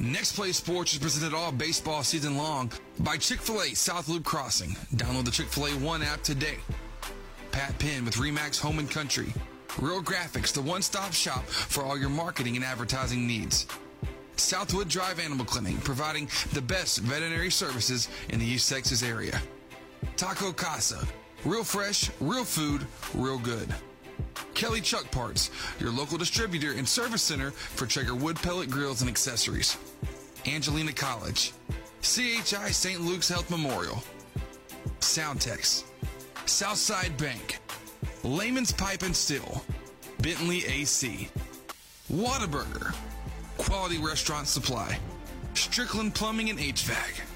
Next Play Sports is presented all baseball season long by Chick fil A South Loop Crossing. Download the Chick fil A One app today. Pat Penn with Remax Home and Country. Real Graphics, the one stop shop for all your marketing and advertising needs. Southwood Drive Animal Clinic, providing the best veterinary services in the East Texas area. Taco Casa, real fresh, real food, real good. Kelly Truck Parts, your local distributor and service center for Traeger wood pellet grills and accessories. Angelina College, CHI St. Luke's Health Memorial, Soundtex, Southside Bank, Layman's Pipe and Steel, Bentley AC, Whataburger, Quality Restaurant Supply, Strickland Plumbing and HVAC.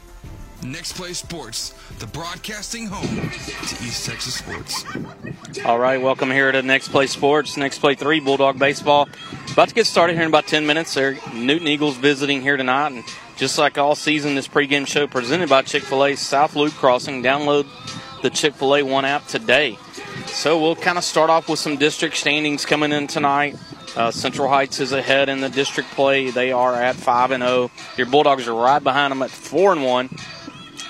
Next Play Sports, the broadcasting home to East Texas sports. All right, welcome here to Next Play Sports, Next Play 3, Bulldog Baseball. About to get started here in about 10 minutes. They're Newton Eagles visiting here tonight. And just like all season, this pregame show presented by Chick fil A South Loop Crossing. Download the Chick fil A One app today. So we'll kind of start off with some district standings coming in tonight. Uh, Central Heights is ahead in the district play. They are at 5 and 0. Your Bulldogs are right behind them at 4 and 1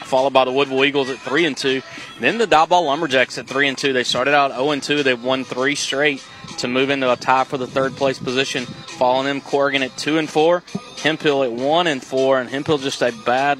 followed by the Woodville Eagles at three and two. Then the Diboll Lumberjacks at three and two. They started out 0 and two. They've won three straight to move into a tie for the third place position. Following them, Corrigan at two and four, Hemphill at one and four, and Hemphill just a bad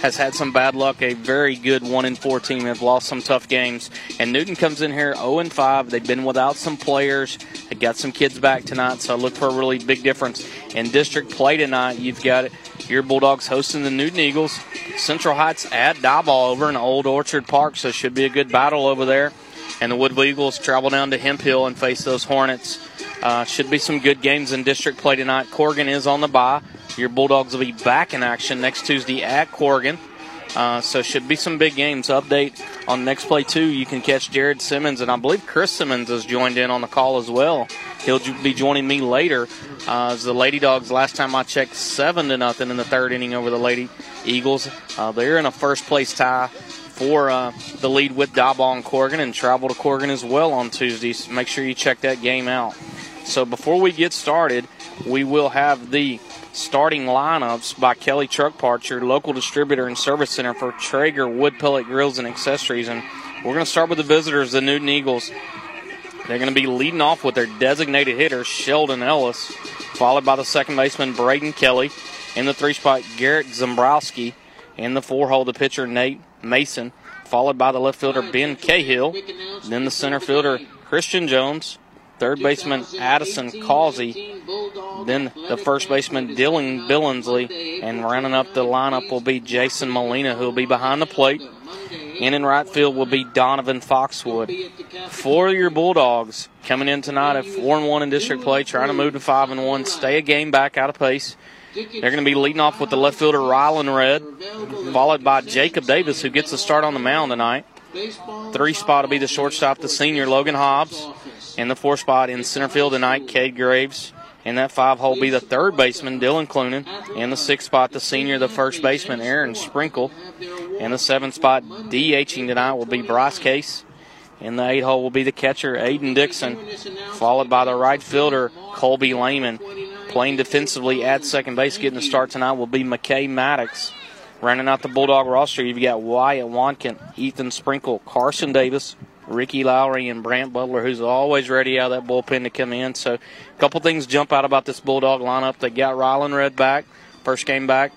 has had some bad luck. A very good one and four team. Have lost some tough games, and Newton comes in here 0 and five. They've been without some players. They got some kids back tonight, so look for a really big difference in district play tonight. You've got your Bulldogs hosting the Newton Eagles. Central Heights at Diboll over in Old Orchard Park, so should be a good battle over there. And the Woodville Eagles travel down to Hemphill and face those Hornets. Uh, should be some good games in district play tonight. Corrigan is on the bye. Your Bulldogs will be back in action next Tuesday at Corrigan. Uh, so should be some big games. Update on next play two. You can catch Jared Simmons, and I believe Chris Simmons has joined in on the call as well. He'll be joining me later. Uh, as the Lady Dogs, last time I checked, seven to nothing in the third inning over the Lady Eagles. Uh, they're in a first place tie for uh, the lead with Diboll and Corrigan, and travel to Corrigan as well on Tuesdays. Make sure you check that game out. So before we get started, we will have the starting lineups by Kelly Truck Parts, your local distributor and service center for Traeger wood pellet grills and accessories. And we're going to start with the visitors, the Newton Eagles. They're going to be leading off with their designated hitter, Sheldon Ellis, followed by the second baseman, Braden Kelly. In the three spot, Garrett Zombrowski. In the four hole, the pitcher, Nate Mason, followed by the left fielder, Ben Cahill. Then the center fielder, Christian Jones. Third baseman, Addison Causey. Then the first baseman, Dylan Billingsley. And rounding up the lineup will be Jason Molina, who will be behind the plate. And in right field will be Donovan Foxwood. For your Bulldogs coming in tonight at four and one in district play, trying to move to five and one, stay a game back out of pace. They're going to be leading off with the left fielder Rylan Red, followed by Jacob Davis, who gets the start on the mound tonight. Three spot will be the shortstop, the senior Logan Hobbs. In the four spot in center field tonight, Cade Graves. In that five hole will be the third baseman, Dylan Clunan. In the sixth spot, the senior, the first baseman, Aaron Sprinkle. In the seventh spot, DHing tonight will be Bryce Case. In the eight hole will be the catcher, Aiden Dixon, followed by the right fielder, Colby Lehman. Playing defensively at second base, getting the start tonight will be McKay Maddox. Rounding out the Bulldog roster, you've got Wyatt Watkins, Ethan Sprinkle, Carson Davis, Ricky Lowry, and Brant Butler, who's always ready out of that bullpen to come in. So, a couple things jump out about this Bulldog lineup. They got Rylan Red back, first game back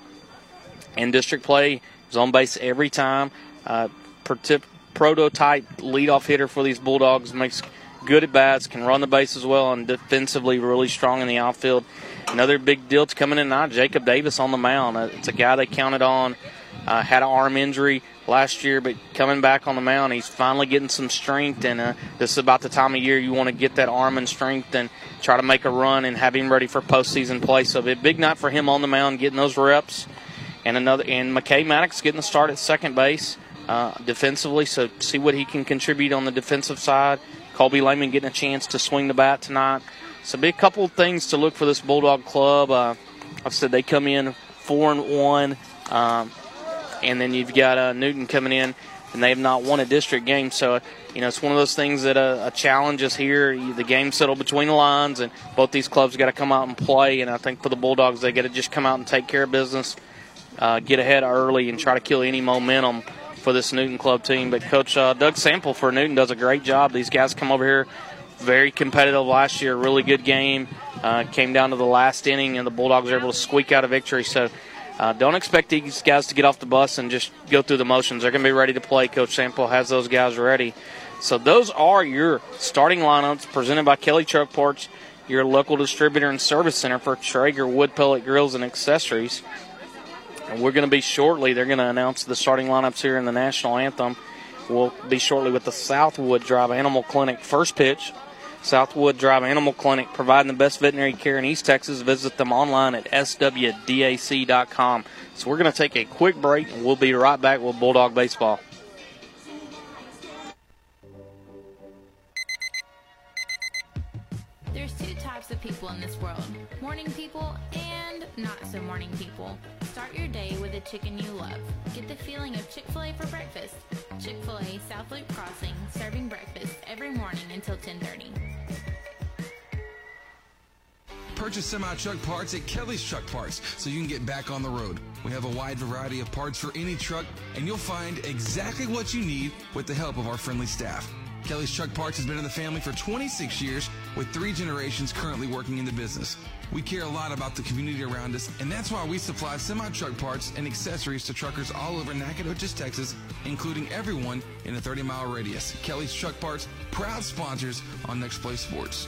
in district play. He's on base every time. Uh, prototype leadoff hitter for these Bulldogs. Makes good at bats, can run the base as well, and defensively really strong in the outfield. Another big deal to coming in now, Jacob Davis on the mound. Uh, it's a guy they counted on. Uh, had an arm injury last year, but coming back on the mound, he's finally getting some strength. And uh, this is about the time of year you want to get that arm and strength and try to make a run and have him ready for postseason play. So a big night for him on the mound, getting those reps. And another, and McKay Maddox getting the start at second base uh, defensively. So see what he can contribute on the defensive side. Colby Lehman getting a chance to swing the bat tonight. So be a couple of things to look for this Bulldog club. Uh, I've said they come in four and one, um, and then you've got uh, Newton coming in and they have not won a district game. So, you know, it's one of those things that a, a challenge is here. The game settled between the lines, and both these clubs got to come out and play. And I think for the Bulldogs, they got to just come out and take care of business, uh, get ahead early, and try to kill any momentum for this Newton club team. But Coach uh, Doug Sample for Newton does a great job. These guys come over here very competitive last year, really good game. Uh, came down to the last inning, and the Bulldogs were able to squeak out a victory. So uh, don't expect these guys to get off the bus and just go through the motions. They're going to be ready to play. Coach Sample has those guys ready. So those are your starting lineups presented by Kelly Truck Parts, your local distributor and service center for Traeger wood pellet grills and accessories. And we're going to be shortly. They're going to announce the starting lineups here in the national anthem. We'll be shortly with the Southwood Drive Animal Clinic first pitch Southwood Drive Animal Clinic, providing the best veterinary care in East Texas. Visit them online at swdac.com. So we're going to take a quick break, and we'll be right back with Bulldog Baseball. There's two types of people in this world morning people and not so morning people. Start your day with a chicken you love. Get the feeling of Chick fil A for breakfast. Chick fil A South Loop Crossing, serving breakfast every morning until 1030. Purchase semi truck parts at Kelly's Truck Parts so you can get back on the road. We have a wide variety of parts for any truck, and you'll find exactly what you need with the help of our friendly staff. Kelly's Truck Parts has been in the family for 26 years with three generations currently working in the business. We care a lot about the community around us, and that's why we supply semi-truck parts and accessories to truckers all over Nacogdoches, Texas, including everyone in a 30-mile radius. Kelly's Truck Parts, proud sponsors on Next Play Sports.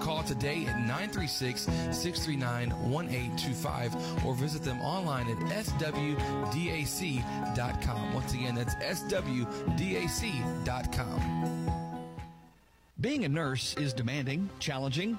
call today at 936 639 1825 or visit them online at swdac.com. Once again, that's swdac.com. Being a nurse is demanding, challenging,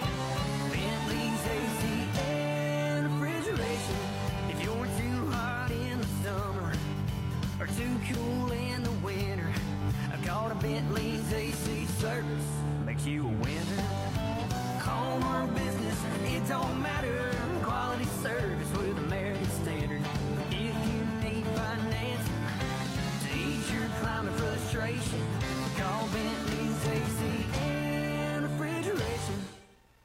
Bentley's AC and refrigeration. If you're too hot in the summer or too cool in the winter, a Bentley's AC service. Makes you a winner.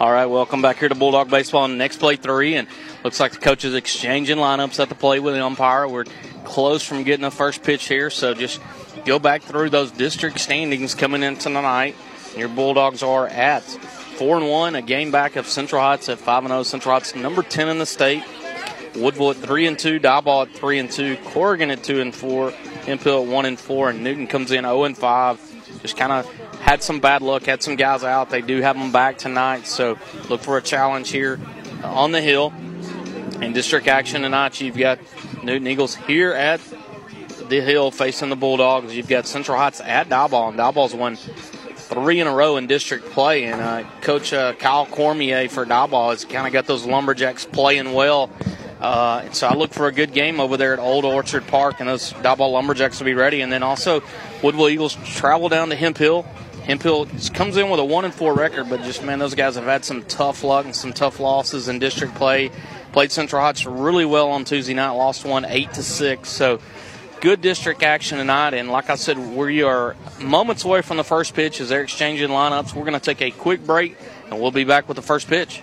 All right, welcome back here to Bulldog Baseball on next play three, and looks like the coaches exchanging lineups at the plate with the umpire. We're close from getting the first pitch here, so just go back through those district standings coming into tonight. Your Bulldogs are at four and one, a game back of Central Heights at five and zero. Central Heights number ten in the state. Woodville at three and two, Diboll at three and two, Corrigan at two and four, Hemphill at one and four, and Newton comes in zero and five. Just kind of had some bad luck, had some guys out. They do have them back tonight, so look for a challenge here on the hill. In district action tonight, you've got Newton Eagles here at the hill facing the Bulldogs. You've got Central Heights at Diboll, and Diboll's won three in a row in district play. And uh, Coach uh, Kyle Cormier for Diboll has kind of got those Lumberjacks playing well. Uh, so I look for a good game over there at Old Orchard Park, and those Diboll Lumberjacks will be ready. And then also, Woodville Eagles travel down to Hemphill. Hemphill comes in with a one and four record, but just man, those guys have had some tough luck and some tough losses in district play. Played Central Heights really well on Tuesday night, lost one eight to six. So good district action tonight. And like I said, we are moments away from the first pitch as they're exchanging lineups. We're going to take a quick break, and we'll be back with the first pitch.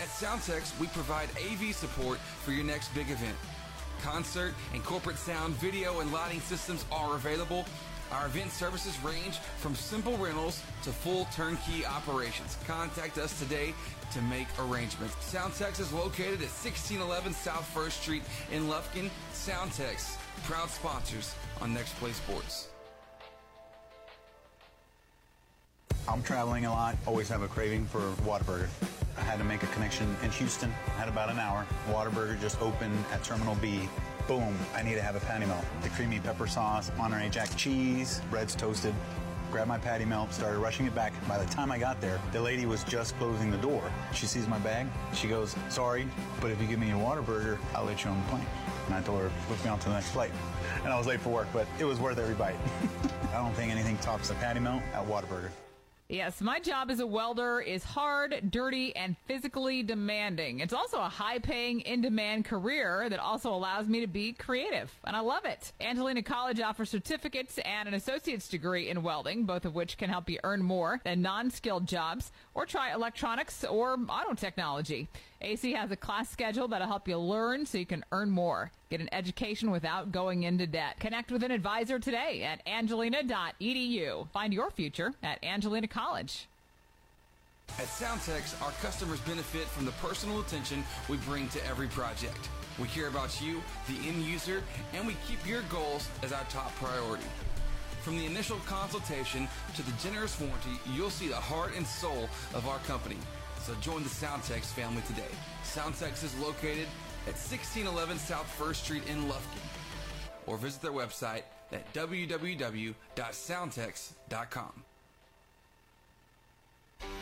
At Soundtex, we provide AV support for your next big event. Concert and corporate sound, video, and lighting systems are available. Our event services range from simple rentals to full turnkey operations. Contact us today to make arrangements. Soundtex is located at 1611 South 1st Street in Lufkin. Soundtex, proud sponsors on Next Play Sports. I'm traveling a lot, always have a craving for Whataburger. I had to make a connection in Houston, had about an hour. Whataburger just opened at Terminal B. Boom, I need to have a patty melt. The creamy pepper sauce, Monterey Jack cheese, bread's toasted. Grabbed my patty melt, started rushing it back. By the time I got there, the lady was just closing the door. She sees my bag. She goes, sorry, but if you give me a Whataburger, I'll let you on the plane. And I told her, book me on to the next flight. And I was late for work, but it was worth every bite. I don't think anything tops the patty melt at Whataburger. Yes, my job as a welder is hard, dirty, and physically demanding. It's also a high paying, in demand career that also allows me to be creative, and I love it. Angelina College offers certificates and an associate's degree in welding, both of which can help you earn more than non skilled jobs, or try electronics or auto technology. AC has a class schedule that'll help you learn so you can earn more. Get an education without going into debt. Connect with an advisor today at angelina.edu. Find your future at Angelina College. At Soundtex, our customers benefit from the personal attention we bring to every project. We care about you, the end user, and we keep your goals as our top priority. From the initial consultation to the generous warranty, you'll see the heart and soul of our company. So join the Soundtex family today. Soundtex is located at 1611 South 1st Street in Lufkin. Or visit their website at www.soundtex.com.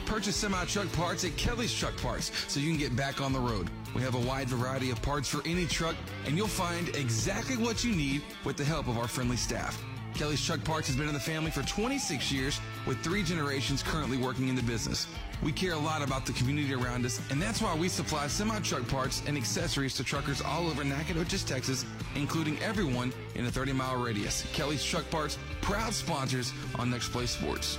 Purchase semi truck parts at Kelly's Truck Parts so you can get back on the road. We have a wide variety of parts for any truck, and you'll find exactly what you need with the help of our friendly staff. Kelly's Truck Parts has been in the family for 26 years, with three generations currently working in the business. We care a lot about the community around us, and that's why we supply semi truck parts and accessories to truckers all over Nacogdoches, Texas, including everyone in a 30 mile radius. Kelly's Truck Parts, proud sponsors on Next Play Sports.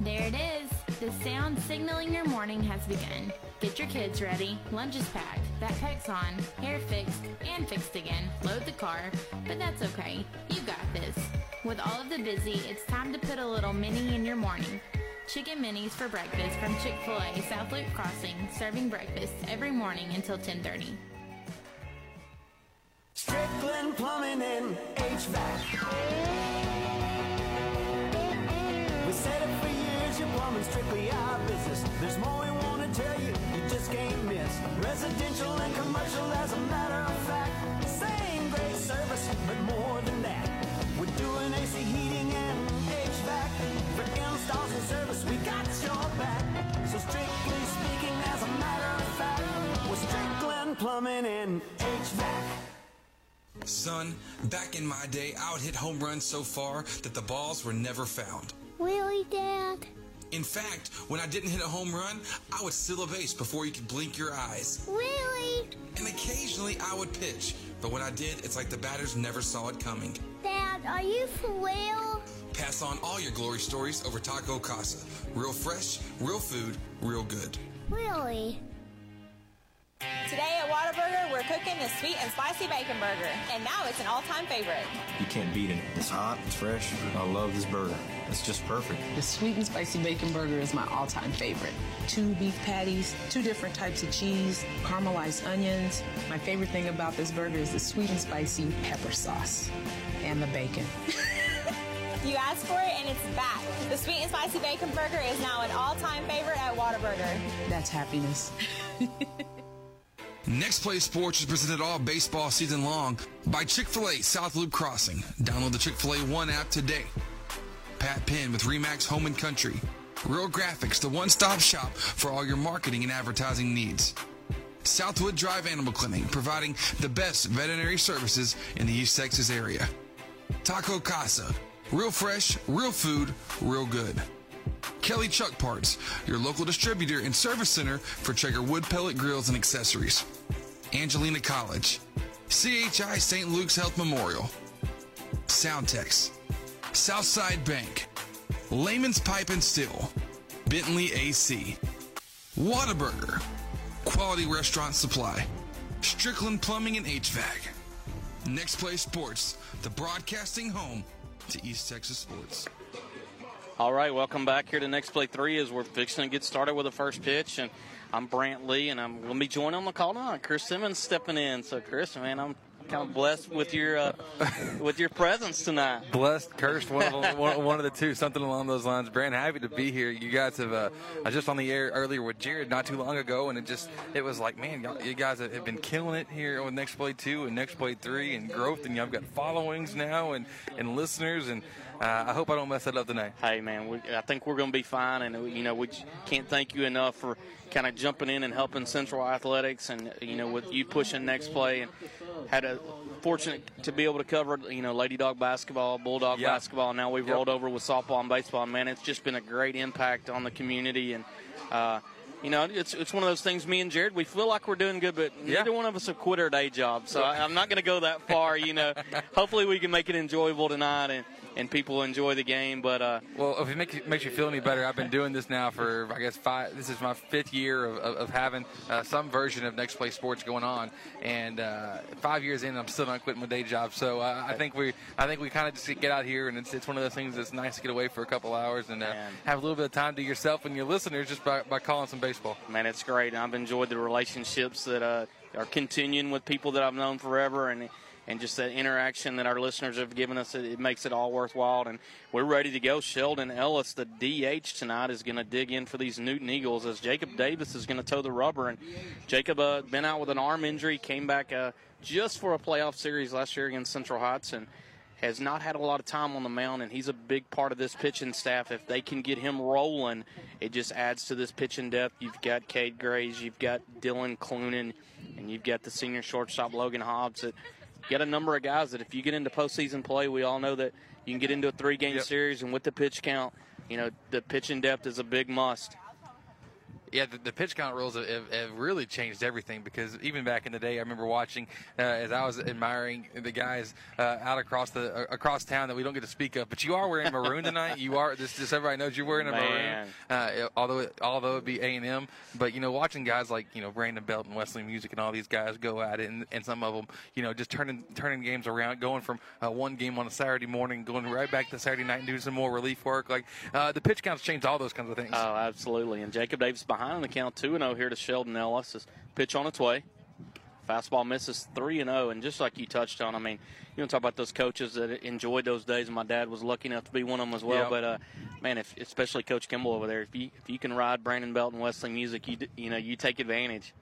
There it is. The sound signaling your morning has begun. Get your kids ready. Lunch is packed. Backpack's on. Hair fixed and fixed again. Load the car. But that's okay. You got this. With all of the busy, it's time to put a little mini in your morning. Chicken minis for breakfast from Chick-fil-A South Loop Crossing, serving breakfast every morning until 10:30. Strickland Plumbing and HVAC. We said it for years, your plumbing's strictly our business. There's more we want to tell you, you just can't miss. Residential and commercial, as a matter of fact. Same great service, but more than that. We're doing AC heating and HVAC. For installs and service, we got your back. So strictly speaking, as a matter of fact, we're Strickland Plumbing and HVAC. Son, back in my day, I would hit home runs so far that the balls were never found. Really, Dad? In fact, when I didn't hit a home run, I would steal a base before you could blink your eyes. Really? And occasionally I would pitch, but when I did, it's like the batters never saw it coming. Dad, are you for real? Pass on all your glory stories over Taco Casa. Real fresh, real food, real good. Really? Today at Whataburger, we're cooking the sweet and spicy bacon burger, and now it's an all-time favorite. You can't beat it. It's hot, it's fresh. I love this burger. It's just perfect. The sweet and spicy bacon burger is my all-time favorite. Two beef patties, two different types of cheese, caramelized onions. My favorite thing about this burger is the sweet and spicy pepper sauce and the bacon. You asked for it, and it's back. The sweet and spicy bacon burger is now an all-time favorite at Whataburger. That's happiness. Next Play Sports is presented all baseball season long by Chick-fil-A South Loop Crossing. Download the Chick-fil-A One app today. Pat Penn with Remax Home and Country. Real Graphics, the one-stop shop for all your marketing and advertising needs. Southwood Drive Animal Clinic, providing the best veterinary services in the East Texas area. Taco Casa, real fresh, real food, real good. Kelly Truck Parts, your local distributor and service center for Traeger wood pellet grills and accessories. Angelina College, CHI St. Luke's Health Memorial, Soundtex, Southside Bank, Layman's Pipe and Steel, Bentley AC, Whataburger, Quality Restaurant Supply, Strickland Plumbing and HVAC. Next Play Sports, the broadcasting home to East Texas sports. All right, welcome back here to Next Play 3 as we're fixing to get started with the first pitch. And I'm Brant Lee, and I'm going to be joined on the call now. Chris Simmons stepping in. So, Chris, man, I'm kind of blessed with your uh, with your presence tonight. Blessed, cursed, one of, one, one of the two, something along those lines. Brant, happy to be here. You guys have, uh, I was just on the air earlier with Jared not too long ago, and it just, it was like, man, y'all, you guys have been killing it here with Next Play 2 and Next Play 3 and growth, and y'all got followings now and, and listeners, and uh, I hope I don't mess it up tonight. Hey, man, we, I think we're going to be fine, and you know we can't thank you enough for kind of jumping in and helping Central Athletics, and you know with you pushing next play, and had a fortunate to be able to cover you know Lady Dog basketball, Bulldog Yeah. basketball. Now we've Yep. rolled over with softball and baseball, and man, it's just been a great impact on the community, and uh, you know it's it's one of those things. Me and Jared, we feel like we're doing good, but neither one of us have quit our day job, so I, I'm not going to go that far. You know, hopefully we can make it enjoyable tonight, and and people enjoy the game, but. uh Well, if it makes you, makes you feel any better, I've been doing this now for I guess five. This is my fifth year of, of, of having uh, some version of Next Play Sports going on, and uh, five years in, I'm still not quitting my day job. So uh, I think we I think we kind of just get out here, and it's, it's one of those things that's nice to get away for a couple hours and uh, have a little bit of time to yourself and your listeners just by, by calling some baseball. Man, it's great. I've enjoyed the relationships that uh, are continuing with people that I've known forever, and and just that interaction that our listeners have given us. It, it makes it all worthwhile, and we're ready to go. Sheldon Ellis, the DH tonight, is going to dig in for these Newton Eagles as Jacob Davis is going to toe the rubber. And Jacob uh, been out with an arm injury, came back uh, just for a playoff series last year against Central Heights, and has not had a lot of time on the mound, and he's a big part of this pitching staff. If they can get him rolling, it just adds to this pitching depth. You've got Cade Graves, you've got Dylan Clunan, and you've got the senior shortstop Logan Hobbs. That you got a number of guys that if you get into postseason play, we all know that you can get into a three-game series, and with the pitch count, you know the pitching depth is a big must. Yeah, the, the pitch count rules have, have, really changed everything because even back in the day, I remember watching uh, as I was admiring the guys uh, out across the uh, across town that we don't get to speak of. But you are wearing maroon tonight. You are this. Just everybody knows you're wearing a maroon. Uh, although it, although it be A and M, but you know watching guys like you know Brandon Belt and Wesley Musick and all these guys go at it, and, and some of them you know just turning turning games around, going from uh, one game on a Saturday morning, going right back to Saturday night and doing some more relief work. Like uh, the pitch counts changed all those kinds of things. Oh, absolutely. And Jacob Davis behind on the count 2 0 here to Sheldon Ellis. Is pitch on its way. Fastball misses 3 and 0. And just like you touched on, I mean, you to talk about those coaches that enjoyed those days. And my dad was lucky enough to be one of them as well. Yep. But, uh, man, if, especially Coach Kimball over there, if you, if you can ride Brandon Belt and Wesley Musick, you, you know, you take advantage.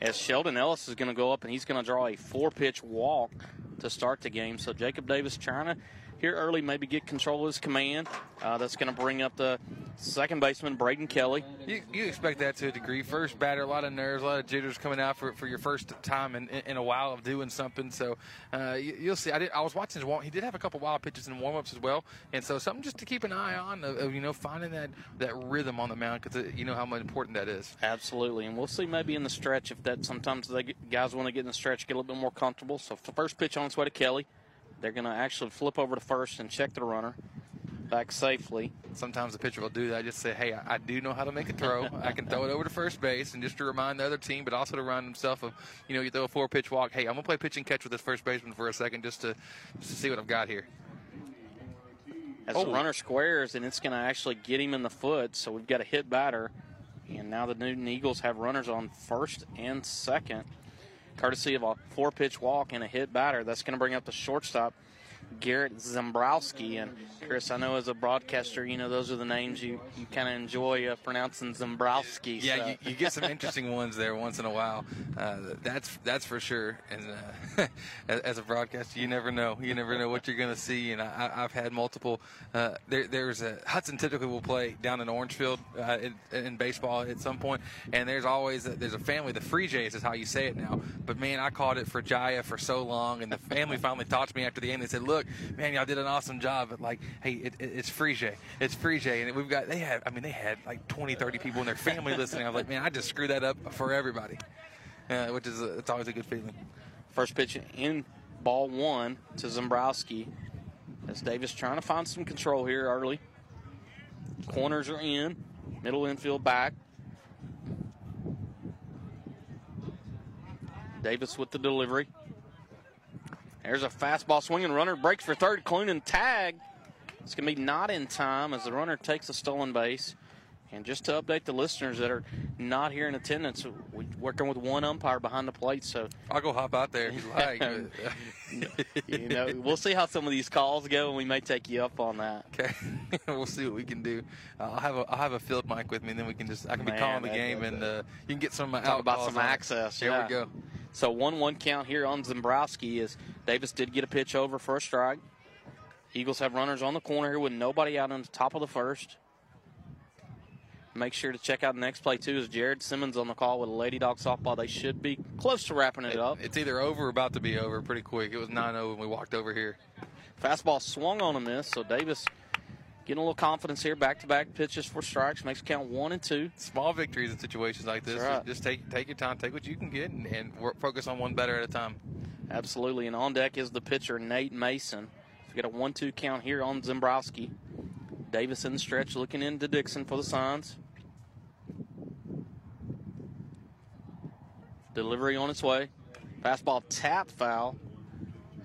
As Sheldon Ellis is going to go up and he's going to draw a four pitch walk to start the game. So Jacob Davis trying to here early maybe get control of his command. Uh, that's going to bring up the second baseman, Braden Kelly. You, you expect that to a degree. First batter, a lot of nerves, a lot of jitters coming out for, for your first time in, in a while of doing something. So uh, you, you'll see. I, did, I was watching his warm. He did have a couple wild pitches in warm ups as well, and so something just to keep an eye on. Of, of, you know, finding that that rhythm on the mound because you know how important that is. Absolutely, and we'll see maybe in the stretch if that sometimes they get, guys want to get in the stretch, get a little bit more comfortable. So the first pitch on its way to Kelly. They're going to actually flip over to first and check the runner back safely. Sometimes the pitcher will do that. Just say, "Hey, I, I do know how to make a throw. I can throw it over to first base," and just to remind the other team, but also to remind himself of, you know, you throw a four pitch walk. Hey, I'm gonna play pitch and catch with this first baseman for a second, just to just to see what I've got here. As Oh. the runner squares, and it's going to actually get him in the foot. So we've got a hit batter, and now the Newton Eagles have runners on first and second, courtesy of a four-pitch walk and a hit batter. That's going to bring up the shortstop, Garrett Zembrowski. And Chris, I know as a broadcaster, you know those are the names you, you kind of enjoy uh, pronouncing Zembrowski. Yeah, so. you, you get some interesting ones there once in a while. Uh, that's that's for sure. And uh, as, a broadcaster, you never know. You never know what you're going to see. And I, I've had multiple. Uh, there, there's a Hudson typically will play down in Orangefield uh, in, in baseball at some point, and there's always a, there's a family. The Free Jays is how you say it now. But man, I called it for Jaya for so long, and the family finally talked to me after the game. They said, "Look, man, y'all did an awesome job." But like, hey, it, it, it's Jay. It's Jay, and we've got they had. I mean, they had like 20, 30 people in their family listening. I was like, man, I just screwed that up for everybody, uh, which is a, it's always a good feeling. First pitch in ball one to Zembrowski. As Davis trying to find some control here early. Corners are in, middle infield back. Davis with the delivery. There's a fastball swinging runner, breaks for third. Clunan tag. It's going to be not in time as the runner takes a stolen base. And just to update the listeners that are not here in attendance, we're working with one umpire behind the plate. So I'll go hop out there if you like. you know, we'll see how some of these calls go, and we may take you up on that. Okay, we'll see what we can do. Uh, I'll have a I'll have a field mic with me, and then we can just I can be calling the game, and uh, you can get some of my Talk out about some access. Here yeah. we go. So one-one count here on Zembrowski is Davis did get a pitch over for a strike. Eagles have runners on the corner here with nobody out on the top of the first. Make sure to check out the next play too. Is Jared Simmons on the call with a Lady Dog softball? They should be close to wrapping it, up. It's either over or about to be over pretty quick. It was 9-0 when we walked over here. Fastball swung on a miss, so Davis getting a little confidence here. Back-to-back pitches for strikes makes count one and two. Small victories in situations like this. Right. Just take take your time, take what you can get, and, and work, focus on one better at a time. Absolutely. And on deck is the pitcher, Nate Mason. We got a 1 2 count here on Zembrowski. Davis in the stretch looking into Dixon for the signs. Delivery on its way. Fastball tap foul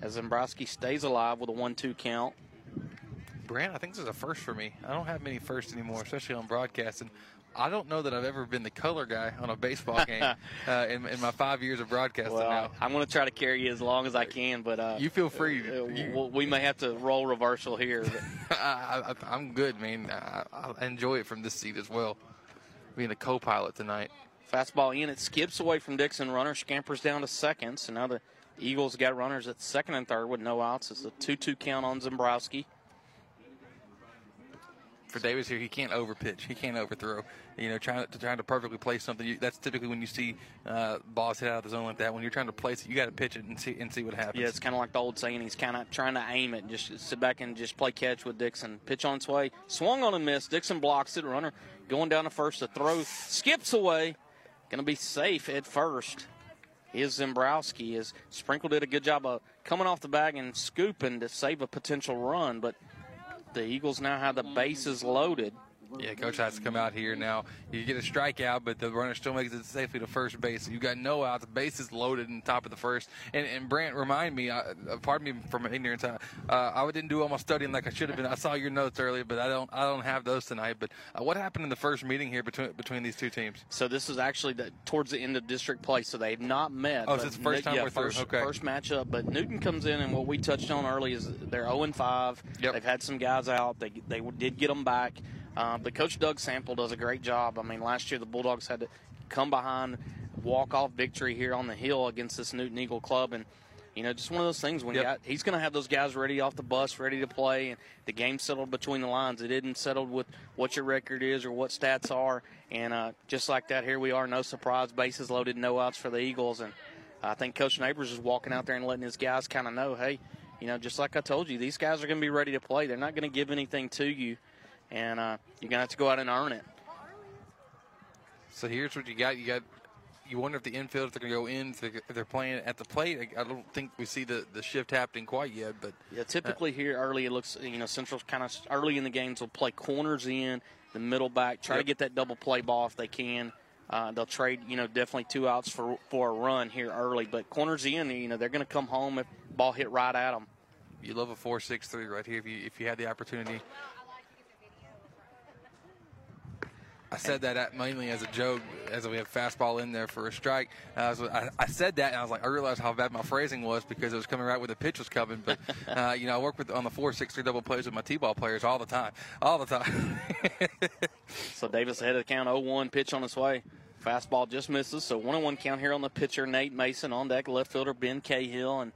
as Zembrowski stays alive with a 1 2 count. Brant, I think this is a first for me. I don't have many firsts anymore, especially on broadcasting. I don't know that I've ever been the color guy on a baseball game uh, in, in my five years of broadcasting Well, now. I'm going to try to carry you as long as I can, but uh, You feel free. uh, You- we may have to roll reversal here. I, I, I'm good, man. I, I enjoy it from this seat as well. Being a co-pilot tonight. Fastball in, it skips away from Dixon. Runner scampers down to second. So now the Eagles got runners at second and third with no outs. It's a 2 2 count on Zembrowski. For Davis here, he can't overpitch. He can't overthrow. You know, trying to trying to perfectly place something. You, that's typically when you see uh, balls hit out of the zone like that. When you're trying to place it, you got to pitch it and see and see what happens. Yeah, it's kind of like the old saying. He's kind of trying to aim it. Just sit back and just play catch with Dixon. Pitch on its way. Swung on and missed. Dixon blocks it. Runner going down to first. The throw skips away. Going to be safe at first. Is Zembrowski. Is Sprinkle did a good job of coming off the bag and scooping to save a potential run, but the Eagles now have the bases loaded. Yeah, coach has to come out here now. You get a strikeout, but the runner still makes it safely to first base. You got no outs, bases loaded in top of the first. And, and Brant, remind me, uh, pardon me from ignorance, uh, I didn't do all my studying like I should have been. I saw your notes earlier, but I don't, I don't have those tonight. But uh, what happened in the first meeting here between between these two teams? So this is actually the, towards the end of district play, so they've not met. Oh, so it's the first time yeah, we're through. first, Okay. first matchup. But Newton comes in, and what we touched on early is they're 0 and 5. Yep. They've had some guys out. They they did get them back. Uh, but Coach Doug Sample does a great job. I mean, last year the Bulldogs had to come behind, walk off victory here on the hill against this Newton Eagle club, and you know, just one of those things when Yep. got, he's going to have those guys ready off the bus, ready to play, and the game settled between the lines. It didn't settle with what your record is or what stats are, and uh, just like that, here we are, no surprise, bases loaded, no outs for the Eagles, and I think Coach Neighbors is walking out there and letting his guys kind of know, hey, you know, just like I told you, these guys are going to be ready to play. They're not going to give anything to you, and uh, you're going to have to go out and earn it. So here's what you got. You got. You wonder if the infield if they're going to go in if they're, playing at the plate. I don't think we see the, the shift happening quite yet, but Yeah, typically here early it looks you know Central's kind of early in the games will play corners in the middle back, try to get that double play ball if they can. Uh, they'll trade you know definitely two outs for for a run here early, but corners in you know they're going to come home if ball hit right at them. you love a four six three right here if you if you had the opportunity. I said that mainly as a joke, as we have fastball in there for a strike. Uh, so I, I said that, and I was like, I realized how bad my phrasing was because it was coming right where the pitch was coming. But uh, you know, I work with on the four six three double plays with my t-ball players all the time, all the time. So Davis ahead of the count, 0-1 pitch on its way. Fastball just misses, so one on one count here on the pitcher Nate Mason on deck, left fielder Ben Cahill, and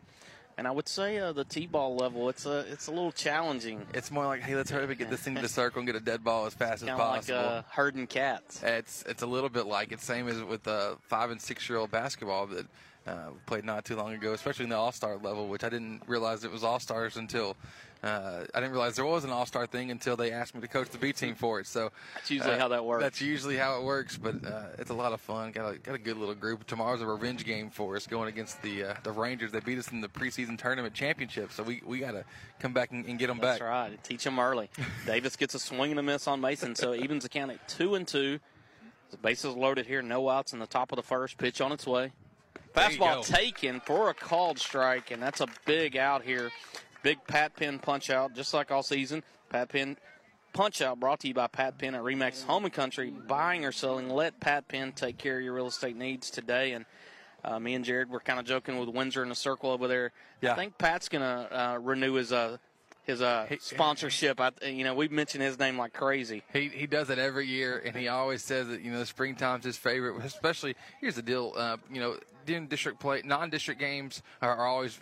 and I would say uh, the t-ball level it's a it's a little challenging. It's more like, hey, let's hurry up and get this thing to the circle and get a dead ball as fast as Kind of like possible. uh, herding cats. It's it's a little bit like it's Same as with the five and six year old basketball that uh, played not too long ago, especially in the All Star level, which I didn't realize it was All Stars until uh, I didn't realize there was an All Star thing until they asked me to coach the B team for it. So That's usually uh, how that works. That's usually how it works, but uh, it's a lot of fun. Got a got a good little group. Tomorrow's a revenge game for us, going against the uh, the Rangers. They beat us in the preseason tournament championship, so we we got to come back and, and get them That's back. That's right. Teach them early. Davis gets a swing and a miss on Mason, so evens the count at two and two. The bases loaded here, no outs in the top of the first. Pitch on its way. Fastball taken for a called strike, and that's a big out here. Big Pat Penn punch out, just like all season. Pat Penn punch out brought to you by Pat Penn at Remax Home and Country. Buying or selling, let Pat Penn take care of your real estate needs today. And uh, me and Jared were kind of joking with Windsor in the circle over there. Yeah. I think Pat's gonna uh, renew his uh, his uh, sponsorship. I, you know, we mention his name like crazy. He he does it every year, and he always says that you know springtime's his favorite. Especially here's the deal, uh, you know, district play, non-district games are, are always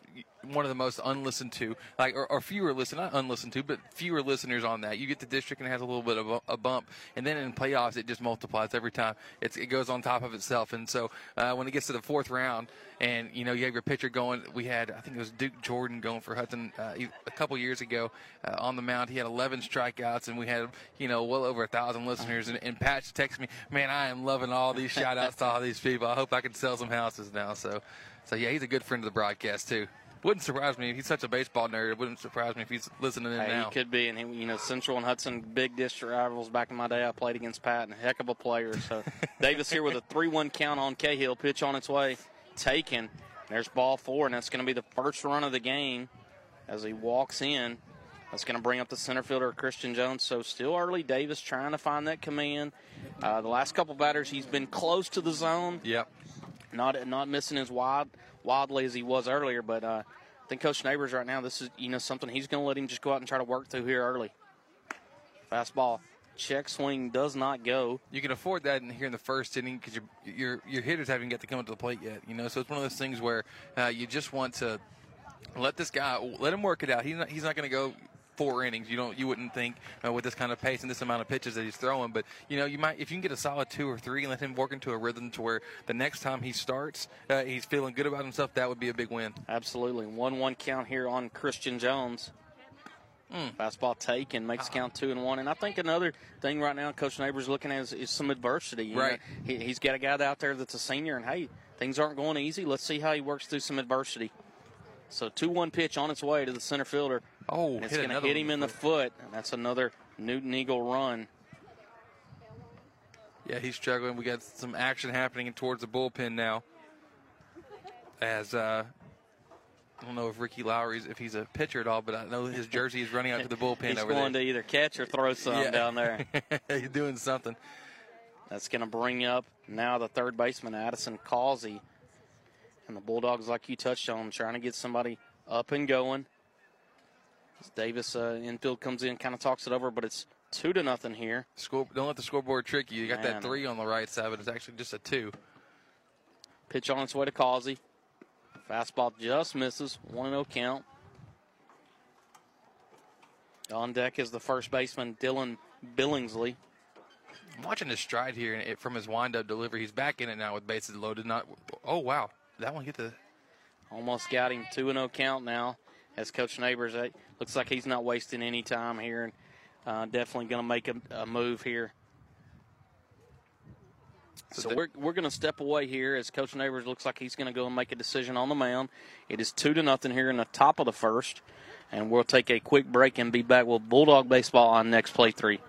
one of the most unlistened to, like or, or fewer listen, not unlistened to, but fewer listeners on that. You get the district and it has a little bit of a, a bump, and then in playoffs it just multiplies every time. It's it goes on top of itself, and so uh, when it gets to the fourth round, and you know you have your pitcher going, we had I think it was Duke Jordan going for Hudson uh, a couple years ago uh, on the mound. He had 11 strikeouts, and we had you know well over a thousand listeners. And, and Patch texted me, man, I am loving all these shout outs to all these people. I hope I can sell some houses now. So, so yeah, he's a good friend of the broadcast too. Wouldn't surprise me. If he's such a baseball nerd. It wouldn't surprise me if he's listening in Hey, now. he could be, and he, you know, Central and Hudson, big district rivals. Back in my day, I played against Pat, and a heck of a player. So Davis here with a three-one count on Cahill. Pitch on its way, taken. There's ball four, and that's going to be the first run of the game as he walks in. That's going to bring up the center fielder Christian Jones. So still early. Davis trying to find that command. Uh, the last couple batters, he's been close to the zone. Yep. Not not missing as wide wildly as he was earlier, but uh, I think Coach Neighbors right now, this is you know something he's going to let him just go out and try to work through here early. Fastball, check swing does not go. You can afford that in here in the first inning because your, your your hitters haven't got to come up to the plate yet. You know, so it's one of those things where uh, you just want to let this guy let him work it out. He's not he's not going to go four innings. You don't you wouldn't think uh, with this kind of pace and this amount of pitches that he's throwing. But you know, you might if you can get a solid two or three and let him work into a rhythm to where the next time he starts, uh, he's feeling good about himself. That would be a big win. Absolutely, one-one count here on Christian Jones. Fastball take and makes count two and one. And I think another thing right now, Coach Neighbors looking at is, is some adversity. You know, Right. he, he's got a guy out there that's a senior, and hey, things aren't going easy. Let's see how he works through some adversity. So two one pitch on its way to the center fielder. Oh, it's going to hit him in the foot, and that's another Newton Eagle run. Yeah, he's struggling. We got some action happening towards the bullpen now. As uh, I don't know if Ricky Lowry's if he's a pitcher at all, but I know his jersey is running out to the bullpen He's over going there. to either catch or throw something Yeah. down there. he's doing something. That's going to bring up now the third baseman, Addison Causey. And the Bulldogs, like you touched on, trying to get somebody up and going. As Davis uh, infield comes in, kind of talks it over, but it's two to nothing here. Score, don't let the scoreboard trick you. You got Man. that three on the right side, but it's actually just a two. Pitch on its way to Causey. Fastball just misses. 1 0 count. On deck is the first baseman, Dylan Billingsley. I'm watching his stride here it, from his windup delivery. He's back in it now with bases loaded. Not. Oh wow, that one get the. Almost got him. 2 0 count now as Coach Neighbors. Looks like he's not wasting any time here and uh, definitely going to make a, a, move here. So, so the, we're, we're going to step away here as Coach Neighbors looks like he's going to go and make a decision on the mound. It is 2 to nothing here in the top of the first. And we'll take a quick break and be back with Bulldog Baseball on Next Play 3.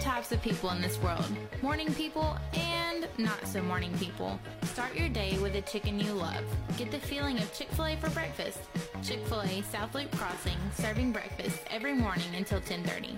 Types of people in this world morning people and not so morning people. Start your day with a chicken you love. Get the feeling of Chick fil A for breakfast. Chick fil A South Loop Crossing, serving breakfast every morning until 1030.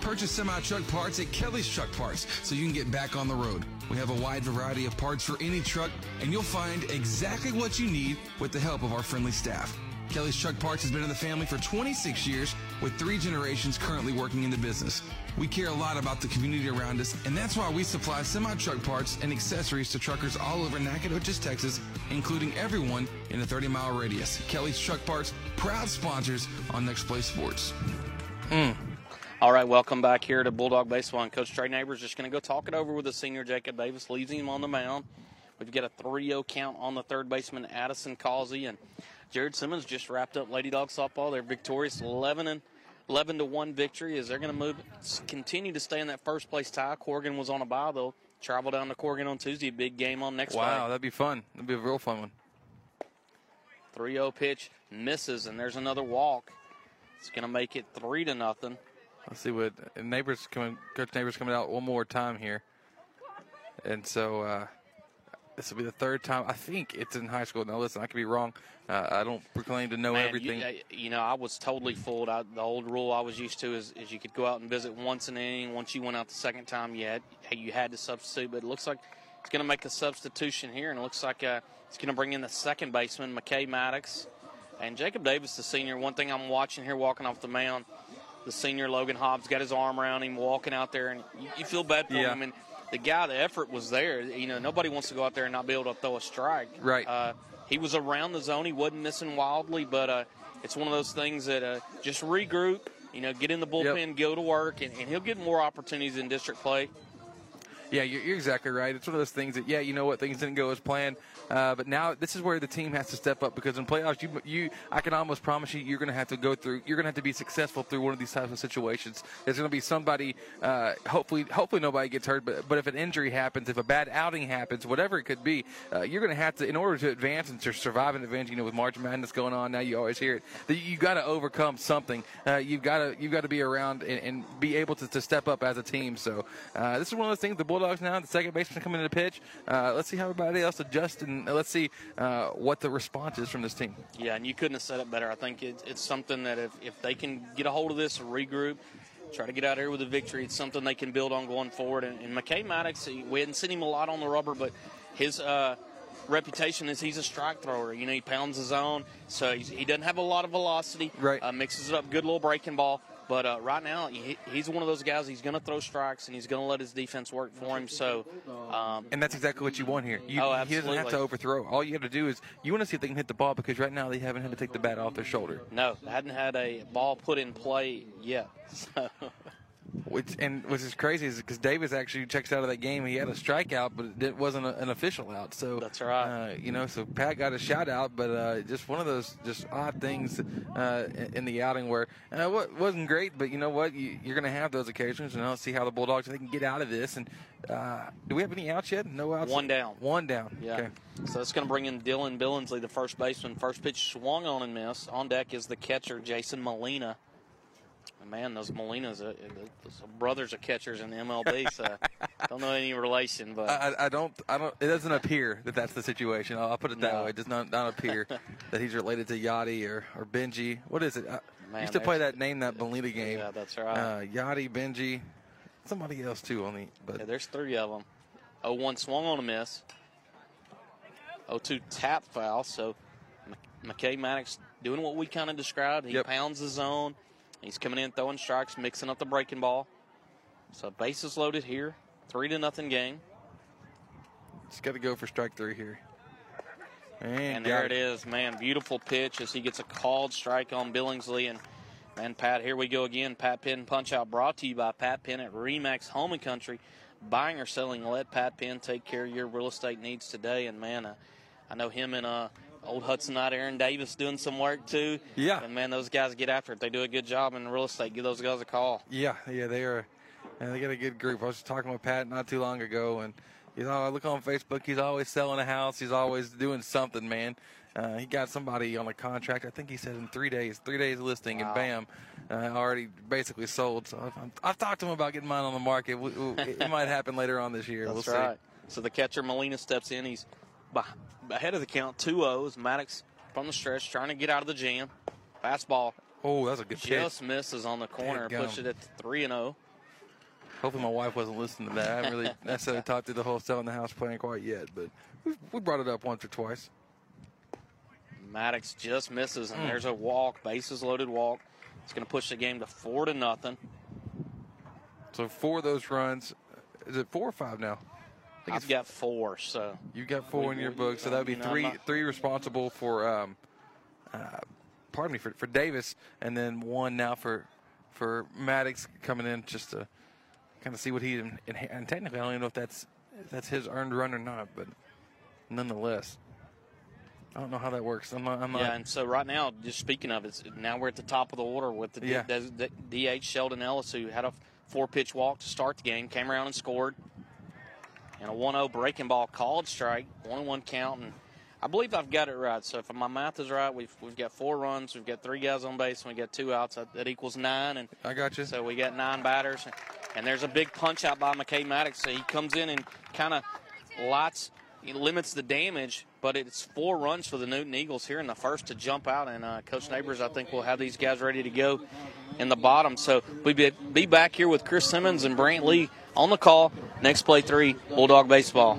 Purchase semi truck parts at Kelly's Truck Parts so you can get back on the road. We have a wide variety of parts for any truck, and you'll find exactly what you need with the help of our friendly staff. Kelly's Truck Parts has been in the family for 26 years, with three generations currently working in the business. We care a lot about the community around us, and that's why we supply semi truck parts and accessories to truckers all over Nacogdoches, Texas, including everyone in a 30 mile radius. Kelly's Truck Parts, proud sponsors on Next Play Sports. Mm. All right, welcome back here to Bulldog Baseball. And Coach Trey Neighbors just going to go talk it over with the senior Jacob Davis, leaves him on the mound. We've got a 3 0 count on the third baseman, Addison Causey. And Jared Simmons just wrapped up Lady Dog softball. They're victorious 11 and 11 to 1 victory as they're going to move, continue to stay in that first place tie. Corrigan was on a bye. They'll travel down to Corrigan on Tuesday. Big game on next Wow, Friday. that'd be fun. That'd be a real fun one. 3 0 pitch misses, and there's another walk. It's going to make it 3 to nothing. Let's see what neighbors coming. Coach neighbors coming out one more time here, and so uh, this will be the third time. I think it's in high school. Now listen, I could be wrong. Uh, I don't proclaim to know Man, everything. You, uh, you know, I was totally fooled. I, the old rule I was used to is, is you could go out and visit once an inning. Once you went out the second time, you had you had to substitute. But it looks like it's going to make a substitution here, and it looks like uh, it's going to bring in the second baseman, McKay Maddox, and Jacob Davis, the senior. One thing I'm watching here, walking off the mound, the senior Logan Hobbs got his arm around him, walking out there, and you, you feel bad for Yeah. him. And the guy, the effort was there. You know, nobody wants to go out there and not be able to throw a strike. Right. Uh, he was around the zone. He wasn't missing wildly, but uh, it's one of those things that uh, just regroup. You know, get in the bullpen, go to work, and, and he'll get more opportunities in district play. Yeah, you're, you're exactly right. It's one of those things that, yeah, you know what, things didn't go as planned, uh, but now this is where the team has to step up because in playoffs, you, you, I can almost promise you, you're going to have to go through, you're going to have to be successful through one of these types of situations. There's going to be somebody, uh, hopefully, hopefully nobody gets hurt, but but if an injury happens, if a bad outing happens, whatever it could be, uh, you're going to have to, in order to advance and to survive an advance, you know, with March Madness going on now, you always hear it. That you got to overcome something. Uh, you've got to you've got to be around and, and be able to, to step up as a team. So uh, this is one of those things. The Bulldogs now, the second baseman coming in to pitch. Uh, let's see how everybody else adjusts and let's see uh, what the response is from this team. Yeah, and you couldn't have said it better. I think it, it's something that if, if they can get a hold of this, regroup, try to get out here with a victory, it's something they can build on going forward. And, and McKay Maddox, we hadn't seen him a lot on the rubber, but his uh, reputation is he's a strike thrower. You know, he pounds his own, so he's, he doesn't have a lot of velocity. Right. Uh, mixes it up, good little breaking ball. But uh, right now, he, he's one of those guys. He's going to throw strikes, and he's going to let his defense work for him. So, um, And that's exactly what you want here. You, Oh, he doesn't have to overthrow. All you have to do is you want to see if they can hit the ball because right now they haven't had to take the bat off their shoulder. no, they hadn't had a ball put in play yet. So. Which and which is crazy is because Davis actually checks out of that game. He had a strikeout, but it wasn't a, an official out. So that's right. Uh, you know, so Pat got a shout out, but uh, just one of those just odd things uh, in- the outing where uh, what wasn't great. But you know what? You, you're going to have those occasions, and I'll see how the Bulldogs they can get out of this. And uh, do we have any outs yet? No outs. One down. One down. Yeah. Okay. So that's going to bring in Dylan Billingsley, the first baseman. First pitch swung on and missed. On deck is the catcher, Jason Molina. And man, those Molinas, uh, those brothers are catchers in the MLB, so don't know any relation, but I, I- don't. I don't. It doesn't appear that that's the situation. I'll, I'll put it that No. way. It does not not appear that he's related to Yadi or or Benji. What is it? I Man, used to play that name that Molina game. Yeah, that's right. Uh, Yadi, Benji, somebody else too on the. But yeah, there's three of them. 0-1 swung on a miss. 0-2 tap foul. So McKay Maddox doing what we kind of described. He Yep. pounds the zone. He's coming in throwing strikes, mixing up the breaking ball. So bases loaded here. Three to nothing game. just got to go for strike three here. And, And there it is, man. Beautiful pitch as he gets a called strike on Billingsley. And, man, Pat, here we go again. Pat Penn Punch Out brought to you by Pat Penn at Remax Home and Country. Buying or selling, let Pat Penn take care of your real estate needs today. And, man, uh, I know him and uh, old Hudson Knight, Aaron Davis, doing some work too. Yeah. And, man, those guys get after it. They do a good job in real estate. Give those guys a call. Yeah, yeah, they are. And they got a good group. I was talking with Pat not too long ago, and you know, I look on Facebook. He's always selling a house. He's always doing something, man. Uh, he got somebody on a contract. I think he said in three days, three days listing, Wow. and bam, uh, already basically sold. So I've, I've talked to him about getting mine on the market. It might happen later on this year. That's we'll right. So the catcher Molina steps in. He's beh- ahead of the count, 2 O's. Maddox from the stretch trying to get out of the jam. Fastball. Oh, that's a good pitch. Just misses on the corner. Push it at 3 and oh. 0. Hopefully, my wife wasn't listening to that. I haven't really necessarily talked through the whole selling the house plan quite yet, but we we brought it up once or twice. Maddox just misses, and Mm. there's a walk, bases loaded walk. It's going to push the game to 4 to nothing. So four of those runs, is it four or five now? I think I've got four, so you've got four We- in your we- book, so that would be you know, I'm three three responsible for um, uh, pardon me for, for Davis, and then one now for for Maddox coming in just to kind of see what he and, and technically I don't even know if that's if that's his earned run or not, but nonetheless, I don't know how that works. I'm not. I'm not yeah, and so right now, just speaking of it, now we're at the top of the order with the, Yeah. the, the DH Sheldon Ellis, who had a four pitch walk to start the game, came around and scored. And a 1 0 breaking ball called strike, 1 1 count. And I believe I've got it right. So if my math is right, we've, we've got four runs, we've got three guys on base, and we got two outs. That, that equals nine. And I got you. So we got nine batters. And there's a big punch out by McKay Maddox. So he comes in and kind of lights, he limits the damage, but it's four runs for the Newton Eagles here in the first to jump out. And uh, Coach Neighbors, I think, will have these guys ready to go in the bottom. So we'll be, be back here with Chris Simmons and Brant Lee on the call. Next play three, Bulldog Baseball.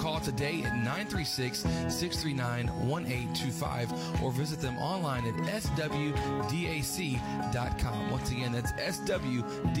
call today at 936-639-1825 or visit them online at swdac.com. Once again, that's swdac.com.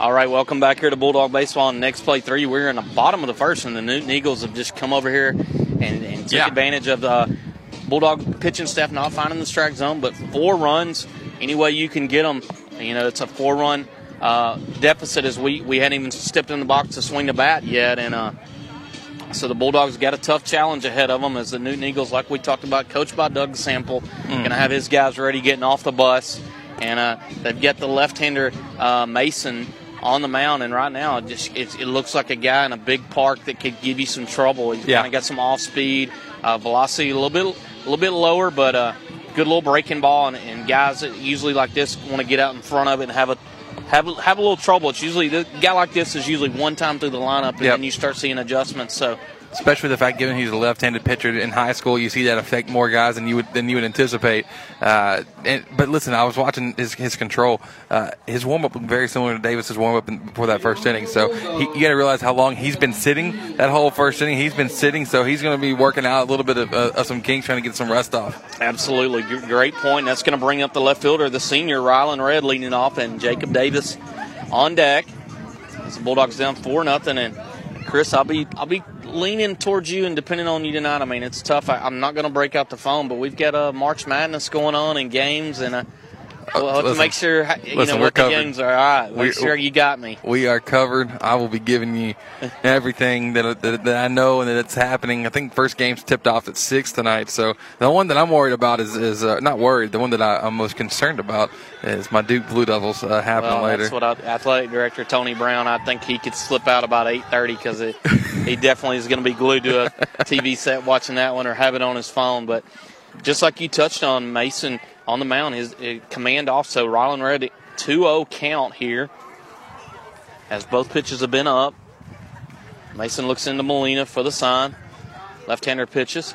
All right, welcome back here to Bulldog Baseball. And next play three, we're in the bottom of the first, and the Newton Eagles have just come over here and, and took Yeah. advantage of the Bulldog pitching staff not finding the strike zone. But four runs, any way you can get them, you know, it's a four-run uh, deficit as we we hadn't even stepped in the box to swing the bat yet, and uh, So the Bulldogs got a tough challenge ahead of them as the Newton Eagles, like we talked about, coached by Doug Sample, going to have his guys ready getting off the bus. And uh, they've got the left-hander uh, Mason on the mound, and right now it just it, it looks like a guy in a big park that could give you some trouble. He's Yeah. kind of got some off speed, uh, velocity a little bit a little bit lower, but uh, good little breaking ball. And, and guys that usually like this want to get out in front of it and have a have have a little trouble. It's usually the guy like this is usually one time through the lineup, and Yep. then you start seeing adjustments. So especially the fact given he's a left-handed pitcher in high school, you see that affect more guys than you would than you would anticipate. Uh, and, but listen, I was watching his, his control. Uh, his warm-up looked very similar to Davis's warm-up in- before that first inning. So he, you got to realize how long he's been sitting. That whole first inning, he's been sitting. So he's going to be working out a little bit of, uh, of some kinks, trying to get some rest off. Absolutely. Great point. That's going to bring up the left fielder, the senior, Rylan Red, leading off, and Jacob Davis on deck. The Bulldogs down 4 nothing. And Chris, I'll be I'll be leaning towards you and depending on you tonight. I mean, it's tough. I, I'm not going to break out the phone, but we've got a March Madness going on and games, and uh, we'll have to listen. make sure you Listen, know we're what the games are. All right, make We- sure you got me. We are covered. I will be giving you everything that, that, that I know and that it's happening. I think first game's tipped off at six tonight. So the one that I'm worried about is, is uh, not worried. The one that I, I'm most concerned about is my Duke Blue Devils uh, happening Well, later. that's what I, athletic director Tony Brown. I think he could slip out about eight thirty because he definitely is going to be glued to a TV set watching that one or have it on his phone. But just like you touched on, Mason on the mound, his, uh command off. So Rylan Red 2-0 count here as both pitches have been up. Mason looks into Molina for the sign. Left-hander pitches.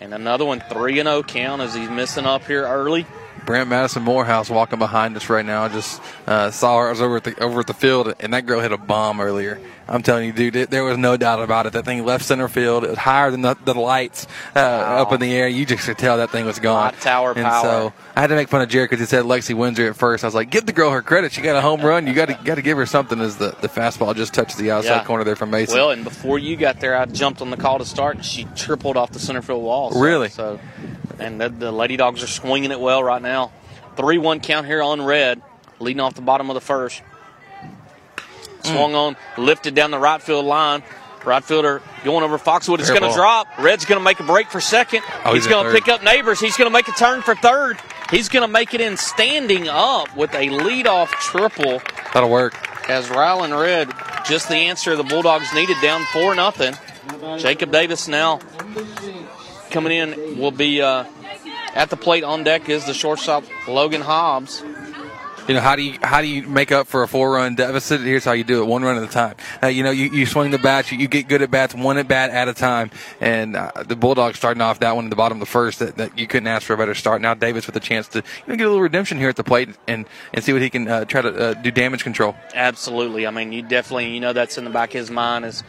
And another one, 3 0 count as he's missing up here early. Brant Madison Morehouse walking behind us right now. I just uh, saw her. I was over at the over at the field, and that girl hit a bomb earlier. I'm telling you, dude, it, there was no doubt about it. That thing left center field. It was higher than the, the lights uh, up in the air. You just could tell that thing was gone. Hot tower and power. so I had to make fun of Jared because he said Lexi Windsor at first. I was like, give the girl her credit. She got a home run. You got to got to give her something. As the, the fastball just touched the outside Yeah. corner there from Mason. Well, and before you got there, I jumped on the call to start, and she tripled off the center field wall. So, Really? So, and the, the Lady Dogs are swinging it well right now. Three-one count here on red, leading off the bottom of the first. Swung on, lifted down the right field line. Right fielder going over Foxwood. It's going to drop. Red's going to make a break for second. Oh, he's he's going to pick up neighbors. He's going to make a turn for third. He's going to make it in standing up with a leadoff triple That'll work. as Rylan Red, just the answer the Bulldogs needed, down four nothing. Jacob Davis now coming in will be uh, at the plate on deck is the shortstop Logan Hobbs. You know how do you how do you make up for a four run deficit? Here's how you do it: one run at a time. Uh, you know you, you swing the bats, you, you get good at bats, one at bat at a time. And uh, the Bulldogs starting off that one in the bottom of the first that, that you couldn't ask for a better start. Now Davis with a chance to you know, get a little redemption here at the plate and and see what he can uh, try to uh, do damage control. Absolutely. I mean, you definitely you know that's in the back of his mind is,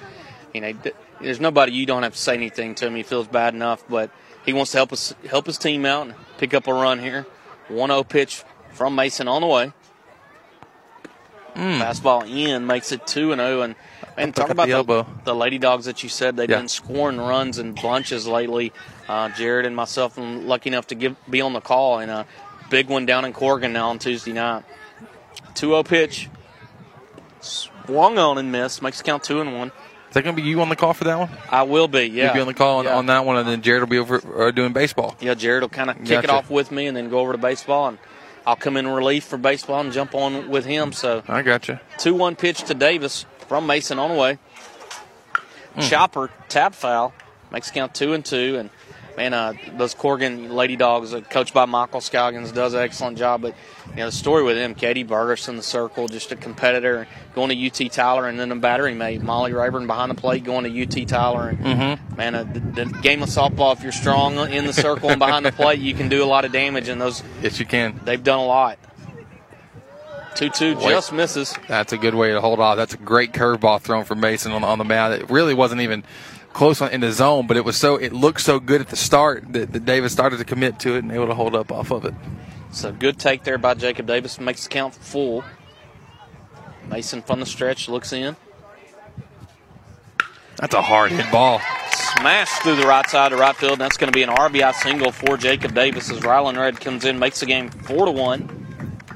you know, th- there's nobody you don't have to say anything to him. He feels bad enough, but he wants to help us help his team out and pick up a run here. 1-0 pitch from Mason on the way. Fastball in makes it 2 and 0 and and talk about the elbow. the Lady Dogs that you said they've Yeah. been scoring runs in bunches lately. Uh, Jared and myself are lucky enough to give be on the call and a big one down in Corrigan now on Tuesday night. 2-0 pitch. Swung on and missed. Makes the count 2 and 1. Is that going to be you on the call for that one? I will be, yeah. You'll be on the call on, Yeah. on that one, and then Jared will be over uh, doing baseball. Yeah, Jared will kind of kick it off with me and then go over to baseball, and I'll come in relief for baseball and jump on with him. So I got you. 2 1 pitch to Davis from Mason on the way. Hmm. Chopper, tap foul, makes count 2 and 2. And man, uh, those Corrigan Lady Dogs, uh, coached by Michael Scoggins, does an excellent job. But you know, the story with him, Katie Burgess in the circle, just a competitor, going to UT Tyler, and then a battery mate, Molly Rayburn behind the plate, going to UT Tyler. And Mhm. man, uh, the, the game of softball, if you're strong in the circle and behind the plate, you can do a lot of damage. And those, Yes, you can. they've done a lot. 2 2 just misses. That's a good way to hold off. That's a great curveball thrown from Mason on, on the mound. It really wasn't even close on, in the zone, but it was so it looked so good at the start that, that Davis started to commit to it and able to hold up off of it. So good take there by Jacob Davis. Makes the count full. Mason from the stretch looks in. That's a hard hit ball. Smashed through the right side of right field. And that's going to be an RBI single for Jacob Davis as Rylan Red comes in, makes the game four to one.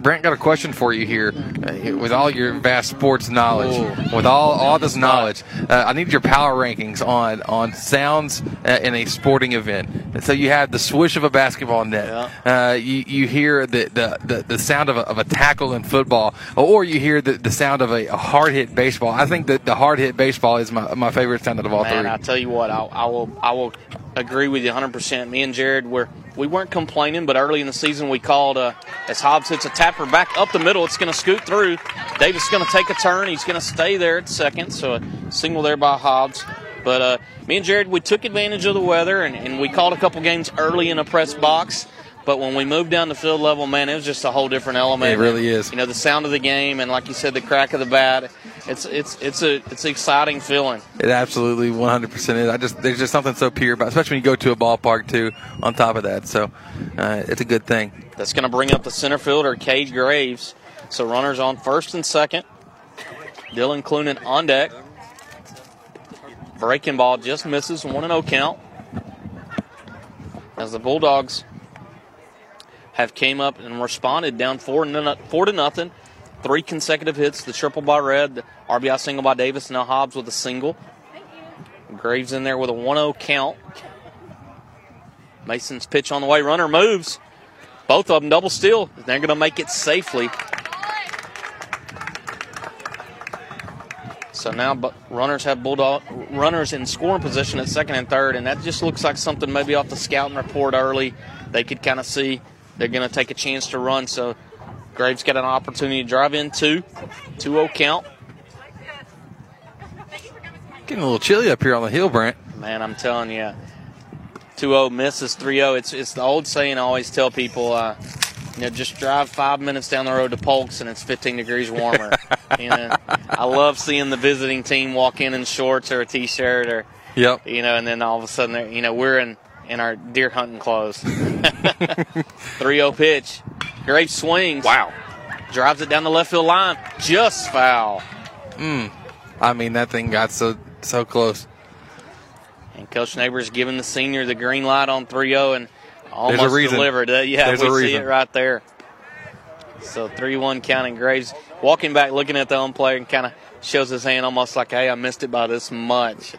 Brant got a question for you here. Uh, with all your vast sports knowledge, with all all this knowledge, uh, I need your power rankings on on sounds uh, in a sporting event. And so you have the swish of a basketball net. Uh, you you hear the the, the, the sound of a, of a tackle in football, or you hear the, the sound of a, a hard hit baseball. I think that the hard hit baseball is my, my favorite sound out of all Man, three. I tell you what, I, I will I will agree with you 100. percent Me and Jared were we weren't complaining, but early in the season we called uh, as Hobbs hits a tapper back up the middle. It's going to scoot through. Davis is going to take a turn. He's going to stay there at second. So a single there by Hobbs. But uh, me and Jared, we took advantage of the weather and, and we called a couple games early in a press box. But when we moved down to field level, man, it was just a whole different element. It really is. You know, the sound of the game, and like you said, the crack of the bat. It's it's it's a it's an exciting feeling. It absolutely 100% is. I just there's just something so pure about, especially when you go to a ballpark too. On top of that, so uh, it's a good thing. That's going to bring up the center fielder, Cade Graves. So runners on first and second. Dylan Clunan on deck. Breaking ball just misses, 1 and 0 count. As the Bulldogs have came up and responded down 4 to, four to nothing. Three consecutive hits, the triple by Red, the RBI single by Davis, now Hobbs with a single. Graves in there with a 1 0 count. Mason's pitch on the way, runner moves. Both of them double steal. They're going to make it safely. So now, runners have bulldog runners in scoring position at second and third, and that just looks like something maybe off the scouting report early. They could kind of see they're going to take a chance to run. So Graves got an opportunity to drive in two, 2-0 count. Getting a little chilly up here on the hill, Brant. Man, I'm telling you, 2-0 misses 3-0. It's it's the old saying I always tell people. Uh, you know, just drive five minutes down the road to Polks and it's 15 degrees warmer. you know, I love seeing the visiting team walk in in shorts or a t-shirt or, Yep. you know, and then all of a sudden, they're- you know, we're in in our deer hunting clothes. 3-0 pitch, Graves swings. Wow, drives it down the left field line, just foul. Mm. I mean, that thing got so so close. And Coach Neighbors giving the senior the green light on 3-0 and almost There's a reason. delivered. Uh, yeah, There's we see reason. it right there. So 3-1 counting Graves. Walking back, looking at the umpire and kind of shows his hand almost like, hey, I missed it by this much.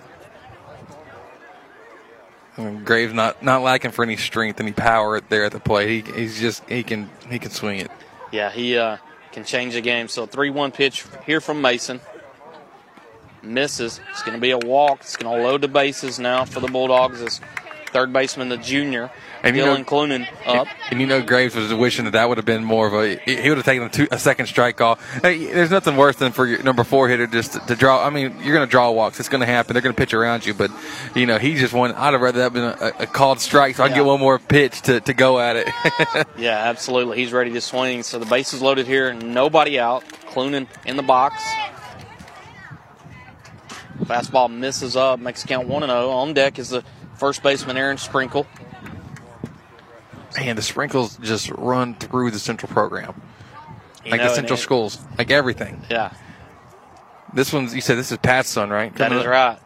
Mean, Graves not not lacking for any strength, any power there at the plate. He, he's just he can he can swing it. Yeah, he uh, can change the game. So 3-1 pitch here from Mason. Misses. It's going to be a walk. It's going to load the bases now for the Bulldogs as third baseman, the junior, And you know- Dylan Clunan up. And you know, Graves was wishing that that would have been more of a. He would have taken a, two, a second strike call. Hey, there's nothing worse than for your number four hitter just to, to draw. I mean, you're going to draw walks. It's going to happen. They're going to pitch around you, but you know, he just won. I'd have rather that been a, a called strike, so I can Yeah. get one more pitch to, to go at it. Yeah, absolutely. He's ready to swing. So the base is loaded here, nobody out. Clunan in the box. Fastball misses up, makes count 1 0. On deck is the first baseman, Aaron Sprinkle. And the sprinkles just run through the central program, You like know, the central it- schools, like everything. Yeah, This one's. You said this is Pat's son, right? that Coming is up? right.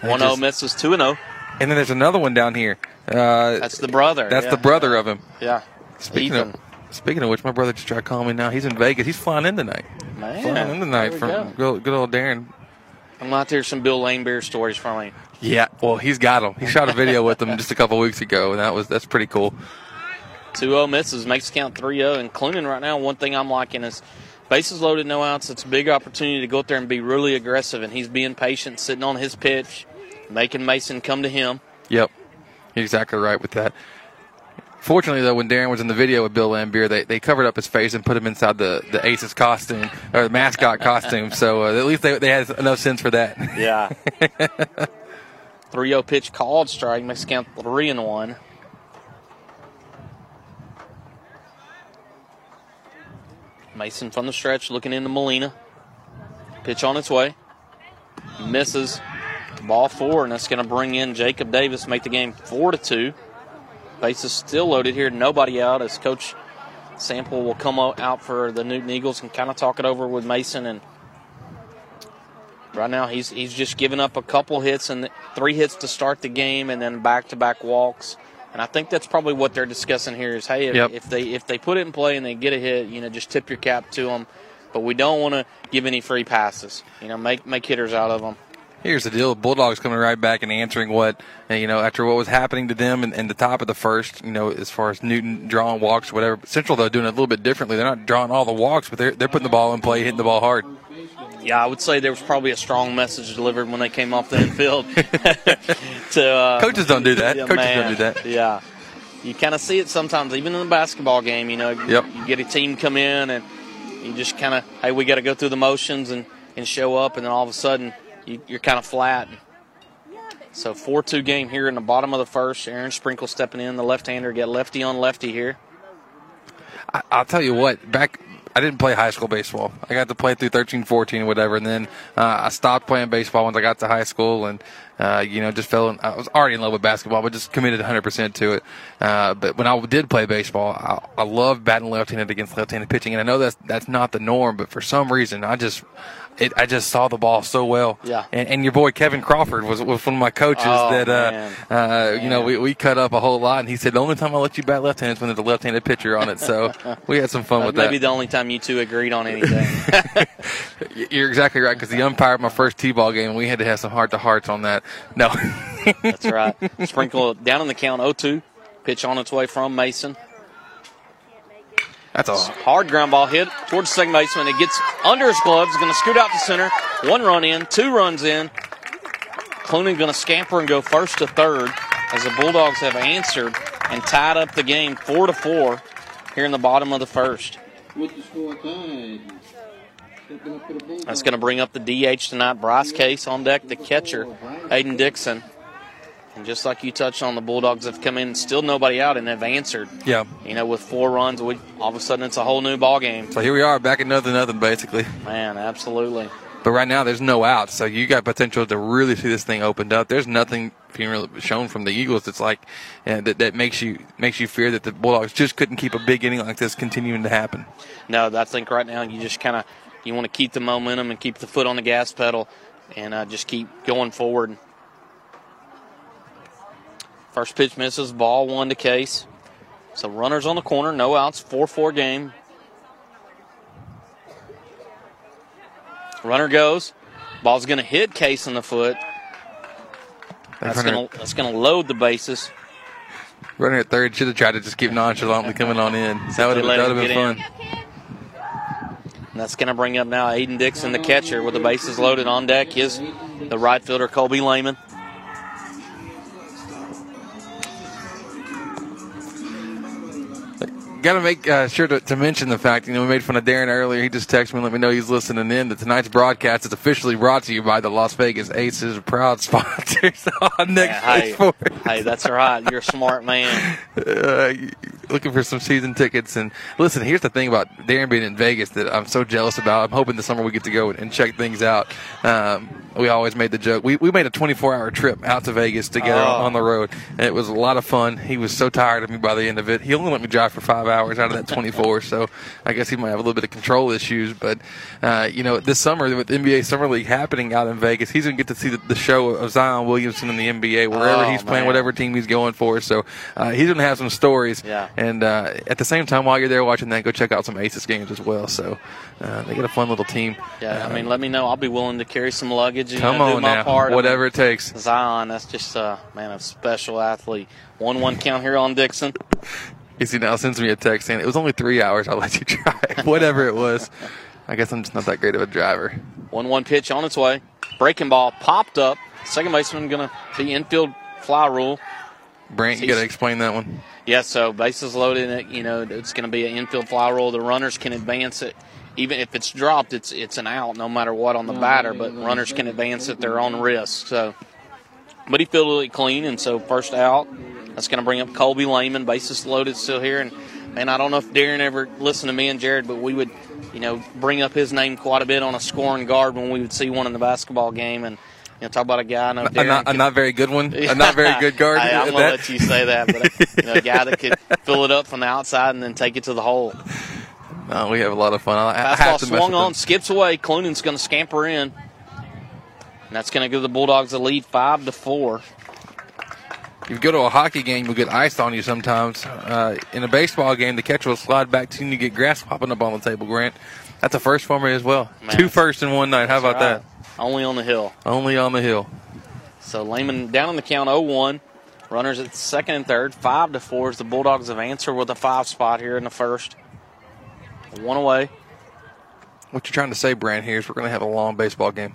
1 0 just- misses 2 0. And then there's another one down here. Uh, That's the brother. That's yeah. the brother of him. Yeah. Speaking Ethan. of, speaking of which, my brother just tried calling me now. He's in Vegas. He's flying in tonight. Man, flying in tonight from go. good, good old Darren. I'm out there some Bill Laimbeer stories from him. Yeah, well, he's got him. He shot a video with him just a couple weeks ago, and that was that's pretty cool. 2 0 misses, makes count 3 0. And Clunan right now, one thing I'm liking is bases loaded, no outs. It's a big opportunity to go out there and be really aggressive. And he's being patient, sitting on his pitch, making Mason come to him. Yep, you're exactly right with that. Fortunately, though, when Darren was in the video with Bill Laimbeer, they, they covered up his face and put him inside the, the Aces costume or the mascot costume. So uh, at least they, they had enough sense for that. Yeah. 3 0 pitch called strike, makes count 3 and 1. Mason from the stretch looking into Molina. Pitch on its way. Misses. Ball four, and that's going to bring in Jacob Davis, make the game four to two. Bases still loaded here, nobody out as Coach Sample will come out for the Newton Eagles and kind of talk it over with Mason. And right now, he's he's just given up a couple hits and three hits to start the game, and then back to back walks And I think that's probably what they're discussing here is, hey, if, Yep. if they if they put it in play and they get a hit, you know, just tip your cap to them. But we don't want to give any free passes. You know, make make hitters out of them. Here's the deal: Bulldogs coming right back and answering what you know after what was happening to them in, in the top of the first. You know, as far as Newton drawing walks, whatever. Central though doing it a little bit differently. They're not drawing all the walks, but they're they're putting the ball in play, hitting the ball hard. Yeah, I would say there was probably a strong message delivered when they came off the infield. to uh, Coaches don't do that. Yeah, Coaches man. don't do that. Yeah, you kind of see it sometimes, even in the basketball game. You know, Yep. you get a team come in and you just kind of, hey, we got to go through the motions and, and show up, and then all of a sudden you, you're kind of flat. So 4-2 game here in the bottom of the first. Aaron Sprinkle stepping in, the left-hander, get lefty on lefty here. I, I'll tell you what, back I didn't play high school baseball. I got to play through 13, 14, whatever, and then uh, I stopped playing baseball once I got to high school, and uh, you know, just fell. In, I was already in love with basketball, but just committed 100 percent to it. Uh, but when I did play baseball, I, I loved batting left-handed against left-handed pitching, and I know that's that's not the norm, but for some reason, I just. It, I just saw the ball so well. Yeah. And, and your boy Kevin Crawford was, was one of my coaches Oh, that, man. uh, uh, you know, we, we cut up a whole lot. And he said, the only time I let you bat left handed is when there's a left handed pitcher on it. So we had some fun That's with that. maybe that. the only time you two agreed on anything. You're exactly right because the umpire of my first T-ball game, we had to have some heart to hearts on that. No, That's right. Sprinkle down on the count 0-2. Pitch on its way from Mason. That's a hard ground ball hit towards the second baseman. It gets under his gloves. Going to scoot out to center. One run in, two runs in. Clunan going to scamper and go first to third as the Bulldogs have answered and tied up the game four to four here in the bottom of the first. With the score tied. That's going to bring up the DH tonight. Bryce Case on deck, the catcher, Aiden Dixon. And just like you touched on, the Bulldogs have come in, still nobody out, and have answered. yeah. You know, with four runs, we, all of a sudden it's a whole new ball game. So here we are back at nothing, nothing basically. Man, absolutely. But right now there's no outs, so you got potential to really see this thing opened up. There's nothing shown from the Eagles that's like uh, that, that makes you makes you fear that the Bulldogs just couldn't keep a big inning like this continuing to happen. No, I think right now you just kind of you want to keep the momentum and keep the foot on the gas pedal, and uh, just keep going forward. First pitch misses, ball one to Case. So runners on the corner, no outs, four four game. Runner goes, ball's going to hit Case in the foot. That's going to that's going to load the bases. Runner at third should have tried to just keep nonchalantly coming on in. That would have that would have been fun. And that's going to bring up now Aiden Dixon, the catcher, with the bases loaded on deck. His the right fielder Colby Lehman. Got to make uh, sure to, to mention the fact, you know, we made fun of Darren earlier. He just texted me and let me know he's listening in. That tonight's broadcast is officially brought to you by the Las Vegas Aces, proud sponsors on Next hey, Sports. hey, that's right. You're a smart man. uh, looking for some season tickets. And listen, here's the thing about Darren being in Vegas that I'm so jealous about. I'm hoping this summer we get to go and check things out. Um, we always made the joke. We, we made a 24 hour trip out to Vegas together Oh. on the road. And it was a lot of fun. He was so tired of me by the end of it. He only let me drive for five hours out of that 24. so I guess he might have a little bit of control issues. But, uh, you know, this summer with NBA Summer League happening out in Vegas, he's going to get to see the, the show of Zion Williamson in the NBA wherever Oh, he's playing, man. whatever team he's going for. So uh, he's going to have some stories. Yeah. And uh, at the same time, while you're there watching that, go check out some Aces games as well. So uh, they got a fun little team. Yeah, I mean, let me know. I'll be willing to carry some luggage. And, Come you know, do on my now. part. I Whatever mean, it takes. Zion, that's just uh, man, a special athlete. One one count here on Dixon. Casey now sends me a text saying it was only three hours. I'll let you drive. Whatever it was. I guess I'm just not that great of a driver. One one pitch on its way. Breaking ball popped up. Second baseman going to be infield fly rule. Brant, you got to explain that one. Yeah, so bases loaded. it, You know, it's going to be an infield fly rule. The runners can advance it. Even if it's dropped, it's it's an out no matter what on the batter. But runners can advance at their own risk. So, but he fielded it clean, and so first out. That's going to bring up Colby Lehman. Bases loaded still here, and man, I don't know if Darren ever listened to me and Jared, but we would, you know, bring up his name quite a bit on a scoring guard when we would see one in the basketball game, and you know, talk about a guy I know. A Darren not, a not very good one. A not very good guard. Hey, I'm gonna that. let you say that, but uh, you know, a guy that could fill it up from the outside and then take it to the hole. No, we have a lot of fun. I, I Fastball have to swung on, skips away. Clunan's going to scamper in, and that's going to give the Bulldogs a lead five to four. If you go to a hockey game, you'll get ice on you sometimes. Uh, in a baseball game, the catcher will slide back to you and you get grass popping up on the table, Grant. That's a first for me as well. Man. Two firsts in one night. How about Right. Only on the hill. Only on the hill. So Lehman down on the count 0-1. Runners at second and third. Five to four as the Bulldogs have answered with a five spot here in the first. One away. What you're trying to say, Brant, here is we're going to have a long baseball game.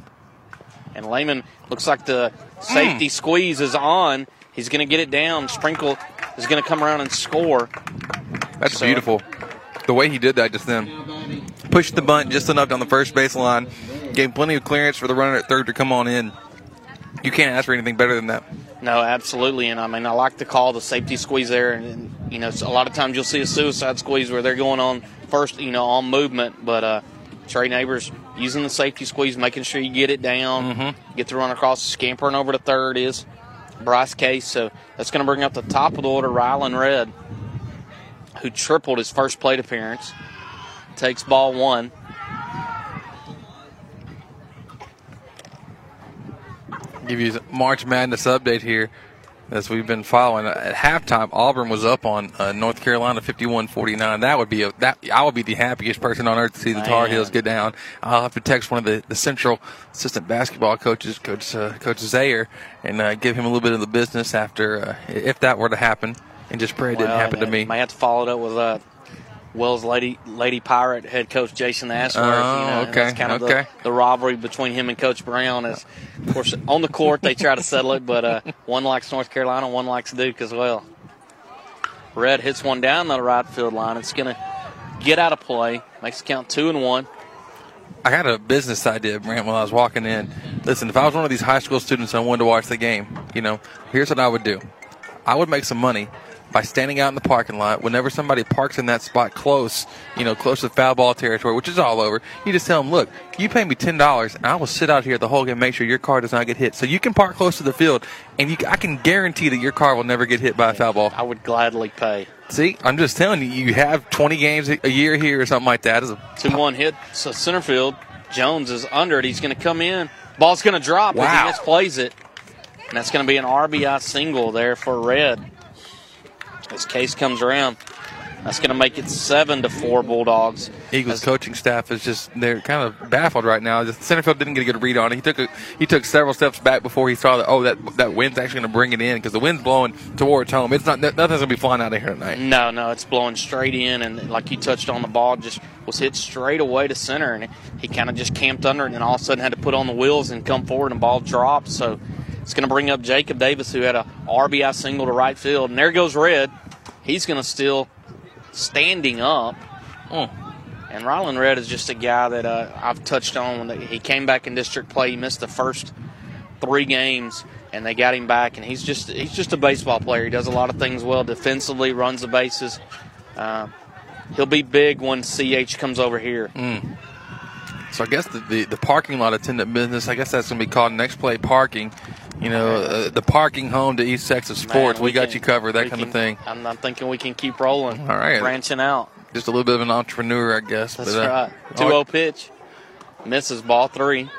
And Lehman looks like the safety Mm. squeeze is on. He's going to get it down. Sprinkle is going to come around and score. That's So- beautiful. The way he did that just then. Pushed the bunt just enough down the first base line. Gave plenty of clearance for the runner at third to come on in. You can't ask for anything better than that. No, absolutely. And I mean, I like to call the safety squeeze there. And, and, you know, a lot of times you'll see a suicide squeeze where they're going on first, you know, on movement. But uh, Trey Neighbors using the safety squeeze, making sure you get it down, Mm-hmm. get the run across, scampering over to third is Bryce Case. So that's going to bring up the top of the order, Rylan Red, who tripled his first plate appearance. Takes ball one. give you March Madness update here as we've been following. At halftime, Auburn was up on uh, North Carolina 51-49. That would be a that I would be the happiest person on earth to see the Tar Heels get down. I'll have to text one of the, the Central assistant basketball coaches, Coach uh, Coach Zayer, and uh, give him a little bit of the business after uh, if that were to happen, and just pray it didn't happen to me. May have to follow it up with uh, Wells Lady Lady Pirate head coach Jason Ashworth. Oh, you know, okay, that's kind of okay. the, the rivalry between him and Coach Brown. Is of course on the court they try to settle it, but uh, one likes North Carolina, one likes Duke as well. Red hits one down the right field line. It's going to get out of play. Makes count two and one. I had a business idea, Brant, while I was walking in. Listen, if I was one of these high school students and I wanted to watch the game, you know, here's what I would do. I would make some money by standing out in the parking lot whenever somebody parks in that spot close, you know, close to foul ball territory, which is all over. You just tell them, look, you pay me ten dollars, and I will sit out here the whole game, make sure your car does not get hit. So you can park close to the field, and you, I can guarantee that your car will never get hit by a foul ball. I would gladly pay. See, I'm just telling you, you have 20 games a year here or something like that. A, Two one hit so center field. Jones is under it. He's going to come in. Ball's going to drop. If Wow. he misplays it, and that's going to be an RBI single there for Red. As Case comes around, that's going to make it seven to four Bulldogs. Eagles coaching staff is just they're kind of baffled right now. The center field didn't get a good read on it. He took a, he took several steps back before he saw that oh that that wind's actually going to bring it in because the wind's blowing towards home. It's not nothing's going to be flying out of here tonight. No, no, it's blowing straight in, and like you touched on, the ball just was hit straight away to center, and he kind of just camped under it, and then all of a sudden had to put on the wheels and come forward, and the ball dropped. So it's going to bring up Jacob Davis, who had a RBI single to right field, and there goes Red. He's going to still standing up. And Rylan Red is just a guy that uh, I've touched on. When he came back in district play, he missed the first three games, and they got him back. And he's just he's just a baseball player. He does a lot of things well defensively, runs the bases. Uh, he'll be big when CH comes over here. Mm. So I guess the, the, the parking lot attendant business, I guess that's going to be called next play parking. You know, uh, the parking home to East Texas Sports. Man, we, we got can- you covered, that kind of thing. I'm, I'm thinking we can keep rolling. All right. branching out. Just a little bit of an entrepreneur, I guess. That's but, uh, right. 2 0 pitch. Misses ball three.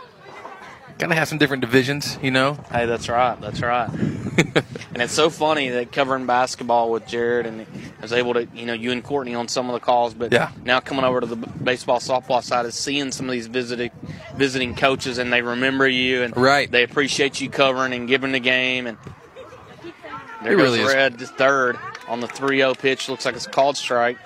Gotta have some different divisions, you know. Hey, that's right. That's right. and it's so funny that covering basketball with Jared and I was able to, you know, you and Courtney on some of the calls, but Yeah. now coming over to the baseball softball side is seeing some of these visiting visiting coaches and they remember you and right. they appreciate you covering and giving the game and there It goes really is. Red to third on the 3-0 pitch. Looks like it's called strike.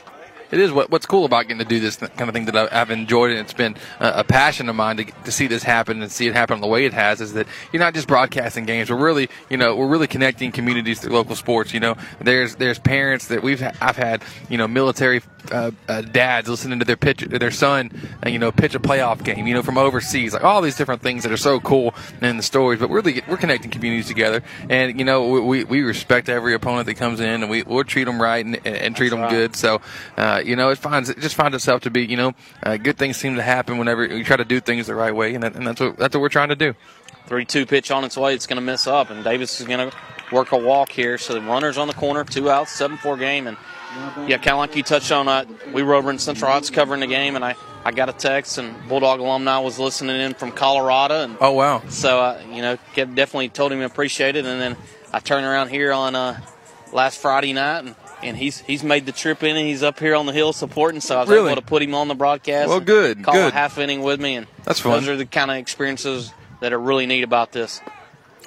It is what what's cool about getting to do this kind of thing that I- I've enjoyed, and it's been a passion of mine to, to see this happen and see it happen the way it has. Is that you're not just broadcasting games; we're really, you know, we're really connecting communities through local sports. You know, there's there's parents that we've I've had, you know, military uh, uh, dads listening to their pitch their son, uh, you know, pitch a playoff game, you know, from overseas, like all these different things that are so cool in the stories. But we're really we're connecting communities together, and you know, we, we, we respect every opponent that comes in, and we we'll treat them right and, and treat them right. good. So, uh, you know, it finds it just finds itself to be, you know, uh, good things seem to happen whenever you try to do things the right way, and, that, and that's what that's what we're trying to do. 3 2 pitch on its way. It's going to miss up, and Davis is going to work a walk here. So the runner's on the corner, two outs, 7 4 game. And yeah, kind of like you touched on, uh, we were over in Central Heights covering the game, and I, I got a text, and Bulldog alumni was listening in from Colorado. And Oh wow! so, uh, you know, kept- definitely told him to appreciate it. And then I turned around here on uh, last Friday night, and, and he's he's made the trip in, and he's up here on the hill supporting. So I was Really? able to put him on the broadcast. Well, good, Call good. a half inning with me, and That's fun. Those are the kind of experiences that are really neat about this.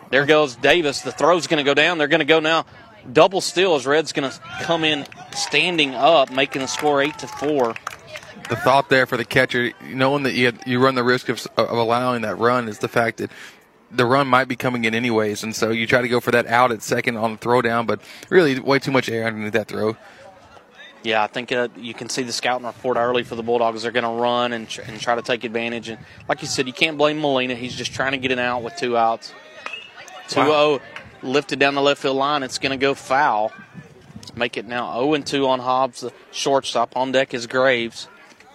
There goes Davis. The throw's going to go down. They're going to go now. Double steal as Red's going to come in standing up, making the score eight to four. the thought there for the catcher, knowing that you you run the risk of, of allowing that run, is the fact that the run might be coming in anyways, and so you try to go for that out at second on the throw down, but really way too much air underneath that throw. Yeah, I think uh, you can see the scouting report early for the Bulldogs. They're going to run and, tr- and try to take advantage. And like you said, you can't blame Molina. He's just trying to get an out with two outs. 2 0 lifted down the left field line. It's going to go foul. Make it now 0 2 on Hobbs, the shortstop. On deck is Graves.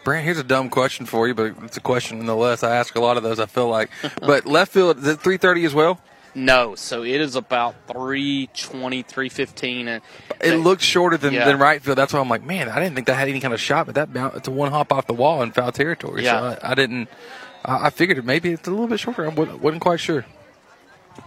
Brant, here's a dumb question for you, but it's a question nonetheless. I ask a lot of those. I feel like, but left field is it 3:30 as well? No, so it is about 320, 315. And It looks shorter than, Yeah. than right field. That's why I'm like, man, I didn't think that had any kind of shot, but that bounce, it's a one hop off the wall in foul territory. Yeah. So I, I didn't. I, figured maybe it's a little bit shorter. I wasn't quite sure.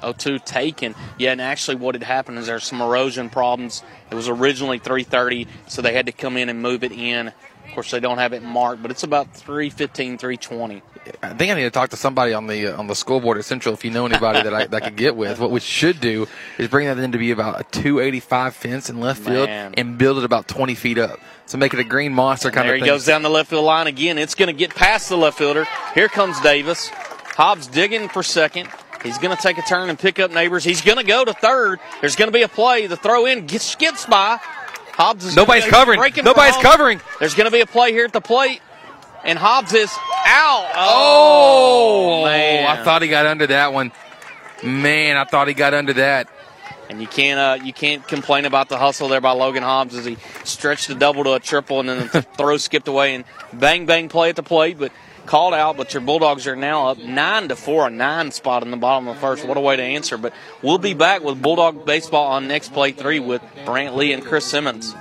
0-2 taken. Yeah, and actually what had happened is there's some erosion problems. It was originally 330, so they had to come in and move it in. Of course, they don't have it marked, but it's about 315, 320. I think I need to talk to somebody on the uh, on the school board at Central. If you know anybody that I that I could get with, what we should do is bring that in to be about a 285 fence in left field Man. and build it about 20 feet up. So make it a green monster kind there of he thing. goes down the left field line again. It's going to get past the left fielder. Here comes Davis. Hobbs digging for second. He's going to take a turn and pick up neighbors. He's going to go to third. There's going to be a play. The throw in gets by. Hobbs is Nobody's covering. Nobody's covering. There's going to be a play here at the plate, and Hobbs is out. Oh, man. I thought he got under that one. Man, I thought he got under that. And you can't uh, you can't complain about the hustle there by Logan Hobbs as he stretched the double to a triple and then the throw skipped away and bang bang play at the plate, but called out. But your Bulldogs are now up nine to four, a nine spot in the bottom of the first. What a way to answer! But we'll be back with Bulldog baseball on next play three with Brant Lee and Chris Simmons.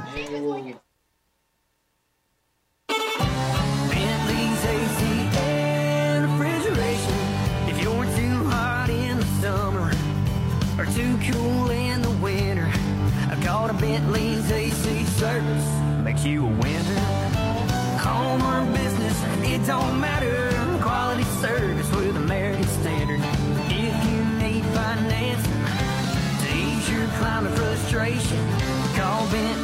Bentley's AC service. Makes you a winner. Home or business, it don't matter. Call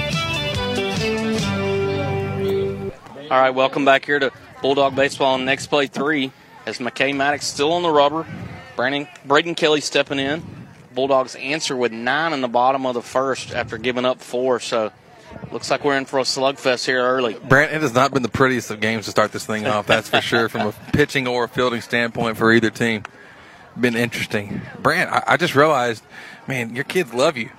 All right, welcome back here to Bulldog Baseball on next play three as McKay Maddox still on the rubber. Brandon, Braden Kelly stepping in. Bulldogs answer with nine in the bottom of the first after giving up four. So looks like we're in for a slugfest here early. Brant, it has not been the prettiest of games to start this thing off, that's for sure, from a pitching or a fielding standpoint for either team. Been interesting. Brant, I, I just realized, man, your kids love you.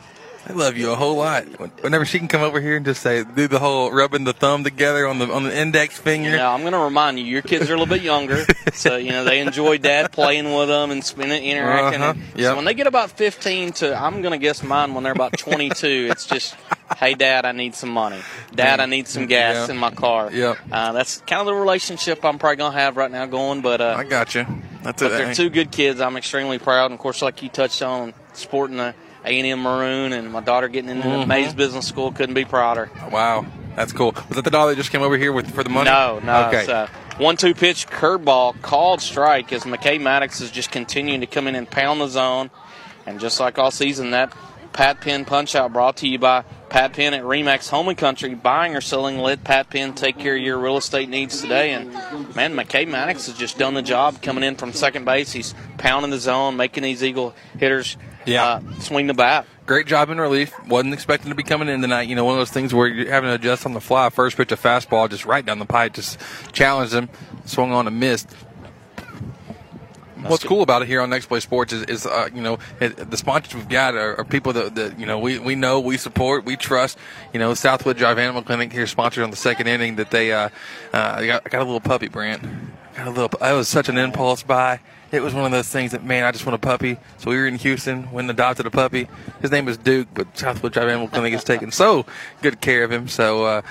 They love you a whole lot. Whenever she can come over here and just say, do the whole rubbing the thumb together on the on the index finger. Now I'm going to remind you, your kids are a little bit younger, so you know they enjoy dad playing with them and spending interacting. Uh-huh, yep. So when they get about 15 to, I'm going to guess mine when they're about 22. it's just, hey dad, I need some money. Dad, I need some gas Yeah. in my car. Yep. Uh, that's kind of the relationship I'm probably going to have right now going. But uh, I got you. That's but it. they're two good kids. I'm extremely proud. And of course, like you touched on, sporting the A&M maroon and my daughter getting into the Mhm. Mays Business School, couldn't be prouder. Wow, that's cool. Was that the dollar that just came over here with for the money? No, no. Okay. So One two pitch curveball called strike as McKay Maddox is just continuing to come in and pound the zone. And just like all season, that Pat Penn punch out brought to you by Pat Penn at Remax Home and Country. Buying or selling, let Pat Penn take care of your real estate needs today. And man, McKay Maddox has just done the job coming in from second base. He's pounding the zone, making these Eagle hitters Yeah. uh, swing the bat. Great job in relief. Wasn't expecting to be coming in tonight. You know, one of those things where you're having to adjust on the fly. First pitch, a fastball, just right down the pipe, just challenged him, swung on and missed. What's cool about it here on Next Play Sports is, is uh, you know, it, the sponsors we've got are, are people that, that, you know, we, we know, we support, we trust. You know, Southwood Drive Animal Clinic here sponsored on the second inning that they, uh, uh, I got, got a little puppy, Brant. Got a little, that was such an impulse buy. It was one of those things that, man, I just want a puppy. So we were in Houston, went and adopted a puppy. His name is Duke, but Southwood Drive Animal Clinic is taking so good care of him. So, uh,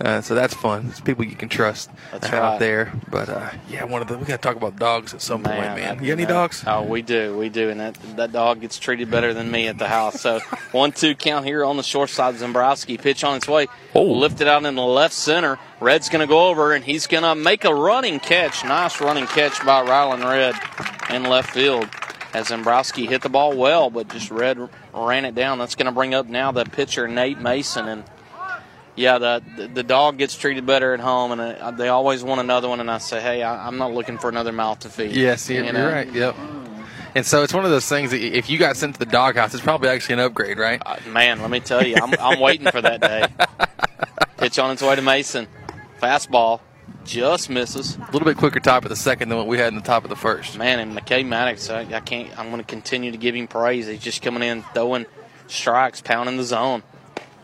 uh, so that's fun. It's people you can trust That's out right. there. But uh, yeah, one of the we got to talk about dogs at some point, man. that- You got any dogs? Oh, we do, we do, and that that dog gets treated better than me at the house. So one two count here on the short side. Zimbrowski pitch on its way, oh. lifted out in the left center. Red's going to go over and he's going to make a running catch. Nice running catch by Rylan Red in left field. As Zimbrowski hit the ball well, but just Red ran it down. That's going to bring up now the pitcher Nate Mason and. Yeah, the, the the dog gets treated better at home, and uh, they always want another one. And I say, hey, I, I'm not looking for another mouth to feed. Yes, you're, You you're right. Yep. And so it's one of those things that if you got sent to the doghouse, it's probably actually an upgrade, right? Uh, man, let me tell you, I'm, I'm waiting for that day. Pitch on its way to Mason. Fastball just misses. A little bit quicker top of the second than what we had in the top of the first. Man, and McKay Maddox, I, I can't. I'm going to continue to give him praise. He's just coming in, throwing strikes, pounding the zone.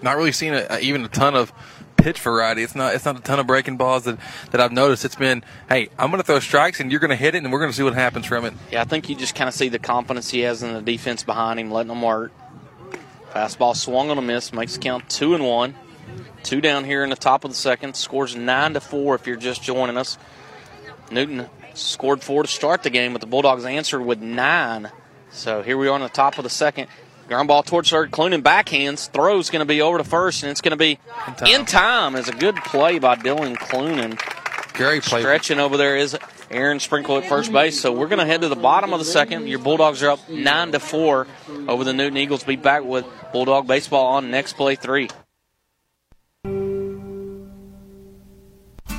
Not really seen a, even a ton of pitch variety. It's not it's not a ton of breaking balls that, that I've noticed. It's been, hey, I'm going to throw strikes and you're going to hit it and we're going to see what happens from it. Yeah, I think you just kind of see the confidence he has in the defense behind him, letting them work. Fastball swung on a miss, makes count two and one. Two down here in the top of the second. Scores nine to four if you're just joining us. Newton scored four to start the game, but the Bulldogs answered with nine. So here we are in the top of the second. Ground ball towards third. Clunan backhands. Throw's going to be over to first, and it's going to be in time. Is a good play by Dylan Clunan. Great play. Stretching over there is Aaron Sprinkle at first base. So we're going to head to the bottom of the second. Your Bulldogs are up nine to four over the Newton Eagles. Be back with Bulldog baseball on next play three.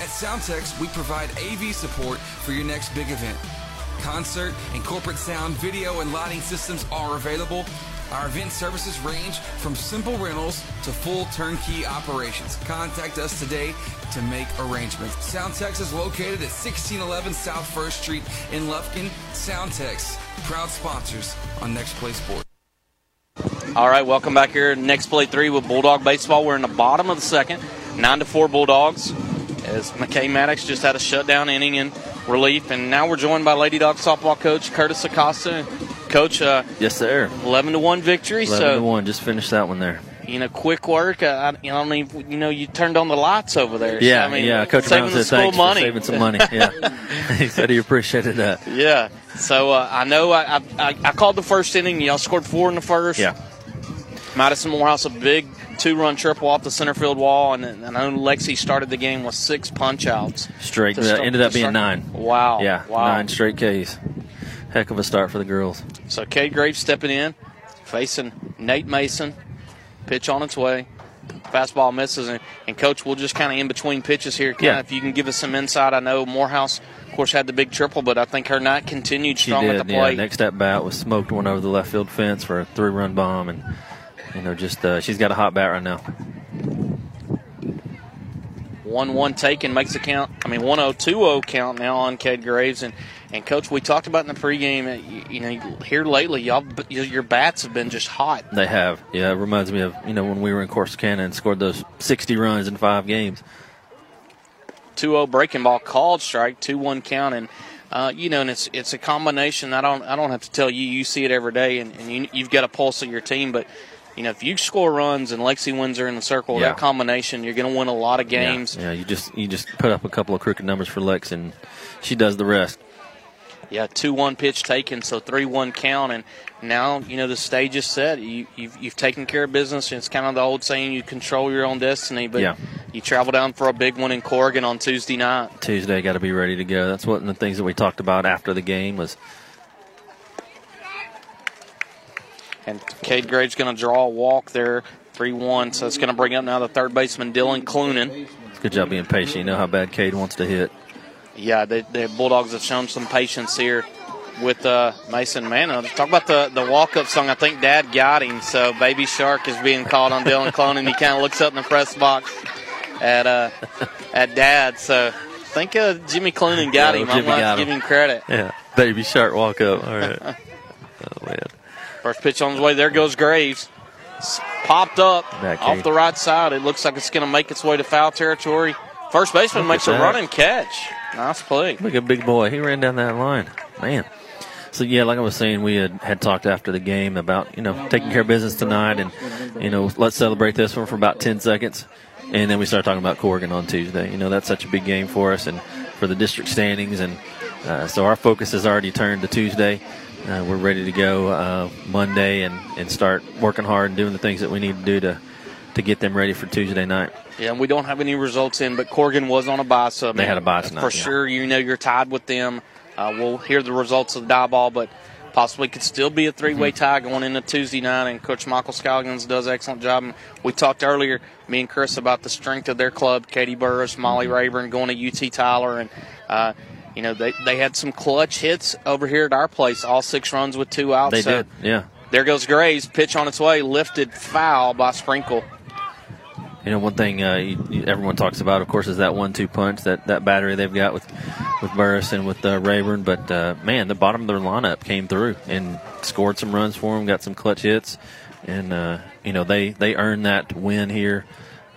At Soundtex, we provide AV support for your next big event. Concert and corporate sound, video, and lighting systems are available. Our event services range from simple rentals to full turnkey operations. Contact us today to make arrangements. Soundtex is located at 1611 South First Street in Lufkin. Soundtex, proud sponsors on Next Play Sports. All right, welcome back here. Next play three with Bulldog baseball. We're in the bottom of the second, nine to four Bulldogs. As McKay Maddox just had a shutdown inning in relief, and now we're joined by Lady Dog softball coach Curtis Acosta. Coach, uh, Yes, sir. eleven to one victory. 11 so to 1. Just finished that one there. you know, quick work. Uh, I, you know, I mean, you know, you turned on the lights over there. So, Yeah, I mean, yeah. Coach saving Brown said thanks money. for saving some money. Yeah, he said he appreciated that. Yeah. So uh, I know I, I I called the first inning. Y'all scored four in the first. Yeah. Madison Morehouse a big two-run triple off the center field wall, and, and I know Lexi started the game with six punch-outs. Straight. To Uh, start- ended up being nine. Wow. Yeah. Wow. Nine straight Ks. Heck of a start for the girls. So Cade Graves stepping in, facing Nate Mason. Pitch on its way. Fastball misses, and, and coach, we'll just kind of in between pitches here. Kind Yeah. If you can give us some insight, I know Morehouse of course, had the big triple, but I think her night continued She strong did. at the Yeah. plate. Next at bat was smoked one over the left field fence for a three-run bomb, and you know, just uh, she's got a hot bat right now. One one taken makes the count. I mean, one zero two zero count now on Cade Graves and and coach. We talked about in the pregame. uh, You, you know, here lately, y'all your bats have been just hot. They have. Yeah, it reminds me of you know when we were in Corsicana and scored those 60 runs in five games. 2-0 breaking ball called strike, 2-1 count, and uh, you know, and it's it's a combination. I don't I don't have to tell you, you see it every day, and, and you, you've got a pulse of your team. But you know, if you score runs and Lexi wins are in the circle, Yeah. that combination, you're going to win a lot of games. Yeah, yeah, you just you just put up a couple of crooked numbers for Lex, and she does the rest. Yeah, two one pitch taken, so three one count, and now you know the stage is set. You, you've you've taken care of business. And it's kind of the old saying: you control your own destiny. But Yeah. you travel down for a big one in Corrigan on Tuesday night. Tuesday, got to be ready to go. That's one of the things that we talked about after the game was And Cade Graves going to draw a walk there, 3 1. So it's going to bring up now the third baseman, Dylan Clunan. good job being patient. You know how bad Cade wants to hit. Yeah, the, the Bulldogs have shown some patience here with uh, Mason Manna. Talk about the, the walk up song. I think Dad got him. So Baby Shark is being called on Dylan Clunan. He kind of looks up in the press box at uh, at Dad. So I think uh, Jimmy Clunan got Yeah, him. I'm Jimmy to give him. him credit. Yeah, baby shark walk up. All right. oh man. First pitch on his way. There goes Graves. S- Popped up off the right side. It looks like it's going to make its way to foul territory. First baseman makes at a that. running catch. Nice play. Look at big boy. He ran down that line. Man. So yeah, like I was saying, we had, had talked after the game about you know taking care of business tonight, and you know let's celebrate this one for about ten seconds, and then we start talking about Corrigan on Tuesday. You know that's such a big game for us and for the district standings, and uh, so our focus has already turned to Tuesday. Uh, we're ready to go uh, Monday and, and start working hard and doing the things that we need to do to to get them ready for Tuesday night. Yeah, and we don't have any results in, but Corrigan was on a bye, so They had a bye tonight, For yeah. sure, you know you're tied with them. Uh, we'll hear the results of the Diboll, but possibly could still be a three-way Mm-hmm. tie going into Tuesday night. And Coach Michael Scoggins does an excellent job. And we talked earlier, me and Chris, about the strength of their club. Katie Burris, Molly Mm-hmm. Rayburn going to UT Tyler, and uh, you know they they had some clutch hits over here at our place. All six runs with two outs. They so did, yeah. There goes Graves. Pitch on its way, lifted foul by Sprinkle. You know, one thing uh, you, you, everyone talks about, of course, is that one-two punch, that, that battery they've got with with Burris and with uh, Rayburn. But uh, man, the bottom of their lineup came through and scored some runs for them, got some clutch hits, and uh, you know they they earned that win here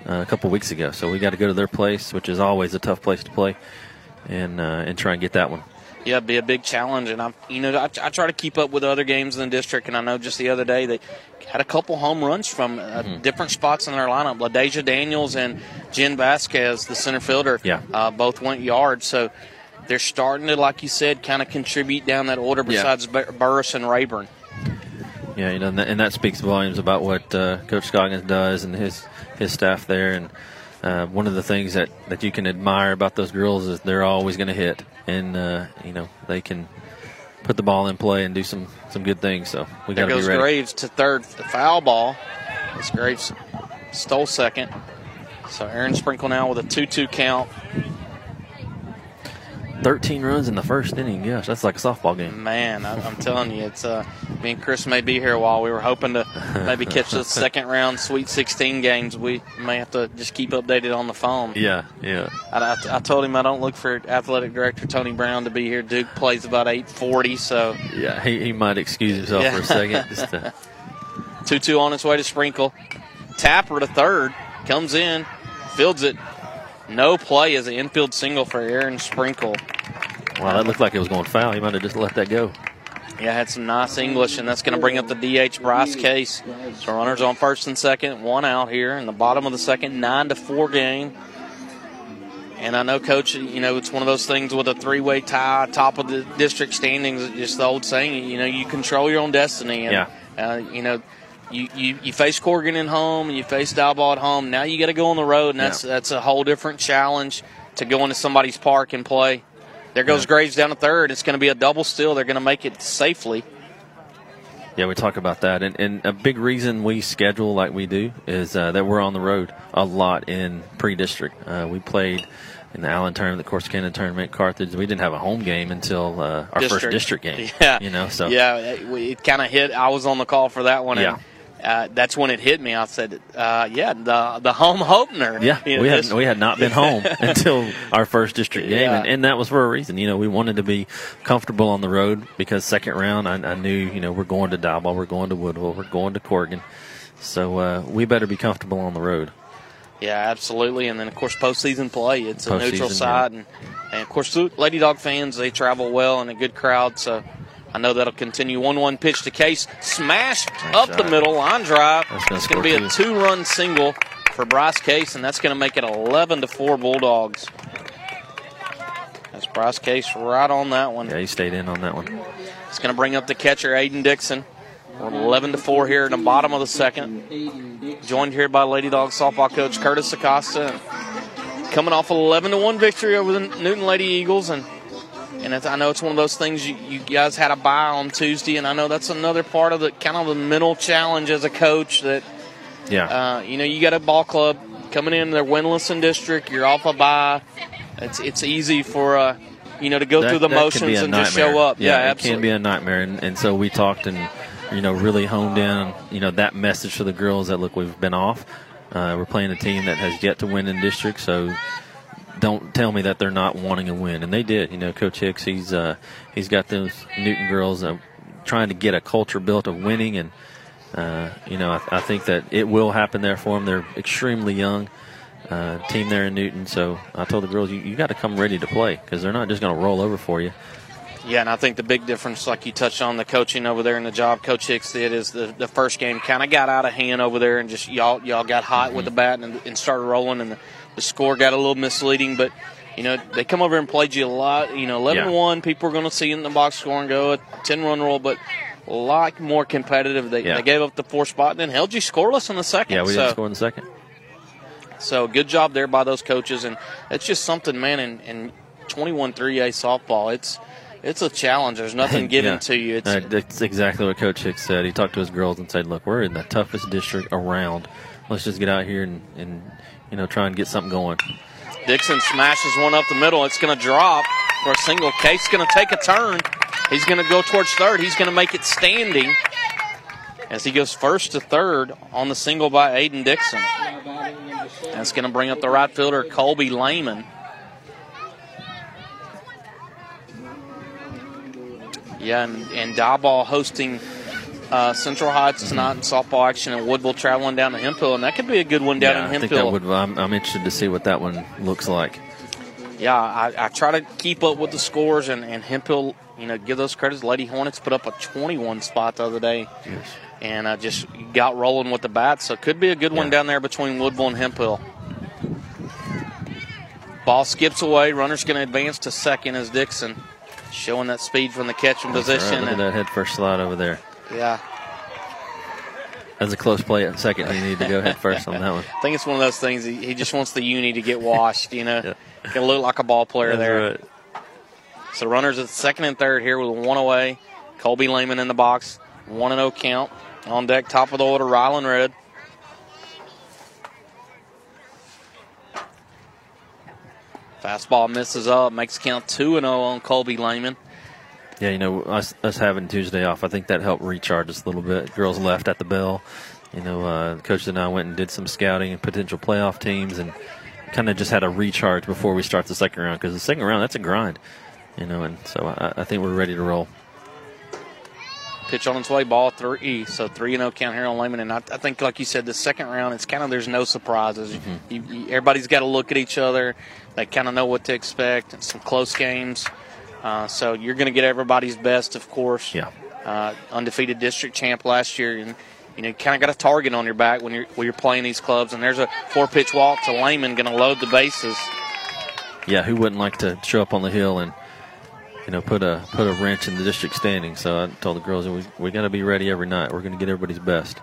uh, a couple weeks ago. So we got to go to their place, which is always a tough place to play, and uh, and try and get that one. Yeah, it'd be a big challenge, and I, you know, I, I try to keep up with other games in the district, and I know just the other day they had a couple home runs from uh, Mm-hmm. different spots in their lineup. LaDeja Daniels and Jen Vasquez, the center fielder, Yeah. uh, both went yards, so they're starting to, like you said, kind of contribute down that order. Yeah. Besides Bur- Burris and Rayburn, Yeah, you know, and that, and that speaks volumes about what uh, Coach Scoggins does and his his staff there. And uh, one of the things that, that you can admire about those girls is they're always going to hit, and uh, you know they can put the ball in play and do some some good things. So we got to be ready. Graves to third, the foul ball. As Graves stole second, so Aaron Sprinkle now with a two-two count. Thirteen runs in the first inning. Gosh, that's like a softball game. Man, I, I'm telling you, it's uh, me and Chris may be here a while. We were hoping to maybe catch the second round Sweet 16 games. We may have to just keep updated on the phone. Yeah, yeah. I, I, I told him I don't look for athletic director Tony Brown to be here. Duke plays about 8:40, so Yeah, he, he might excuse himself Yeah. for a second. Just to, two-two on its way to Sprinkle. Tapper to third comes in, fields it. No play as an infield single for Aaron Sprinkle. wow, that looked like it was going foul. He might have just let that go. Yeah, had some nice English, and that's going to bring up the DH Bryce Case. So runners on first and second, one out here in the bottom of the second, nine to four game. And I know, Coach, you know it's one of those things with a three-way tie, top of the district standings. Just the old saying, you know, you control your own destiny. And, Yeah. Uh, you know, you, you, you face Corrigan at home, and you face Diboll at home. Now you got to go on the road, and that's that's a whole different challenge to go into somebody's park and play. There goes Graves down to third. It's going to be a double steal. They're going to make it safely. Yeah, we talk about that, and, and a big reason we schedule like we do is uh, that we're on the road a lot in pre-district. Uh, we played in the Allen tournament, the Corsicana tournament, Carthage. We didn't have a home game until uh, our first district game. Yeah, you know, so yeah, it, it kind of hit. I was on the call for that one. Yeah. And, uh, that's when it hit me. I said, uh, "Yeah, the the home opener." Yeah, You know, we had we had not been home until our first district game, Yeah. and, and that was for a reason. You know, we wanted to be comfortable on the road because second round, I, I knew you know we're going to Diboll, we're going to Woodville, we're going to Corrigan, so uh, we better be comfortable on the road. Yeah, absolutely. And then of course postseason play. It's a neutral Postseason, side, and, and of course Lady Dog fans they travel well and a good crowd. So I know that'll continue. One-one pitch to Case, smash up the middle line drive. It's going to be a two-run single for Bryce Case, and that's going to make it 11 to four Bulldogs. That's Bryce Case right on that one. Yeah, he stayed in on that one. It's going to bring up the catcher Aiden Dixon. We're 11 to four here in the bottom of the second. Joined here by Lady Dog softball coach Curtis Acosta. Coming off 11 to one victory over the Newton Lady Eagles, and and it's, I know it's one of those things you, you guys had a bye on Tuesday, and I know that's another part of the kind of the mental challenge as a coach that Yeah, uh, you know you got a ball club coming in, they're winless in district, you're off a bye. It's it's easy for uh, you know to go That- through the that can be motions and just show up. Yeah, it absolutely. can be a nightmare, and, and so we talked and you know really honed in you know that message to the girls that look we've been off. Uh, we're playing a team that has yet to win in district, so don't tell me that they're not wanting a win, and they did. You know, Coach Hicks, he's uh, he's got those Newton girls uh, trying to get a culture built of winning, and uh, you know I, I think that it will happen there for them. They're extremely young. Uh, team there in Newton, so I told the girls you, you got to come ready to play because they're not just going to roll over for you. Yeah, and I think the big difference, like you touched on, the coaching over there and the job Coach Hicks did is the, the first game kind of got out of hand over there, and just y'all y'all got hot with the bat and, and started rolling, and the, the score got a little misleading. But you know they come over and played you a lot. You know, eleven Yeah. one. People are going to see in the box score and go a ten run roll, but a lot more competitive. They, Yeah. they gave up the four spot and then held you scoreless in the second. Yeah, we so, didn't score in the second. so good job there by those coaches, and it's just something, man. In, in 21 3A softball, it's it's a challenge. There's nothing given Yeah. to you. It's Uh, that's exactly what Coach Hicks said. He talked to his girls and said, "Look, we're in the toughest district around. Let's just get out here and, and you know try and get something going." Dixon smashes one up the middle. It's going to drop for a single. Case's going to take a turn. He's going to go towards third. He's going to make it standing as he goes first to third on the single by Aiden Dixon. That's going to bring up the right fielder, Colby Lehman. Yeah, and, and Diboll hosting uh, Central Heights tonight in softball action, and Woodville traveling down to Hemphill, and that could be a good one down yeah, in I think Hemphill. that would. I'm, I'm interested to see what that one looks like. Yeah, I, I try to keep up with the scores, and, and Hemphill, you know, give those credits. Lady Hornets put up a 21 spot the other day, Yes. and uh, just got rolling with the bats. So it could be a good one down there between Woodville and Hemphill. Ball skips away. Runner's going to advance to second as Dixon, showing that speed from the catching That's all right. position. Look at that head first slide over there. Yeah, That's a close play at second. You need to go head first on that one. I think it's one of those things. He, he just wants the uni to get washed. You know, can look like a ball player That's there. right. So runners at second and third here with one away. Colby Lehman in the box, one and zero count on deck. Top of the order, Rylan Red. Fastball misses up, makes count two and zero on Colby Lehman. Yeah, you know, us, us having Tuesday off, I think that helped recharge us a little bit. Girls left at the bell. You know, uh, Coach and I went and did some scouting and potential playoff teams and kind of just had a recharge before we start the second round because the second round, that's a grind. You know, and so I, I think we're ready to roll. Pitch on its way, ball three. So three and zero count here on Lehman. And I, I think, like you said, the second round, it's kind of there's no surprises. You, you, everybody's got to look at each other. They kind of know what to expect. And some close games. Uh, so you're going to get everybody's best, of course. Yeah. Uh, undefeated district champ last year, and you know, kind of got a target on your back when you're when you're playing these clubs. And there's a four pitch walk to Lehman, going to load the bases. Yeah, who wouldn't like to show up on the hill and you know put a put a wrench in the district standing? So I told the girls we we got to be ready every night. We're going to get everybody's best.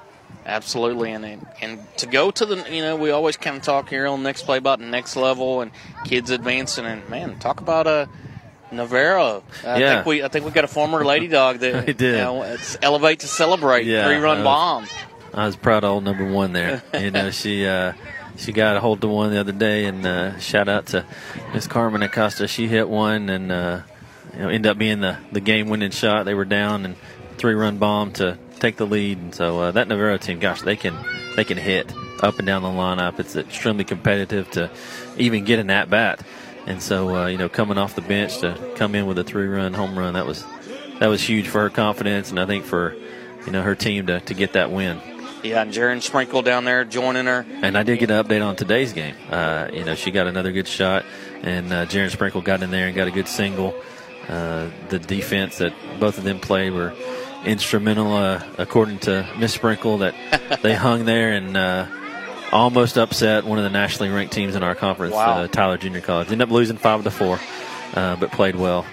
Absolutely, and and- to go to the you know we always kind of talk here on next play about the next level and kids advancing and man talk about a Navarro. I Yeah. think we I think we got a former lady dog that We did. You know, it's elevate to celebrate. Yeah, Three run bomb. I was proud of old number one there. you know, she uh, she got a hold of one the other day, and uh, shout out to Miss Carmen Acosta. She hit one, and uh, you know, ended up being the, the game winning shot. They were down and three run bomb to take the lead, and so uh, that Navarro team, gosh, they can they can hit up and down the lineup. It's extremely competitive to even get an at bat, and so uh, you know, coming off the bench to come in with a three run home run that was that was huge for her confidence, and I think for you know her team to, to get that win. Yeah, and Jaren Sprinkle down there joining her. And I did get an update on today's game. Uh, you know, she got another good shot, and uh, Jaren Sprinkle got in there and got a good single. Uh, the defense that both of them played were instrumental, uh, according to Miss Sprinkle, that they hung there and uh, almost upset one of the nationally ranked teams in our conference, Wow. uh, Tyler Junior College. Ended up losing five to four, uh, but played well.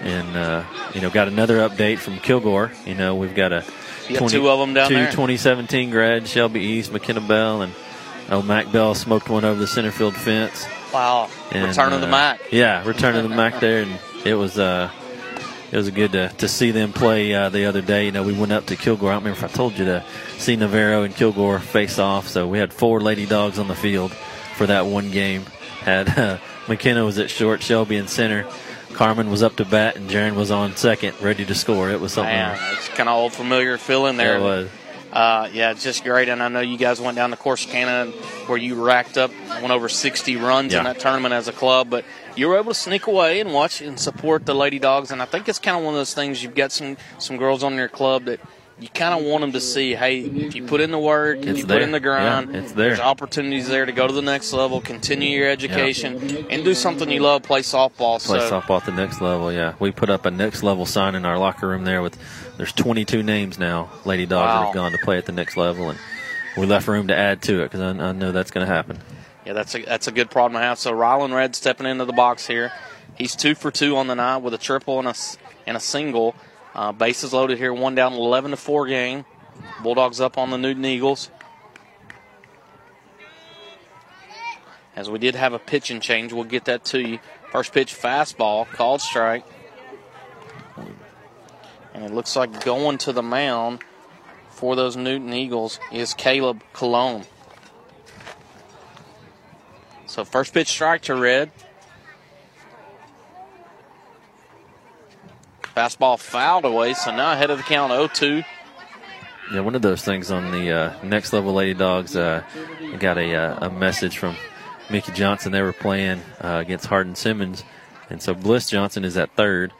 And uh, you know, got another update from Kilgore. You know, we've got a You got two of 'em down two there. 2017 grad, Shelby East, McKenna Bell, and oh, Mac Bell smoked one over the center field fence. Wow. And, Return of the uh, Mac. Yeah, return of the Mac there, and it was uh, it was good to, to see them play uh, the other day. You know, we went up to Kilgore. I don't remember if I told you to see Navarro and Kilgore face off. So we had four Lady Dogs on the field for that one game. Had uh, McKenna was at short, Shelby in center. Carmen was up to bat, and Jaren was on second, ready to score. It was something. Man, it's kind of old familiar feeling there. It was. Uh, yeah, it's just great. And I know you guys went down to Corsicana where you racked up, went over 60 runs in that tournament as a club, but you were able to sneak away and watch and support the Lady Dogs. And I think it's kind of one of those things you've got some, some girls on your club that you kind of want them to see, hey, if you put in the work, if It's you there. put in the grind, Yeah, it's there. there's opportunities there to go to the next level, continue your education, and do something you love, play softball. play so softball at the next level. Yeah, we put up a next level sign in our locker room there with there's 22 names now, Lady Dogs that have gone to play at the next level, and we left room to add to it because I, I know that's going to happen. Yeah, that's a that's a good problem to have. So Rylan Red stepping into the box here. He's two for two on the night with a triple and a and a single. Uh, bases loaded here, one down, eleven to four game. Bulldogs up on the Newton Eagles. As we did have a pitching change, we'll get that to you. First pitch fastball, called strike. And it looks like going to the mound for those Newton Eagles is Caleb Cologne. So first pitch strike to Red. Fastball fouled away, so now ahead of the count 0-2. Yeah, one of those things on the uh, next level Lady Dogs. Uh, I got a, uh, a message from Mickey Johnson. They were playing uh, against Hardin Simmons, and so Bliss Johnson is at third,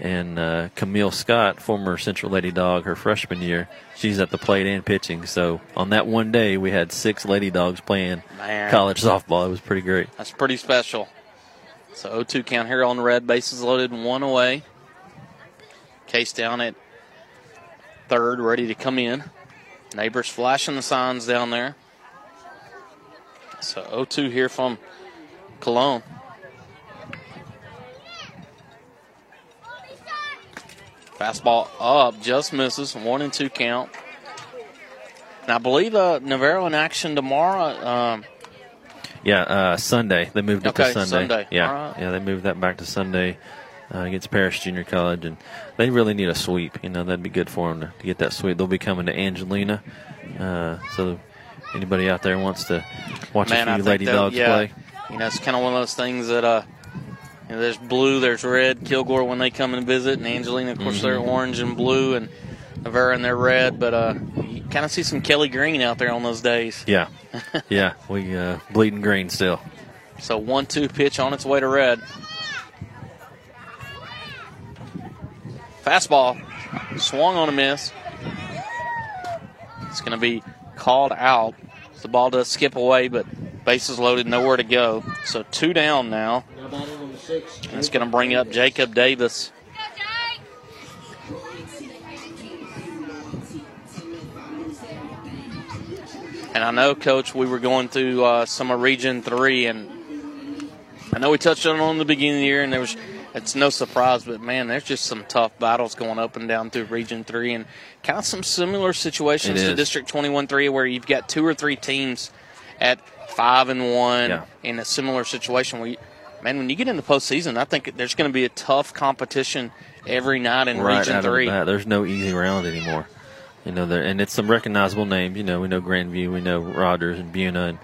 and uh, Camille Scott, former Central Lady Dog, her freshman year, she's at the plate and pitching. So on that one day, we had six Lady Dogs playing Man. college softball. It was pretty great. That's pretty special. So 0-2 count here on Red. Bases loaded, one away. Case down at third, ready to come in. Neighbors flashing the signs down there. So 0-2 here from Cologne. Fastball up, just misses. One and two count. Now I believe uh, Navarro in action tomorrow. Um, Yeah, uh, Sunday. They moved it Okay, to Sunday. Sunday. Yeah, right. yeah, they moved that back to Sunday uh, against Paris Junior College, and they really need a sweep. You know, that'd be good for them to, to get that sweep. They'll be coming to Angelina, uh, so anybody out there wants to watch Man, a few Lady Dogs yeah, play. You know, it's kind of one of those things that uh, you know, there's blue, there's red. Kilgore when they come and visit, and Angelina, of course, they're Mhm. orange and blue, and Navarro and they're red. But uh, you kind of see some Kelly Green out there on those days. Yeah, yeah, we uh, bleeding green still. So one-two pitch on its way to red. Fastball swung on a miss. It's going to be called out. The ball does skip away, but bases loaded, nowhere to go. So two down now. It's going to bring up Jacob Davis. And I know, Coach, we were going through uh, some of Region 3, and I know we touched on it in the beginning of the year, and there was it's no surprise, but man, there's just some tough battles going up and down through Region 3, and kind of some similar situations to. District 21 3, where you've got two or three teams at 5 and 1 Yeah. in a similar situation where you, man, when you get into postseason, I think there's going to be a tough competition every night in right Region the Three. There's no easy round anymore. You know, there and it's some recognizable names. You know, we know Grandview, we know Rogers and Buna, and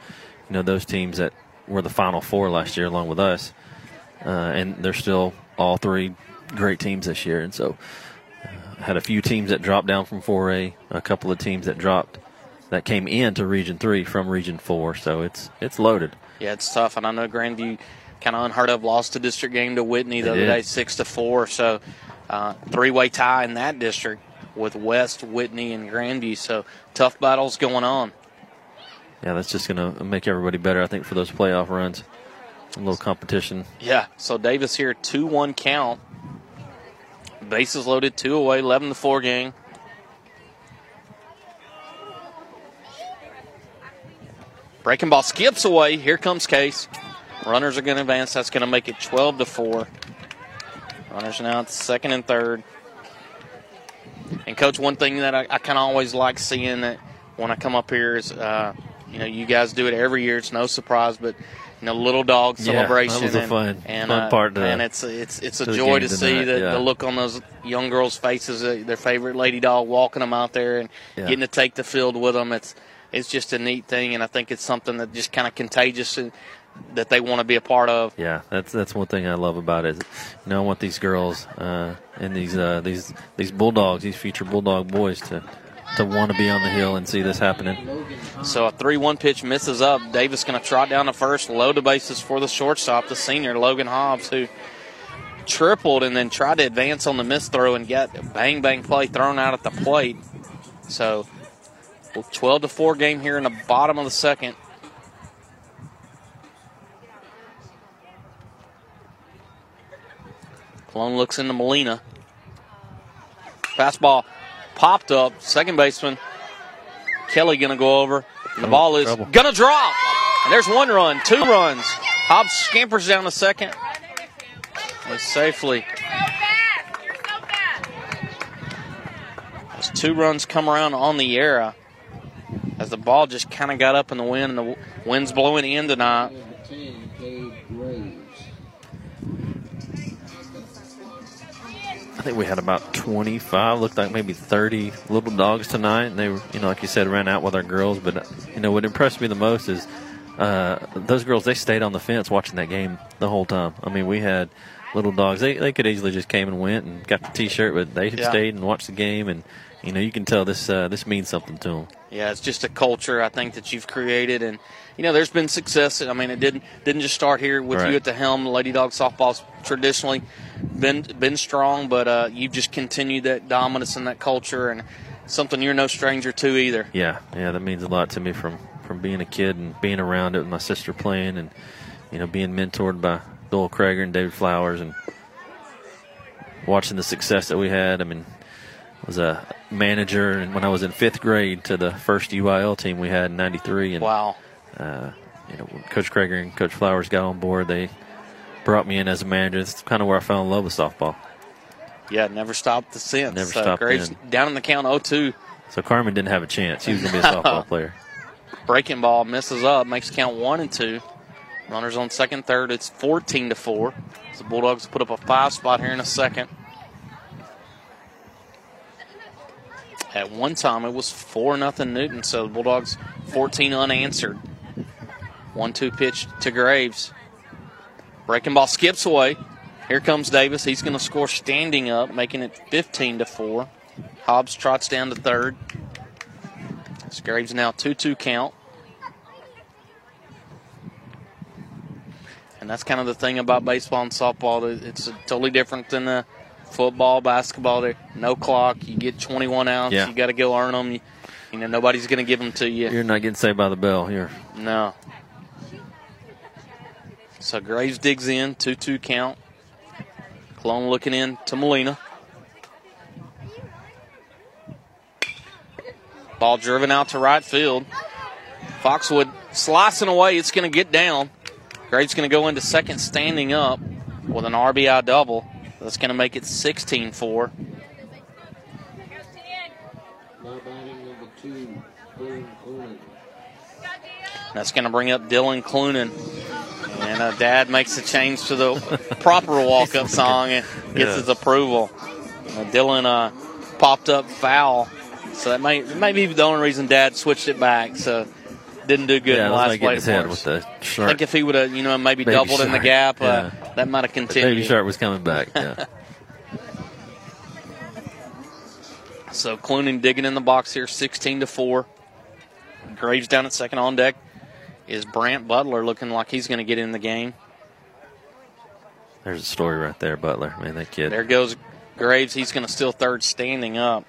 you know those teams that were the Final Four last year along with us, uh, and they're still all three great teams this year. And so, uh, had a few teams that dropped down from 4A, a couple of teams that dropped that came into Region Three from Region Four. So it's it's loaded. Yeah, it's tough, and I know Grandview kind of unheard of lost a district game to Whitney the other day, six to four. So uh, three-way tie in that district with West, Whitney, and Grandview. So tough battles going on. Yeah, that's just going to make everybody better. I think for those playoff runs, a little competition. Yeah. So Davis here, two-one count. Bases loaded, two away, eleven to four game. Breaking ball skips away. Here comes Case. Runners are going to advance. That's going to make it 12 to 4. Runners now at second and third. And, Coach, one thing that I, I kind of always like seeing that when I come up here is, uh, you know, you guys do it every year. It's no surprise, but, you know, little dog Yeah, that celebration. was a and, fun- and, fun uh, part to- and it's, it's, it's a to joy to see the, yeah. the look on those young girls' faces, uh, their favorite lady dog walking them out there and Yeah. getting to take the field with them. It's, it's just a neat thing, and I think it's something that just kind of contagious and that they want to be a part of. Yeah, that's that's one thing I love about it. Is, you know, I want these girls uh, and these uh, these these bulldogs, these future bulldog boys, to to want to be on the hill and see this happening. So a 3 1 pitch misses up. Davis going to trot down the first, load the bases for the shortstop, the senior, Logan Hobbs, who tripled and then tried to advance on the missed throw and got a bang bang play thrown out at the plate. So 12 to 4 game here in the bottom of the second. Cologne looks into Molina. Fastball popped up. Second baseman Kelly going to go over. And the Oh, ball is going to drop. And there's one run, two runs. Hobbs scampers down the second. And safely. As two runs come around on the era uh, as the ball just kind of got up in the wind, and the wind's blowing in tonight. I think we had about 25, looked like maybe 30 little dogs tonight, and they were, you know, like you said, ran out with our girls. But uh, you know, what impressed me the most is uh, those girls. They stayed on the fence watching that game the whole time. I mean, we had little dogs. They they could easily just came and went and got the T-shirt, but they Yeah. stayed and watched the game, and you know, you can tell this uh, this means something to them. Yeah, it's just a culture I think that you've created, and you know, there's been success. I mean, it didn't didn't just start here with Right. you at the helm. Lady Dog softball's traditionally been been strong, but uh, you've just continued that dominance and that culture, and something you're no stranger to either. Yeah, yeah, that means a lot to me from from being a kid and being around it with my sister playing, and you know, being mentored by Doyle Krager and David Flowers, and watching the success that we had. I mean, I was a manager, when I was in fifth grade, to the first UIL team we had in '93, and wow, uh, you know, Coach Krager and Coach Flowers got on board. They brought me in as a manager. That's kind of where I fell in love with softball. Yeah, never stopped the since. Never So stopped Graves down in the count 0-2. So Carmen didn't have a chance. He was going to be a softball player. Breaking ball misses up, makes count one and two. Runners on second, third. It's 14 to four. So Bulldogs put up a five spot here in a second. At one time, it was four nothing Newton. So the Bulldogs 14 unanswered. One two pitch to Graves. Breaking ball skips away. Here comes Davis. He's going to score standing up, making it 15 to four. Hobbs trots down to third. It's Graves now 2 2 count. And that's kind of the thing about baseball and softball. It's totally different than the football, basketball. There, no clock. You get 21 outs. Yeah. You got to go earn them. You, you know, nobody's going to give them to you. You're not getting saved by the bell here. No. So Graves digs in, 2 2 count. Cologne looking in to Molina. Ball driven out to right field. Foxwood slicing away. It's going to get down. Graves going to go into second standing up with an RBI double. That's going to make it 16 4. Now batting number two, Boone Coonan. That's going to bring up Dylan Clunan. And uh, Dad makes a change to the proper walk-up song and gets Yeah. his approval. Uh, Dylan uh, popped up foul, so that may may be the only reason Dad switched it back. So didn't do good yeah, in the last play his head with the I think if he would have, you know, maybe Baby doubled in the gap, uh, that might have The continued. baby shark was coming back. Yeah. So Clunan digging in the box here, 16 to 4. Graves down at second on deck. Is Brant Butler looking like he's going to get in the game? There's a story right there, Butler. Man, that kid. There goes Graves. He's going to still third standing up.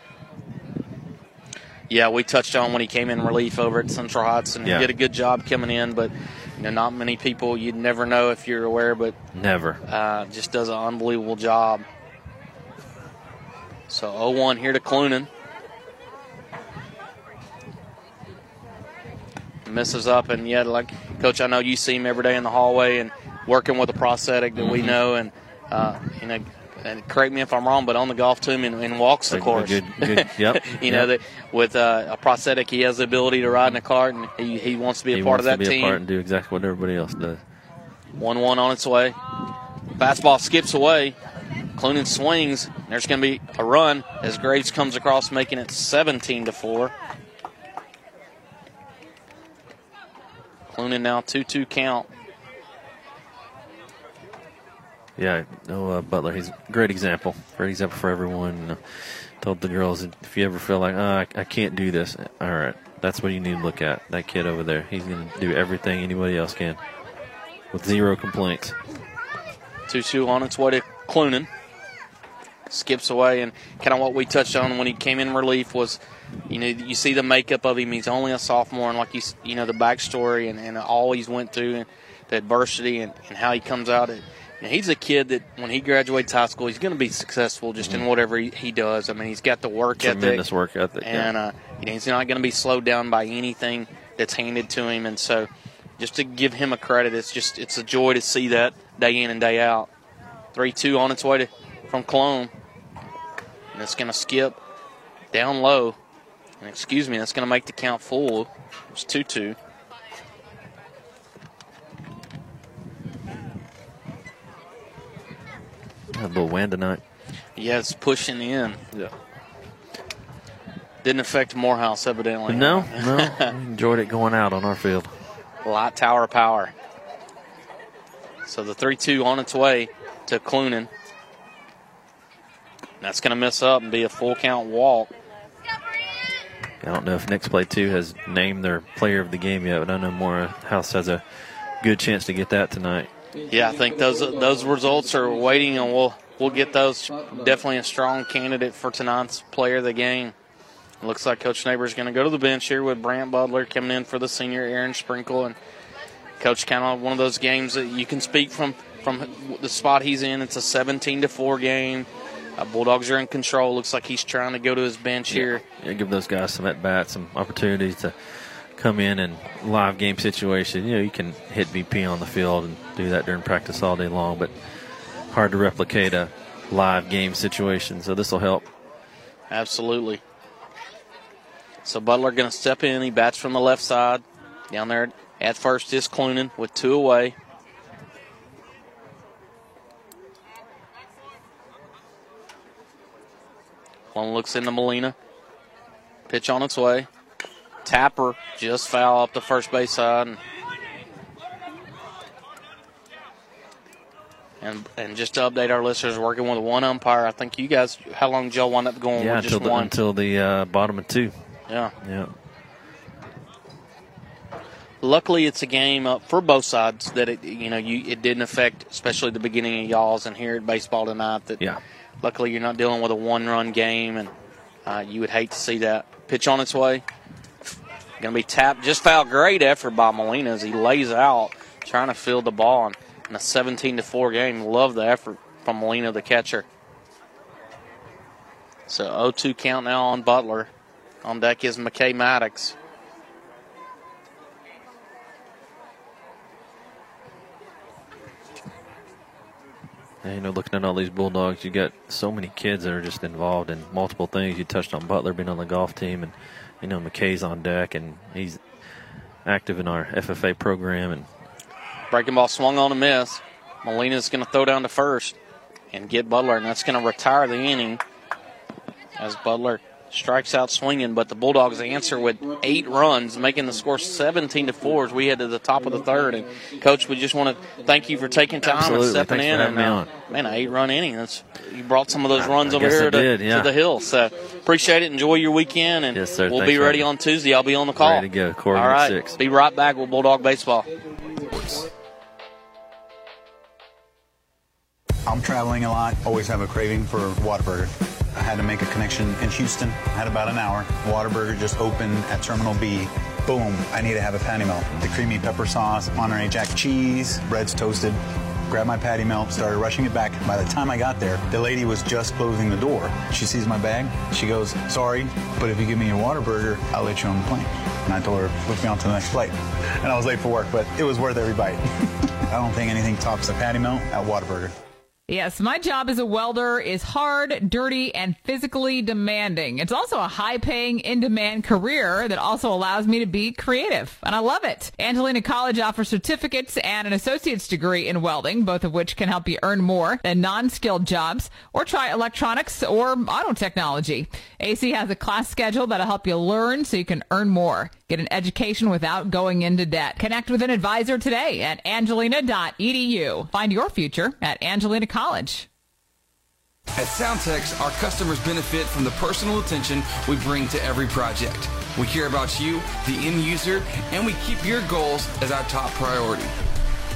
Yeah, we touched on when he came in relief over at Central Heights, and Yeah. he did a good job coming in. But you know, not many people you'd never know if you're aware, but Never. uh, just does an unbelievable job. So 0-1 here to Clunan. Misses up, and yet, like Coach, I know you see him every day in the hallway and working with a prosthetic that we Mhm. know, and uh, you know, and correct me if I'm wrong, but on the golf team and, and walks the course. good- good- yep, you know that with uh, a prosthetic, he has the ability to ride in a cart, and he, he wants to be a he part of that team. a part and do exactly what everybody else does. 1 1 on its way. Fastball skips away. Clunan swings. There's going to be a run as Graves comes across, making it 17 to 4. Clunan now 2 2 count. Yeah, no, uh, Butler. He's a great example. Great example for everyone. Told the girls if you ever feel like, oh, I, I can't do this, all right, that's what you need to look at. That kid over there. He's going to do everything anybody else can with zero complaints. 2 2 on its way to Clunan. Skips away, and kind of what we touched on when he came in relief was, you know, you see the makeup of him. He's only a sophomore, and like you, you know, the backstory and, and all he's went through, and the adversity, and, and how he comes out. It, you know, he's a kid that when he graduates high school, he's going to be successful just in whatever he, he does. I mean, he's got the work ethic, Tremendous work ethic. yeah. and uh, you know, he's not going to be slowed down by anything that's handed to him. And so, just to give him a credit, it's just it's a joy to see that day in and day out. Three two on its way to from Cologne, and it's going to skip down low. And excuse me, that's going to make the count full. It's two two. Had a little wind tonight. Yeah, it's pushing in. Yeah. Didn't affect Morehouse evidently. No, no. we enjoyed it going out on our field. Light tower power. So the 3 2 on its way to Clunan. That's going to miss up and be a full count walk. I don't know if Next Play 2 has named their player of the game yet, but I know Morehouse has a good chance to get that tonight. Yeah, I think those those results are waiting, and we'll we'll get those. Definitely a strong candidate for tonight's player of the game. Looks like Coach Neighbor is going to go to the bench here with Brant Butler coming in for the senior Aaron Sprinkle, and Coach kind of one of those games that you can speak from from the spot he's in. It's a 17 to four game. Uh, Bulldogs are in control. Looks like he's trying to go to his bench here. Yeah, give those guys some at bats, some opportunities to come in and live game situation. You know, you can hit BP on the field and do that during practice all day long, but hard to replicate a live game situation. So this will help. Absolutely. So Butler going to step in. He bats from the left side. Down there at first is Clunan with two away. One looks into Molina. Pitch on its way. Tapper just foul up the first base side. And, and, just to update our listeners, working with one umpire. I think you guys, how long y'all wind up going yeah, with just until the, one? until the uh, bottom of two. Yeah. Yeah. Luckily, it's a game uh, for both sides that it you know you it didn't affect, especially the beginning of y'all's and here at baseball tonight. That yeah. Luckily, you're not dealing with a one-run game, and uh, you would hate to see that pitch on its way. Going to be tapped. Just foul. Great effort by Molina as he lays out, trying to field the ball in, in a 17 to four game. Love the effort from Molina, the catcher. So 0-2 count now on Butler. On deck is McKay Maddox. And, you know, looking at all these Bulldogs, you got so many kids that are just involved in multiple things. You touched on Butler being on the golf team, and you know McKay's on deck, and he's active in our FFA program, and Breaking ball swung on a miss. Molina's going to throw down to first and get Butler, and that's going to retire the inning as Butler strikes out swinging. But the Bulldogs answer with eight runs, making the score 17 to four as we head to the top of the third. And coach, we just want to thank you for taking time Absolutely. and stepping Thanks in. having and me uh, on. man, an eight-run inning. That's you brought some of those I- runs I over here to, did, to the hill. So appreciate it. Enjoy your weekend, and Yes, sir. we'll Thanks be ready on Tuesday. I'll be on the call. Ready to go. Corey All at right, six. be right back with Bulldog baseball. I'm traveling a lot, always have a craving for Whataburger. I had to make a connection in Houston, I had about an hour. Whataburger just opened at Terminal B. Boom, I need to have a patty melt. The creamy pepper sauce, Monterey Jack cheese, bread's toasted. Grabbed my patty melt, started rushing it back. By the time I got there, the lady was just closing the door. She sees my bag. She goes, sorry, but if you give me your Whataburger, I'll let you on the plane. And I told her, book me on to the next flight. And I was late for work, but it was worth every bite. I don't think anything tops the patty melt at Whataburger. Yes, my job as a welder is hard, dirty, and physically demanding. It's also a high paying, in demand career that also allows me to be creative. And I love it. Angelina College offers certificates and an associate's degree in welding, both of which can help you earn more than non skilled jobs, or try electronics or auto technology. AC has a class schedule that'll help you learn so you can earn more. Get an education without going into debt. Connect with an advisor today at angelina.edu. Find your future at Angelina College. At Soundtex, our customers benefit from the personal attention we bring to every project. We care about you, the end user, and we keep your goals as our top priority.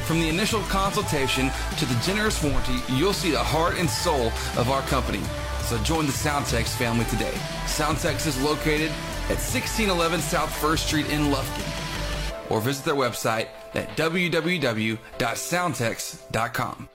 From the initial consultation to the generous warranty, you'll see the heart and soul of our company. So join the Soundtex family today. Soundtex is located at 1611 South First Street in Lufkin. Or visit their website at www.soundtex.com.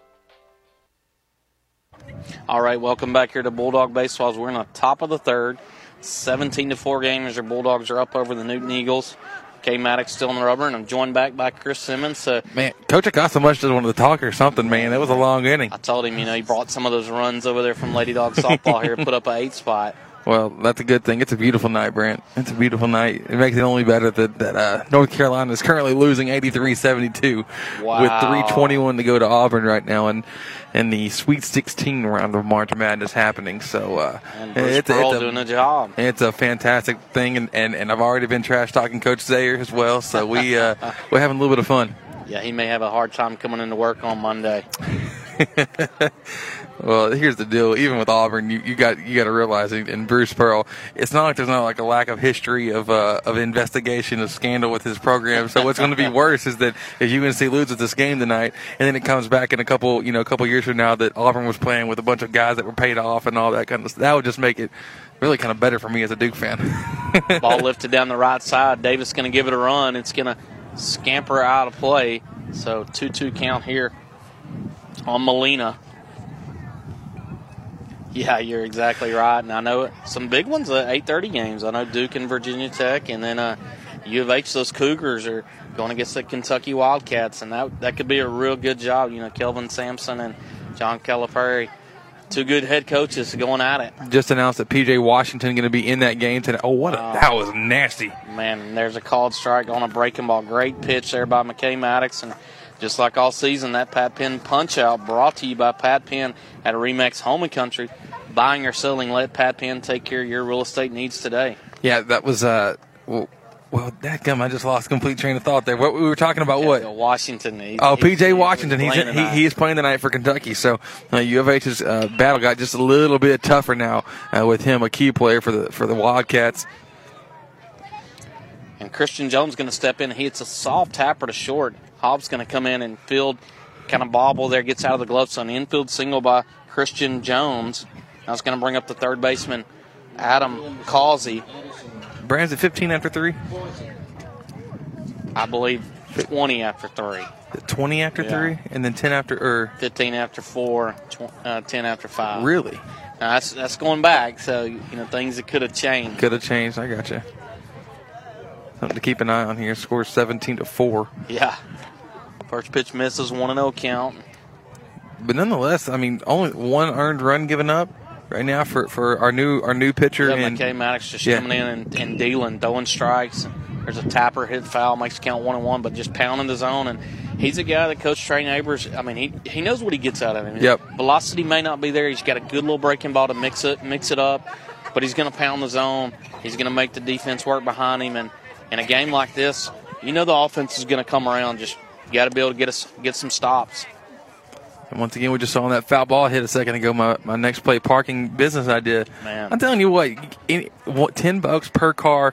All right, welcome back here to Bulldog Baseballs. We're in the top of the third. 17 to 4 game as your Bulldogs are up over the Newton Eagles. K Maddox still in the rubber, and I'm joined back by Chris Simmons. So Man, Coach Acosta must just wanted to talk or something, man. That was a long inning. I told him, you know, he brought some of those runs over there from Lady Dog softball here, put up an eight spot. Well, that's a good thing. It's a beautiful night, Brent. It's a beautiful night. It makes it only better that, that uh, North Carolina is currently losing 83-72 Wow. with 321 to go to Auburn right now, and and the Sweet 16 round of March Madness happening. So uh, And Bruce Pearl doing a job. It's a fantastic thing, and, and, and I've already been trash talking Coach Zayer as well. So we uh, we're having a little bit of fun. Yeah, he may have a hard time coming into work on Monday. Well, here's the deal. Even with Auburn, you, you got you got to realize, and Bruce Pearl, it's not like there's not like a lack of history of uh, of investigation of scandal with his program. So what's going to be worse is that if UNC loses this game tonight, and then it comes back in a couple you know a couple years from now that Auburn was playing with a bunch of guys that were paid off and all that kind of stuff, that would just make it really kind of better for me as a Duke fan. Ball lifted down the right side. Davis going to give it a run. It's going to scamper out of play. So 2 2 count here on Molina. Yeah, you're exactly right. And I know some big ones, uh, 8:30 games. I know Duke and Virginia Tech, and then uh, U of H. Those Cougars are going against the Kentucky Wildcats, and that that could be a real good job. You know, Kelvin Sampson and John Calipari, two good head coaches going at it. just announced that PJ Washington going to be in that game today. Oh, what a, that was nasty. Man, there's a called strike on a breaking ball. Great pitch there by McKay Maddox. And just like all season, that Pat Penn punch out brought to you by Pat Penn at Remax Home and Country. Buying or selling, let Pat Penn take care of your real estate needs today. Yeah, that was uh. Well, well, dadgum, I just lost complete train of thought there. What we were talking about? What? Washington. He, Oh, he- PJ was Washington. He's he, he is playing tonight for Kentucky. So uh, U of H's uh, battle got just a little bit tougher now uh, with him, a key player for the for the Wildcats. And Christian Jones going to step in. He hits a soft tapper to short. Hobbs going to come in and field, kind of bobble there, gets out of the glove. So an infield single by Christian Jones. Now it's going to bring up the third baseman, Adam Causey. Brand's at 15 after three. I believe 20 after three. 20 after Yeah. three, and then 10 after or 15 after four, tw- uh, 10 after five. really Now, that's that's going back, so you know things that could have changed. could have changed. I got you. Something to keep an eye on here. Score 17 to four. Yeah. First pitch misses, one and zero count. But nonetheless, I mean, only one earned run given up right now for, for our new our new pitcher Yeah, and McKay Maddox just Yeah. coming in and, and dealing, throwing strikes. There's a tapper hit foul, makes count one and one, but just pounding the zone. And he's a guy that Coach Trey Neighbors. I mean, he he knows what he gets out of him. Yep. Velocity may not be there. He's got a good little breaking ball to mix it mix it up, but he's going to pound the zone. He's going to make the defense work behind him. And in a game like this, you know the offense is going to come around. Just you got to be able to get us get some stops. And once again, we just saw on that foul ball hit a second ago. My, my next play parking business idea. Man. I'm telling you what, any, what, ten bucks per car.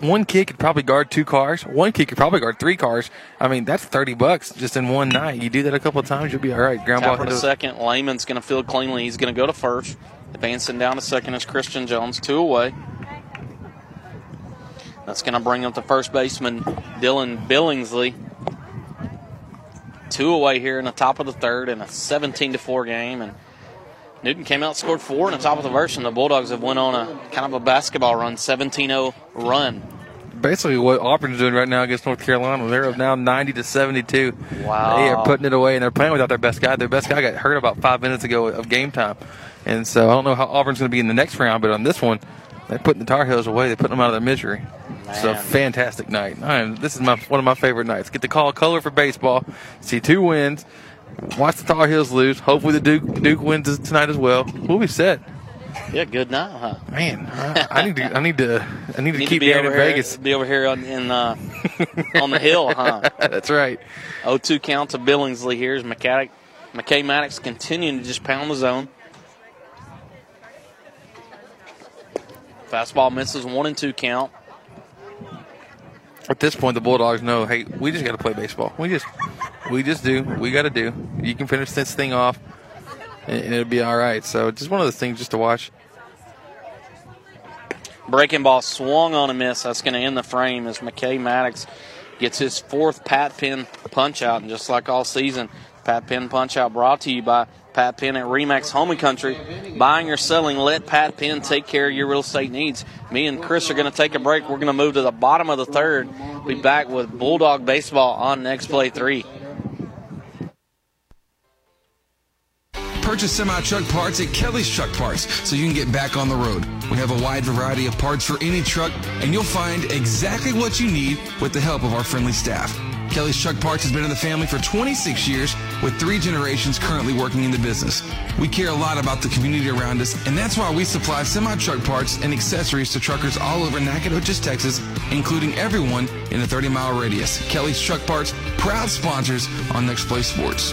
One kid could probably guard two cars. One kid could probably guard three cars. I mean, that's thirty bucks just in one night. You do that a couple of times, you'll be all right. Ground ball. Tapper to hit a- second. Layman's going to field cleanly. He's going to go to first. Advancing down to second is Christian Jones. Two away. That's going to bring up the first baseman, Dylan Billingsley. Two away here in the top of the third in a 17 to 4 game. And Newton came out, scored four in the top of the verse, and the Bulldogs have went on a kind of a basketball run, 17 0 run. basically what Auburn's doing right now against North Carolina. They're up now 90 to 72. Wow. They are putting it away, and they're playing without their best guy. Their best guy got hurt about five minutes ago of game time. And so I don't know how Auburn's going to be in the next round, but on this one, they're putting the Tar Heels away. They're putting them out of their misery. So a fantastic night. I am, this is my one of my favorite nights. Get to call color for baseball, see two wins, watch the Tar Heels lose. Hopefully the Duke Duke wins tonight as well. We'll be set. Yeah, good night, huh? Man, I, I need to I need to I need to Need keep to be down in here, Vegas. Be over here on, in uh, on the hill, huh? That's right. 0-2 count to Billingsley here is as McCaddock, McKay Maddox continuing to just pound the zone. Fastball misses one and two count. At this point, the Bulldogs know, hey, we just got to play baseball. We just, we just do. We got to do. You can finish this thing off, and, and it'll be all right. So, just one of those things just to watch. Breaking ball swung on a miss. That's going to end the frame as McKay Maddox gets his fourth Pat Penn punch out. And just like all season, Pat Penn punch out brought to you by Pat Penn at Remax Home and Country. Buying or selling, let Pat Penn take care of your real estate needs. Me and Chris are going to take a break. We're going to move to the bottom of the third. Be back with Bulldog Baseball on Next Play 3. Purchase semi truck parts at Kelly's Truck Parts so you can get back on the road. We have a wide variety of parts for any truck, and you'll find exactly what you need with the help of our friendly staff. Kelly's Truck Parts has been in the family for 26 years with three generations currently working in the business. We care a lot about the community around us, and that's why we supply semi truck parts and accessories to truckers all over Nacogdoches, Texas, including everyone in a 30 mile radius. Kelly's Truck Parts, proud sponsors on Next Play Sports.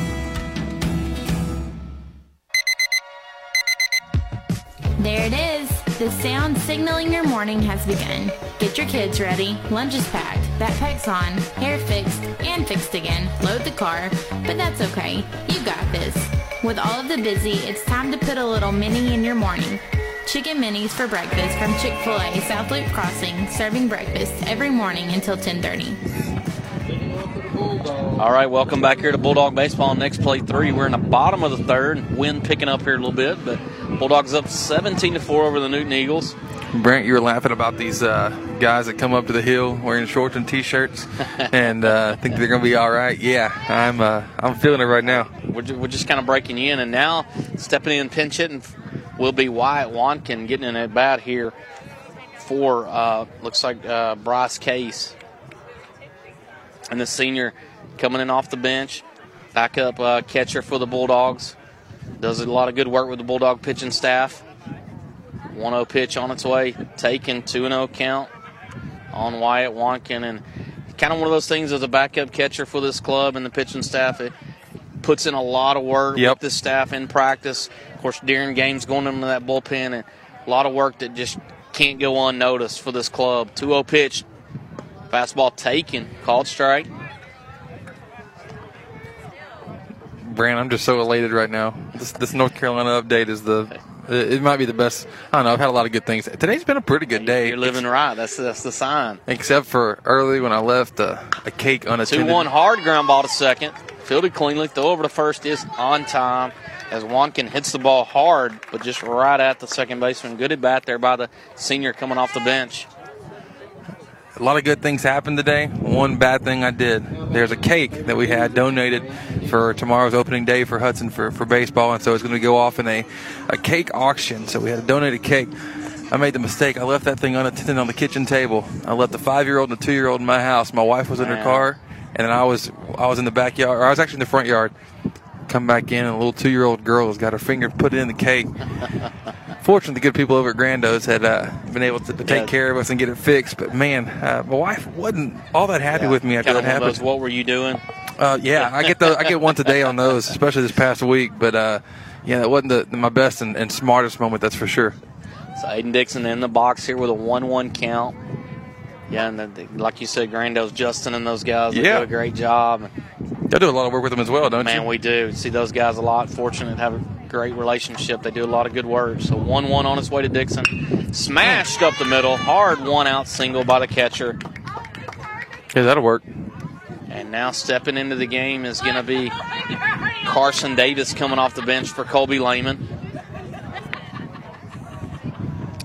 There it is. The sound signaling your morning has begun. Get your kids ready. Lunch is packed. Backpack's on. Hair fixed and fixed again. Load the car. But that's okay. You got this. With all of the busy, it's time to put a little mini in your morning. Chicken minis for breakfast from Chick-fil-A South Loop Crossing, serving breakfast every morning until 10:30. All right, welcome back here to Bulldog Baseball. Next play three. We're in the bottom of the third. Wind picking up here a little bit, but Bulldogs up 17 to four over the Newton Eagles. Brent, you were laughing about these uh, guys that come up to the hill wearing shorts and t-shirts, and uh, think they're going to be all right. Yeah, I'm uh, I'm feeling it right now. We're, ju- we're just kind of breaking in, and now stepping in, pinch hitting will be Wyatt Wankin getting in at bat here for uh, looks like uh, Bryce Case, and the senior coming in off the bench, backup uh, catcher for the Bulldogs. Does a lot of good work with the Bulldog pitching staff. 1 0 pitch on its way, taken 2 0 count on Wyatt Wankin. And kind of one of those things as a backup catcher for this club and the pitching staff. It puts in a lot of work Yep. with the staff in practice. Of course, during games, going into that bullpen, and a lot of work that just can't go unnoticed for this club. 2 0 pitch, fastball taken, called strike. Brant, I'm just so elated right now. This, this North Carolina update is the It, it might be the best. I don't know. I've had a lot of good things. Today's been a pretty good day. You're living right. That's that's the sign. Except for early when I left uh, a cake unattended. Two one hard ground ball to second. Fielded cleanly. Throw over to first is on time as Wankin hits the ball hard, but just right at the second baseman. Good at bat there by the senior coming off the bench. A lot of good things happened today. One bad thing I did. There's a cake that we had donated for tomorrow's opening day for Hudson for, for baseball, and so it's going to go off in a, a cake auction. So we had a donated cake. I made the mistake. I left that thing unattended on the kitchen table. I left the five year old and the two year old in my house. My wife was in her car, and then I was I was in the backyard, or I was actually in the front yard. Come back in, and a little two year old girl has got her finger put in the cake. Fortunately, the good people over at Grando's had uh, been able to, to take Yeah. care of us and get it fixed. But man, uh, my wife wasn't all that happy with me after Kind that of one of happened. those, what were you doing? Uh, yeah, I get the I get one today on those, especially this past week. But uh, yeah, that wasn't the, my best and, and smartest moment, that's for sure. So Aiden Dixon in the box here with a 1 1 count. Yeah, and the, like you said, Grando's Justin and those guys they Yeah. do a great job. Y'all do a lot of work with them as well, don't Man, you? we do. See those guys a lot. Fortunate to have a great relationship. They do a lot of good work. So 1 1 on his way to Dixon. Smashed up the middle. Hard one out single by the catcher. Yeah, that'll work. And now stepping into the game is going to be Carson Davis coming off the bench for Colby Lehman.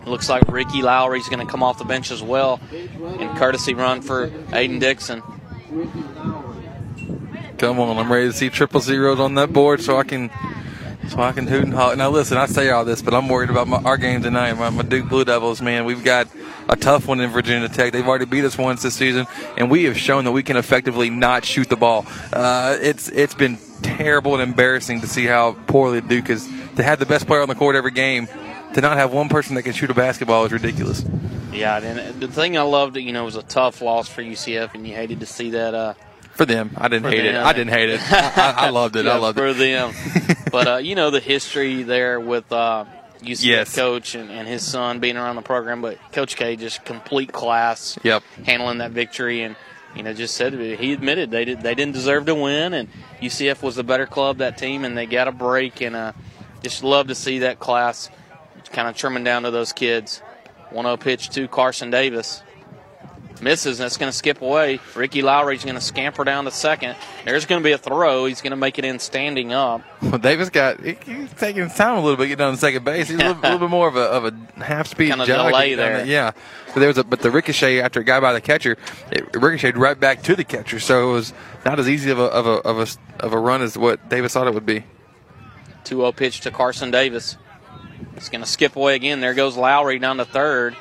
Looks like Ricky Lowry's going to come off the bench as well. And courtesy run for Aiden Dixon. Come on, I'm ready to see triple zeros on that board so I can so I can hoot and. Now listen, I say all this, but I'm worried about my, our game tonight. My, my Duke Blue Devils, man, we've got a tough one in Virginia Tech. They've already beat us once this season, and we have shown that we can effectively not shoot the ball. Uh, it's it's been terrible and embarrassing to see how poorly Duke is. To have the best player on the court every game, to not have one person that can shoot a basketball is ridiculous. Yeah, and the thing I loved, you know, it was a tough loss for UCF, and you hated to see that. Uh, For them, I didn't For hate it. I didn't hate it. I, I loved it. I loved for it. For them. but uh, you know the history there with uh, UCF Yes. coach and, and his son being around the program, but Coach K just complete class. Yep. handling that victory and you know just said he admitted they did they didn't deserve to win and UCF was the better club that team and they got a break and uh, just love to see that class kind of trimming down to those kids. 1-0 pitch to Carson Davis. Misses, and it's going to skip away. Ricky Lowry's going to scamper down to second. There's going to be a throw. He's going to make it in standing up. Well, Davis got he's taking his time a little bit to get down to second base. He's a little, a little bit more of a, of a half speed Kinda jog. delay getting there. Yeah, but there was a but the ricochet after it got by the catcher, it ricocheted right back to the catcher. So it was not as easy of a of a of a, of a run as what Davis thought it would be. 2 0 pitch to Carson Davis. It's going to skip away again. There goes Lowry down to third.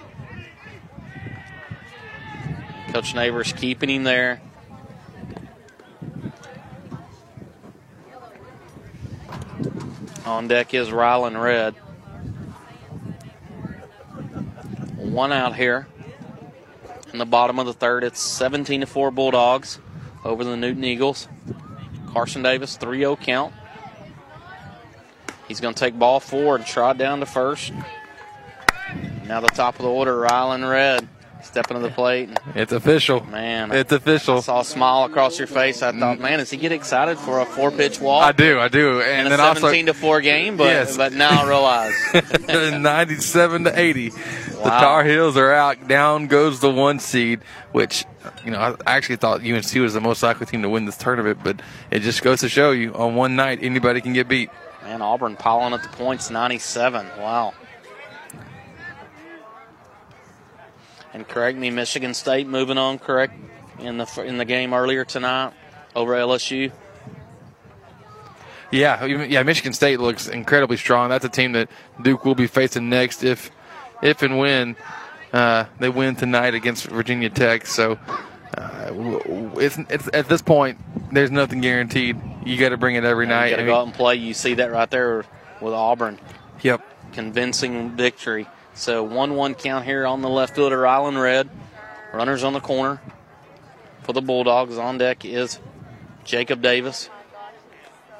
Coach Neighbors keeping him there. On deck is Rylan Red. One out here. In the bottom of the third, it's 17 to 4 Bulldogs over the Newton Eagles. Carson Davis, 3 0 count. He's going to take ball four and trot down to first. Now the top of the order, Rylan Red stepping to the plate. It's official. Man, it's official. I saw a smile across your face. I thought, man, does he get excited for a four pitch walk? I do, I do, and in then a also 17 to 4 game, but, Yes. but now I realize. 97 to 80. The Wow. Tar Heels are out. Down goes the one seed, which, you know, I actually thought UNC was the most likely team to win this tournament, but it just goes to show you on one night, anybody can get beat. Man, Auburn piling up the points, 97. Wow. And correct me, Michigan State moving on correct in the in the game earlier tonight over LSU. Yeah, yeah. Michigan State looks incredibly strong. That's a team that Duke will be facing next if, if and when uh, they win tonight against Virginia Tech. So uh, it's, it's at this point there's nothing guaranteed. You got to bring it every night. You got to go out and play. You see that right there with Auburn. Yep. Convincing victory. So 1 1 count here on the left fielder, Rylan Red. Runners on the corner for the Bulldogs. On deck is Jacob Davis.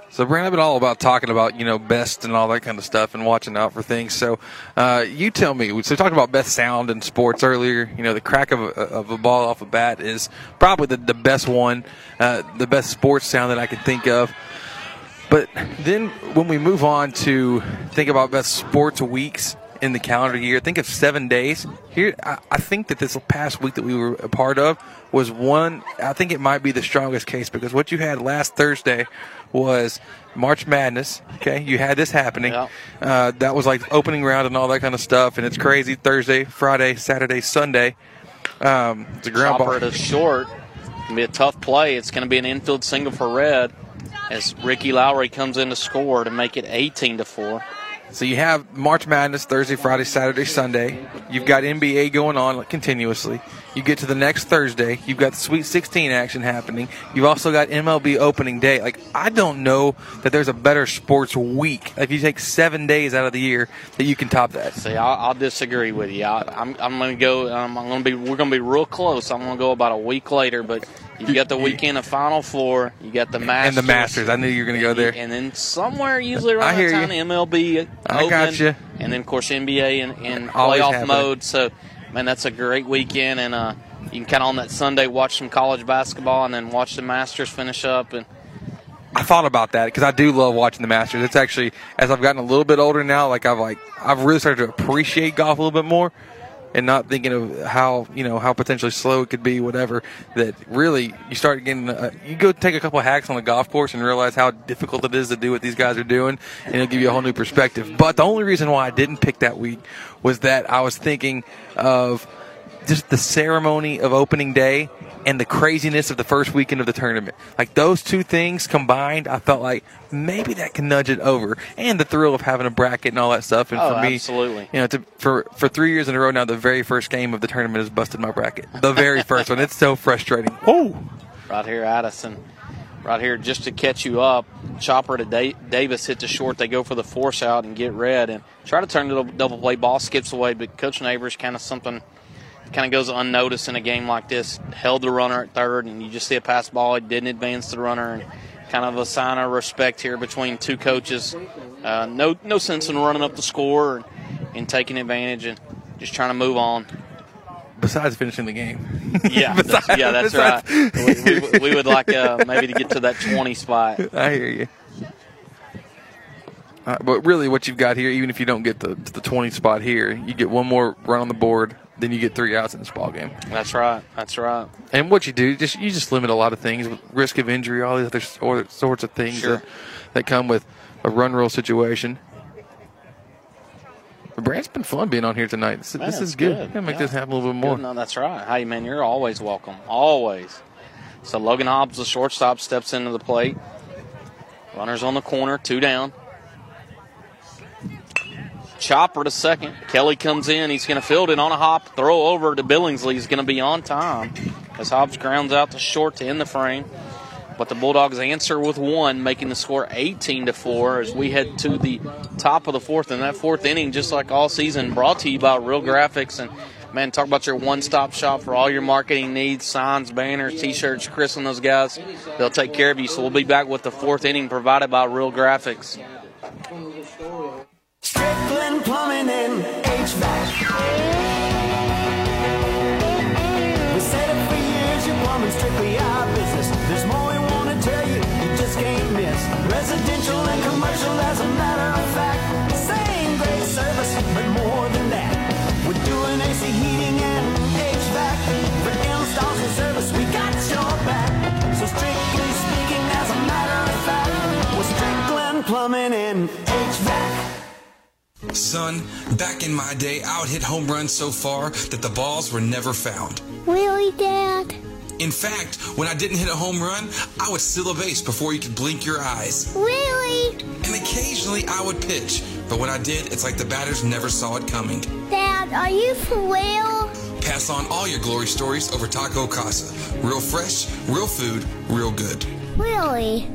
So Brandon, I've been all about talking about you know best and all that kind of stuff and watching out for things. So uh, you tell me. So talked about best sound in sports earlier. You know the crack of a, of a ball off a bat is probably the, the best one, uh, the best sports sound that I can think of. But then when we move on to think about best sports weeks in the calendar year, think of seven days. Here, I, I think that this past week that we were a part of was one. I think it might be the strongest case because what you had last Thursday was March Madness. Okay, you had this happening. Uh, that was like opening round and all that kind of stuff, and it's crazy. Thursday, Friday, Saturday, Sunday. Um, it's a ground Chopper ball. to short. It's Gonna be a tough play. It's going to be an infield single for Red as Ricky Lowry comes in to score to make it 18 to four. So you have March Madness Thursday, Friday, Saturday, Sunday. You've got NBA going on continuously. You get to the next Thursday, you've got the Sweet 16 action happening. You've also got MLB opening day. Like I don't know that there's a better sports week. If you take seven days out of the year, that you can top that. See, I'll, I'll disagree with you. I, I'm, I'm going to go. Um, I'm going to be. We're going to be real close. I'm going to go about a week later, but you got the weekend of Final Four. You got the Masters And the Masters. I knew you were going to go there. and then somewhere usually around hear time you. MLB I open, gotcha. and then of course NBA in, in Always playoff mode. So, man, that's a great weekend, and uh, you can kind of on that Sunday watch some college basketball, and then watch the Masters finish up. And I thought about that because I do love watching the Masters. It's actually as I've gotten a little bit older now, like I've like I've really started to appreciate golf a little bit more, and not thinking of how you know how potentially slow it could be, whatever. That really you start getting uh, you go take a couple of hacks on the golf course and realize how difficult it is to do what these guys are doing, and it'll give you a whole new perspective. But the only reason why I didn't pick that week was that I was thinking of just the ceremony of opening day and the craziness of the first weekend of the tournament. Like those two things combined, I felt like maybe that can nudge it over, and the thrill of having a bracket and all that stuff. And Oh, for me, absolutely. you know, to, for for three years in a row now, the very first game of the tournament has busted my bracket. The very first one. It's so frustrating. Oh, right here, Addison. Right here, just to catch you up, Chopper to da- Davis hit the short. They go for the force out and get red and try to turn the double- double play. Ball skips away, but Coach Neighbors kind of something kind of goes unnoticed in a game like this. Held the runner at third, and you just see a pass ball. It didn't advance the runner, and kind of a sign of respect here between two coaches. Uh, no, no sense in running up the score and, and taking advantage, and just trying to move on. besides finishing the game. Yeah, that's, yeah, that's right. We, we, we would like uh, maybe to get to that 20 spot. I hear you. Uh, but really, what you've got here, even if you don't get the the twenty spot here, you get one more run on the board, then you get three outs in this ball game. That's right. That's right. And what you do, just you just limit a lot of things, risk of injury, all these other sor- sorts of things Sure. that, that come with a run rule situation. But Brand's been fun being on here tonight. This, Man, this is good. good. Gotta make Yeah. this happen a little bit more. Good. No, that's right. Hey, man, you're always welcome. Always. So Logan Hobbs, the shortstop, steps into the plate. Runners on the corner, two down. Chopper to second. Kelly comes in. He's going to field it on a hop. Throw over to Billingsley. He's going to be on time as Hobbs grounds out to short to end the frame. But the Bulldogs answer with one, making the score 18 to 4 as we head to the top of the fourth. And that fourth inning, just like all season, brought to you by Real Graphics. And man, talk about your one stop shop for all your marketing needs signs, banners, t shirts. Chris and those guys, they'll take care of you. So we'll be back with the fourth inning provided by Real Graphics. Strickland Plumbing and HVAC. We said it for years, your plumbing's strictly our business. There's more we want to tell you, you just can't miss. Residential and commercial, as a matter of fact. Same great service, but more than that. We're doing AC heating and HVAC. For installs and service, we got your back. So strictly speaking, as a matter of fact, we're Strickland Plumbing and. Son, back in my day, I would hit home runs so far that the balls were never found. Really, Dad? In fact, when I didn't hit a home run, I would steal a base before you could blink your eyes. Really? And occasionally I would pitch, but when I did, it's like the batters never saw it coming. Dad, are you for real? Pass on all your glory stories over Taco Casa. Real fresh, real food, real good. Really?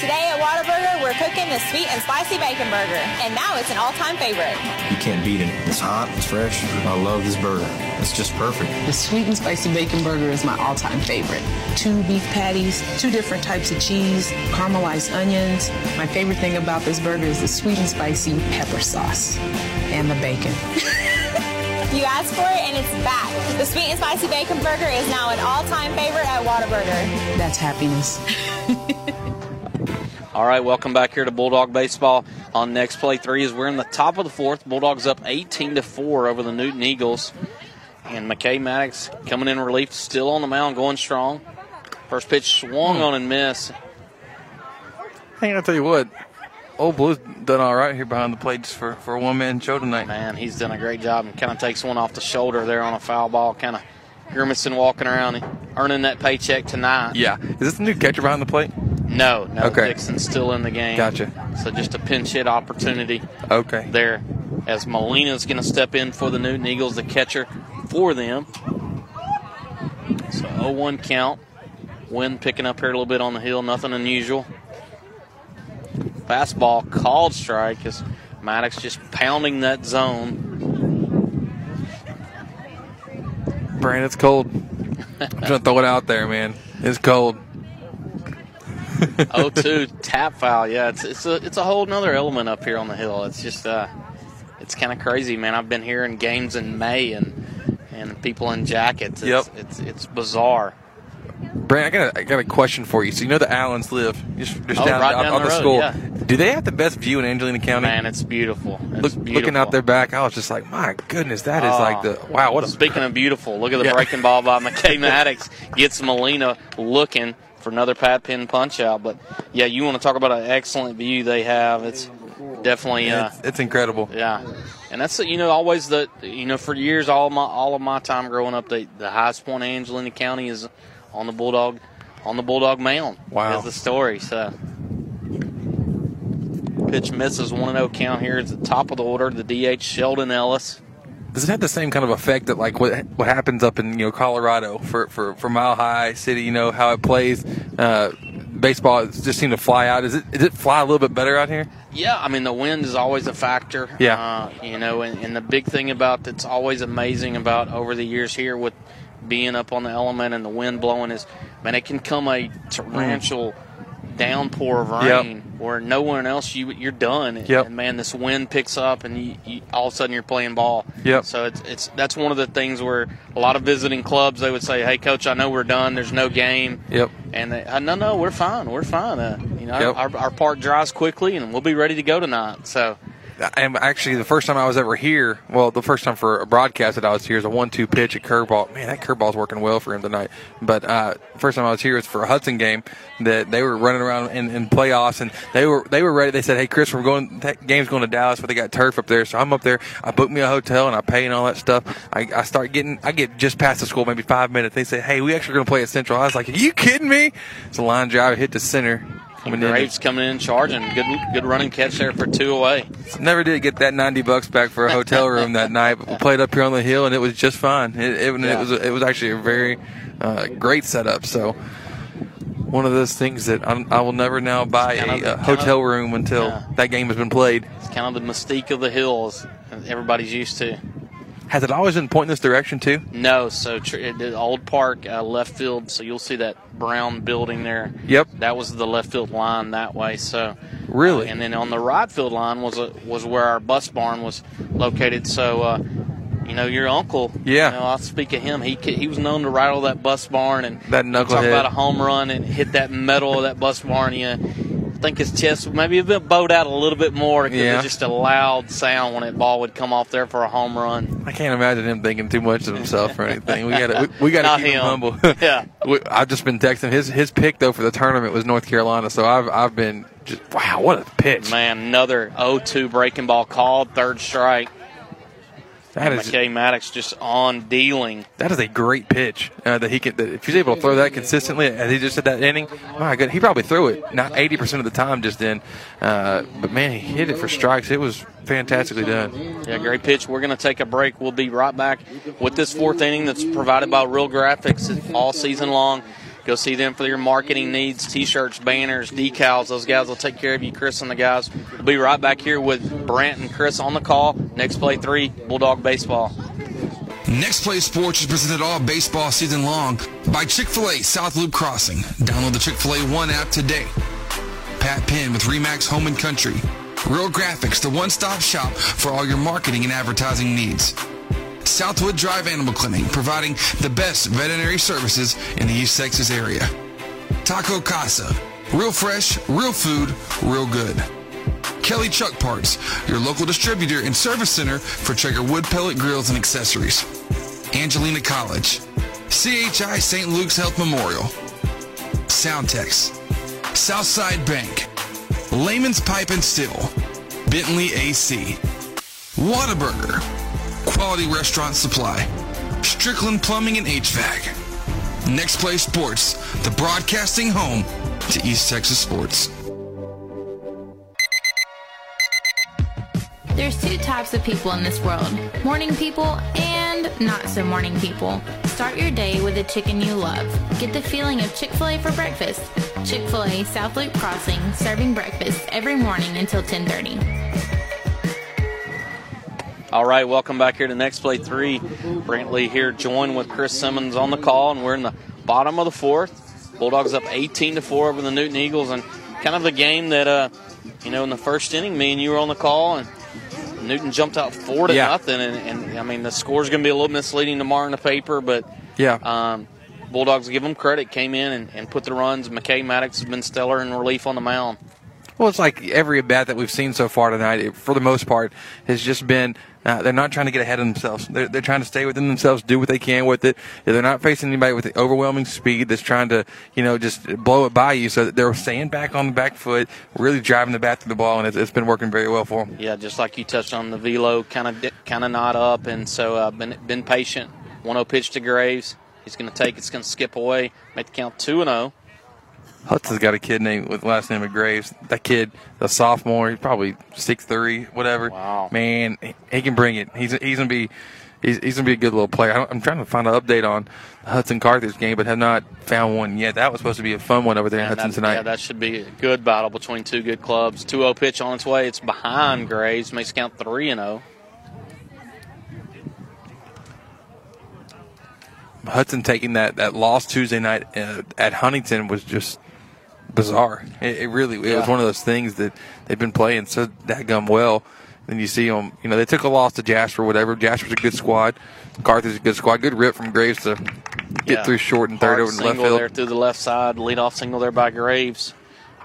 Today at Whataburger, we're cooking the sweet and spicy bacon burger, and now it's an all-time favorite. You can't beat it. It's hot, it's fresh. I love this burger. It's just perfect. The sweet and spicy bacon burger is my all-time favorite. Two beef patties, two different types of cheese, caramelized onions. My favorite thing about this burger is the sweet and spicy pepper sauce and the bacon. You asked for it, and it's back. The sweet and spicy bacon burger is now an all-time favorite at Whataburger. That's happiness. All right, welcome back here to Bulldog Baseball on next play three as we're in the top of the fourth. Bulldogs up 18 to 4 over the Newton Eagles. And McKay Maddox coming in relief, still on the mound, going strong. First pitch swung hmm. on and miss. Hey, I'll tell you what, Old Blue's done all right here behind the plate just for, for a one man show tonight. Man, he's done a great job and kind of takes one off the shoulder there on a foul ball, kind of grimacing, walking around, earning that paycheck tonight. Yeah. Is this the new catcher behind the plate? No, no. Okay. Dixon's still in the game. Gotcha. So just a pinch hit opportunity Okay. there as Molina's going to step in for the Newton Eagles, the catcher for them. So 0 1 count. Wind picking up here a little bit on the hill, nothing unusual. Fastball called strike as Maddox just pounding that zone. Brant, it's cold. I'm trying to throw it out there, man. It's cold. 0-2 tap foul. Yeah, it's it's a it's a whole nother element up here on the hill. It's just uh, it's kind of crazy, man. I've been here in games in May and and people in jackets. It's, Yep. It's it's bizarre. Brant, I got a, I got a question for you. So you know the Allens live just, just Oh, down, right down on the the road, school. yeah. Do they have the best view in Angelina County? Man, it's beautiful. It's Look, beautiful. looking out their back, I was just like, my goodness, that is Oh. like the wow. What a Speaking of beautiful, look at the Yeah. breaking ball by McKay Maddox. Gets Molina looking for another Pat Penn punch out. But yeah, you want to talk about an excellent view they have. It's definitely uh, it's, it's incredible. Yeah, and that's you know always the you know for years all my all of my time growing up the the highest point of Angelina County is on the Bulldog on the Bulldog Mound. Wow. is the story. So pitch misses one and zero count here. It's the top of the order. The DH Sheldon Ellis. Does it have the same kind of effect that like what what happens up in you know Colorado for for, for Mile High City? You know how it plays. Uh, baseball just seemed to fly out. Is it? Does it fly a little bit better out here? Yeah, I mean the wind is always a factor. Yeah. uh, you know, and, and the big thing about that's always amazing about over the years here with being up on the element and the wind blowing is, man, it can come a torrential downpour of Yep. rain where no one else you you're done. Yep. And man, this wind picks up and you, you, all of a sudden you're playing ball. Yep. So it's it's that's one of the things where a lot of visiting clubs they would say, "Hey, coach, I know we're done. There's no game." Yep. And they, uh, no, no, we're fine. We're fine. Uh, you know, Yep. our, our park dries quickly, and we'll be ready to go tonight. So, And actually, the first time I was ever here, well, the first time for a broadcast that I was here is a one-two pitch, a curveball. Man, that curveball's working well for him tonight. But uh, first time I was here was for a Hudson game that they were running around in, in playoffs, and they were they were ready. They said, "Hey, Chris, we're going. That game's going to Dallas, but they got turf up there." So I'm up there. I booked me a hotel and I pay and all that stuff. I, I start getting. I get just past the school, maybe five minutes. They say, "Hey, we actually going to play at Central." I was like, "Are you kidding me?" It's a line drive, hit the center. Coming in. Graves coming in charging. Good good running catch there for two away. Never did get that ninety bucks back for a hotel room that night. But we played up here on the hill, and it was just fine. It, it, it was it was actually a very uh, great setup. So one of those things that I'm, I will never now buy a, kind hotel of- room until Yeah. that game has been played. It's kind of the mystique of the hills that everybody's used to. Has it always been pointing this direction too? No, so tr- the old park uh, left field. So you'll see that brown building there. Yep. That was the left field line that way. So Really? and then on the right field line was a, was where our bus barn was located. So. Uh, you know your uncle. Yeah. You know, I'll speak of him. He he was known to rattle that bus barn and That talk about a home run and hit that metal of that bus barn. Yeah, think his chest maybe a bit bowed out a little bit more because Yeah. it's just a loud sound when that ball would come off there for a home run. I can't imagine him thinking too much of himself or anything. We got to we, we got to keep him, him. humble. Yeah. We- I've just been texting his his pick though for the tournament was North Carolina. So I've I've been just wow what a pitch. Man, another 0-2 breaking ball called, third strike. That And is- McKay Maddox just on dealing. That is a great pitch uh, that he can. That if he's able to throw that consistently, as he just did that inning, my God, he probably threw it not eighty percent of the time just then. Uh, but man, he hit it for strikes. It was fantastically done. Yeah, great pitch. We're going to take a break. We'll be right back with this fourth inning that's provided by Real Graphics all season long. Go see them for your marketing needs, t-shirts, banners, decals. Those guys will take care of you, Chris and the guys. We'll be right back here with Brant and Chris on the call. Next play three, Bulldog Baseball. Next Play Sports is presented all baseball season long by Chick fil A South Loop Crossing. Download the Chick fil A One app today. Pat Penn with Remax Home and Country. Real Graphics, the one stop shop for all your marketing and advertising needs. Southwood Drive Animal Clinic, providing the best veterinary services in the East Texas area. Taco Casa, Real fresh, real food, real good. Kelly Truck Parts, your local distributor and service center for Traeger wood pellet grills and accessories. Angelina College. CHI St. Luke's Health Memorial. Soundtex. Southside Bank. Layman's Pipe and Steel. Bentley AC. Whataburger. Quality Restaurant Supply. Strickland Plumbing and HVAC. Next Play Sports, the broadcasting home to East Texas sports. There's two types of people in this world morning people and not so morning people. Start your day with a chicken you love. Get the feeling of Chick fil A for breakfast. Chick fil A South Loop Crossing, serving breakfast every morning until 1030. All right, welcome back here to Next Play 3. Brantley here joined with Chris Simmons on the call, and we're in the bottom of the fourth. Bulldogs up 18 to 4 over the Newton Eagles, and kind of the game that, uh, you know, in the first inning, me and you were on the call, and Newton jumped out 4 to Yeah. nothing. And, and, I mean, the score's going to be a little misleading tomorrow in the paper, but Yeah. um, Bulldogs give them credit, came in and, and put the runs. McKay Maddox has been stellar in relief on the mound. Well, it's like every at bat that we've seen so far tonight, it, for the most part, has just been uh, they're not trying to get ahead of themselves. They're, they're trying to stay within themselves, do what they can with it. They're not facing anybody with the overwhelming speed that's trying to, you know, just blow it by you. So they're staying back on the back foot, really driving the bat through the ball, and it's, it's been working very well for them. Yeah, just like you touched on the velo, kind of kind of not up, and so uh, been been patient. 1-0 pitch to Graves. He's going to take. It's going to skip away. Make the count two and oh. zero. Hudson's got a kid named with last name of Graves. That kid, a sophomore, he's probably six three, whatever. Wow, man, he, he can bring it. He's he's gonna be. He's, he's going to be a good little player. I'm trying to find an update on the Hudson Carthage game, but have not found one yet. That was supposed to be a fun one over there in Hudson that, tonight. Yeah, that should be a good battle between two good clubs. 2-0 pitch on its way. It's behind Graves. Makes count three and oh. zero. Hudson taking that, that loss Tuesday night uh, at Huntington was just bizarre. It, it really it was one of those things that they've been playing so that gum well. Then you see them, you know, they took a loss to Jasper, whatever. Jasper's a good squad. Carthage is a good squad. Good rip from Graves to get Yeah. through short and third Hard over to left single field. there through the left side. Lead off single there by Graves.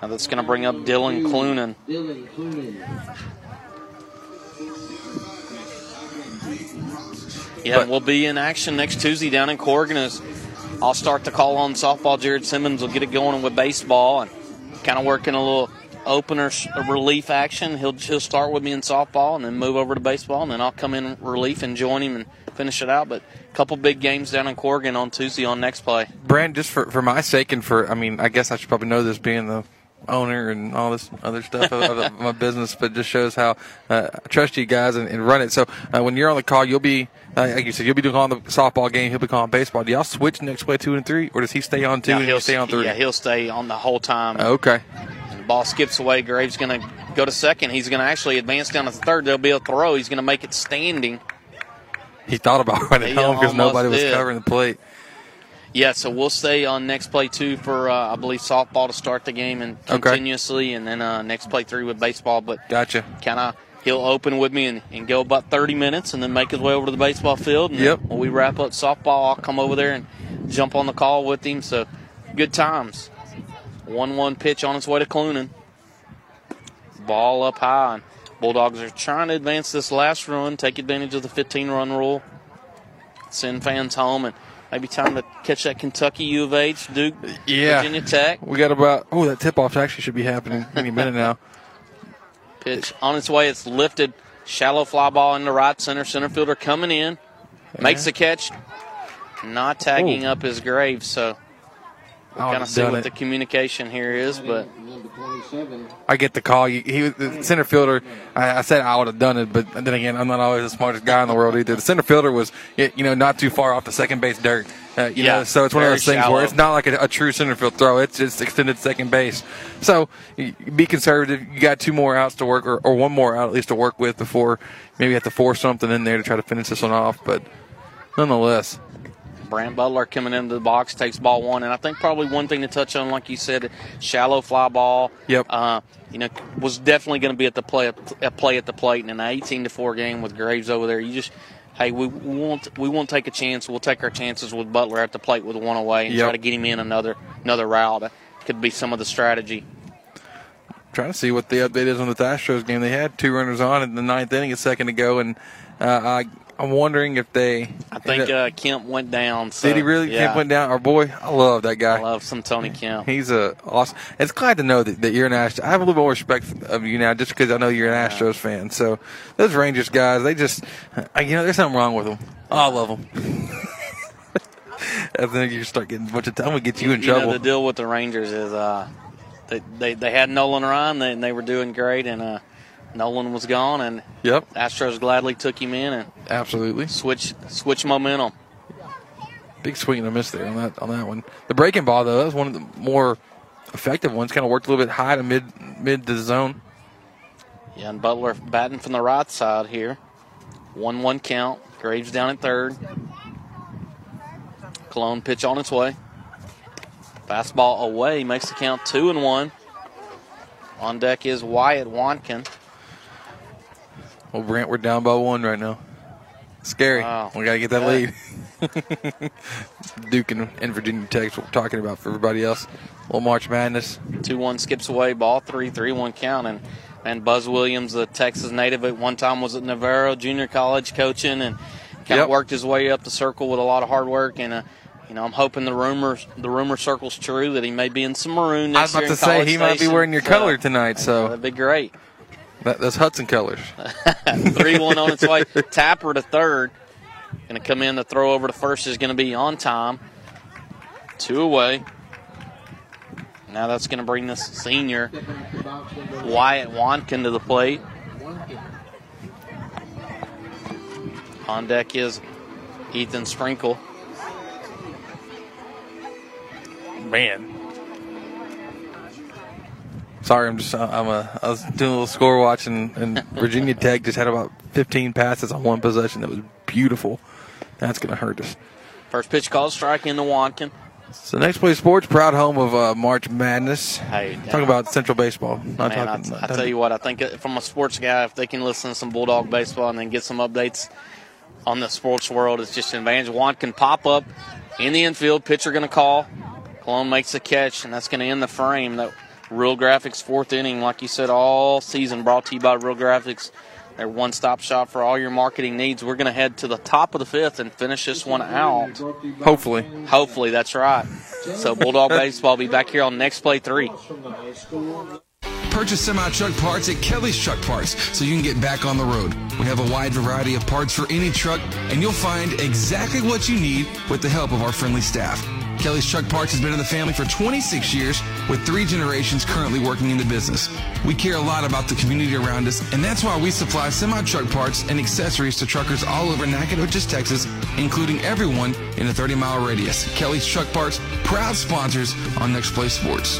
Now that's going to bring up Dylan Clunan. Dylan Clunan. Yeah, we'll be in action next Tuesday down in Corrigan. I'll start the call on softball. Jared Simmons will get it going with baseball and kind of working a little opener relief action. He'll he'll start with me in softball and then move over to baseball, and then I'll come in relief and join him and finish it out. But a couple big games down in Corrigan on Tuesday on next play. Brant, just for, for my sake and for, I mean, I guess I should probably know this being the owner and all this other stuff of, of my business, but just shows how uh, I trust you guys and, and run it. So uh, when you're on the call, you'll be, uh, like you said, you'll be doing on the softball game. He'll be calling baseball. Do y'all switch next play two and three, or does he stay on two Yeah, and he'll stay on three? Yeah, he'll stay on the whole time. okay. The ball skips away. Graves going to go to second. He's going to actually advance down to third. There'll be a throw. He's going to make it standing. He thought about running He home because nobody was covering the plate. Yeah, so we'll stay on next play two for uh, I believe softball to start the game and Okay. continuously, and then uh, next play three with baseball. But gotcha. Kind of he'll open with me and, and go about 30 minutes, and then make his way over to the baseball field. And Yep. When we wrap up softball, I'll come over there and jump on the call with him. So good times. One-one pitch on its way to Clunan. Ball up high. And Bulldogs are trying to advance this last run, take advantage of the 15-run rule, send fans home, and maybe time to catch that Kentucky U of H, Duke, Yeah. Virginia Tech. We got about, oh, that tip off actually should be happening any minute now. Pitch on its way. It's lifted. Shallow fly ball in the right center. Center fielder coming in. Makes the catch. Not tagging Ooh. up his grave. So we'll kind of see what it. the communication here is. But Number 27. I get the call. He, he was the center fielder. I, I said I would have done it, but then again, I'm not always the smartest guy in the world either. The center fielder was, you know, not too far off the second base dirt. Uh, you Yeah, know, so it's one of those things shallow. where it's not like a, a true center field throw. It's just extended second base. So be conservative. You got two more outs to work, or, or one more out at least to work with before maybe you have to force something in there to try to finish this one off. But nonetheless, Brant Butler coming into the box takes ball one, and I think probably one thing to touch on, like you said, shallow fly ball. Yep. Uh, you know, was definitely going to be at the play at play at the plate in an 18 to four game with Graves over there. You just, hey, we won't we won't take a chance. We'll take our chances with Butler at the plate with one away and Yep. try to get him in another another route. could be some of the strategy. trying to see what the update is on the Astros game. They had two runners on in the ninth inning, a second to go, and uh, I, I'm wondering if they. I think uh, Kemp went down. So, did he really? Yeah. Kemp went down. Our boy, I love that guy. I love some Tony Kemp. He's a awesome. It's glad to know that, that you're an Astros. I have a little more respect of you now, just because I know you're an Astros fan. So those Rangers guys, they just, uh, you know, there's something wrong with them. I love them. I think you start getting a bunch of time. I'm gonna get you in you trouble. know, the deal with the Rangers is uh, they, they they had Nolan Ryan they, and they were doing great, and uh, Nolan was gone, and Yep. Astros gladly took him in and Absolutely. switch switch momentum. Big swing and a miss there on that on that one. The breaking ball though, that was one of the more effective ones. Kind of worked a little bit high to mid mid to the zone. Yeah, and Butler batting from the right side here. 1 1 count. Graves down at third. Cologne pitch on its way. Fastball away makes the count 2 and 1. On deck is Wyatt Wankin. Well, Brant, we're down by one right now. Scary. Wow. We got to get that lead. Duke and, and Virginia Tech, what we're talking about for everybody else. little March Madness. 2 1 skips away, ball 3 3 1 count. And, and Buzz Williams, the Texas native, at one time was at Navarro Junior College coaching and kind of worked his way up the circle with a lot of hard work. And, uh, you know, I'm hoping the rumors, the rumor circle's true that he may be in some maroon next year. I was about to say he might be wearing your So, color tonight, so That'd be great. That, that's Hudson colors. 3 1 on its way. Tapper to third. Going to come in. The throw over to first is going to be on time. Two away. Now that's going to bring this senior Wyatt Wankin to the plate. On deck is Ethan Sprinkle. Man. Sorry, I'm just I'm a I was doing a little score watch and, Virginia Tech just had about 15 passes on one possession. That was beautiful. That's going to hurt us. First pitch called strike into Wankin. So next play sports, proud home of uh, March Madness. Hey, talking about Central Baseball. Not Man, I, talking. I tell you what, I think uh, from a sports guy, if they can listen to some Bulldog baseball and then get some updates on the sports world, it's just an advantage. Can pop up in the infield, pitcher going to call. Cologne makes a catch, and that's going to end the frame. That Real Graphics fourth inning, like you said, all season brought to you by Real Graphics. Their one-stop shop for all your marketing needs. We're going to head to the top of the fifth and finish this one out. Hopefully. Hopefully, that's right. So Bulldog baseball will be back here on next play three. Purchase semi truck parts at Kelly's Truck Parts so you can get back on the road. We have a wide variety of parts for any truck, and you'll find exactly what you need with the help of our friendly staff. Kelly's Truck Parts has been in the family for 26 years with three generations currently working in the business. We care a lot about the community around us, and that's why we supply semi truck parts and accessories to truckers all over Nacogdoches, Texas, including everyone in a 30 mile radius. Kelly's Truck Parts, proud sponsors on Next Play Sports.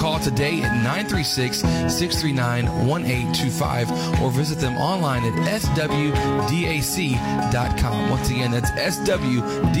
call today at 936-639-1825 or visit them online at swdac.com. Once again, that's swdac.com.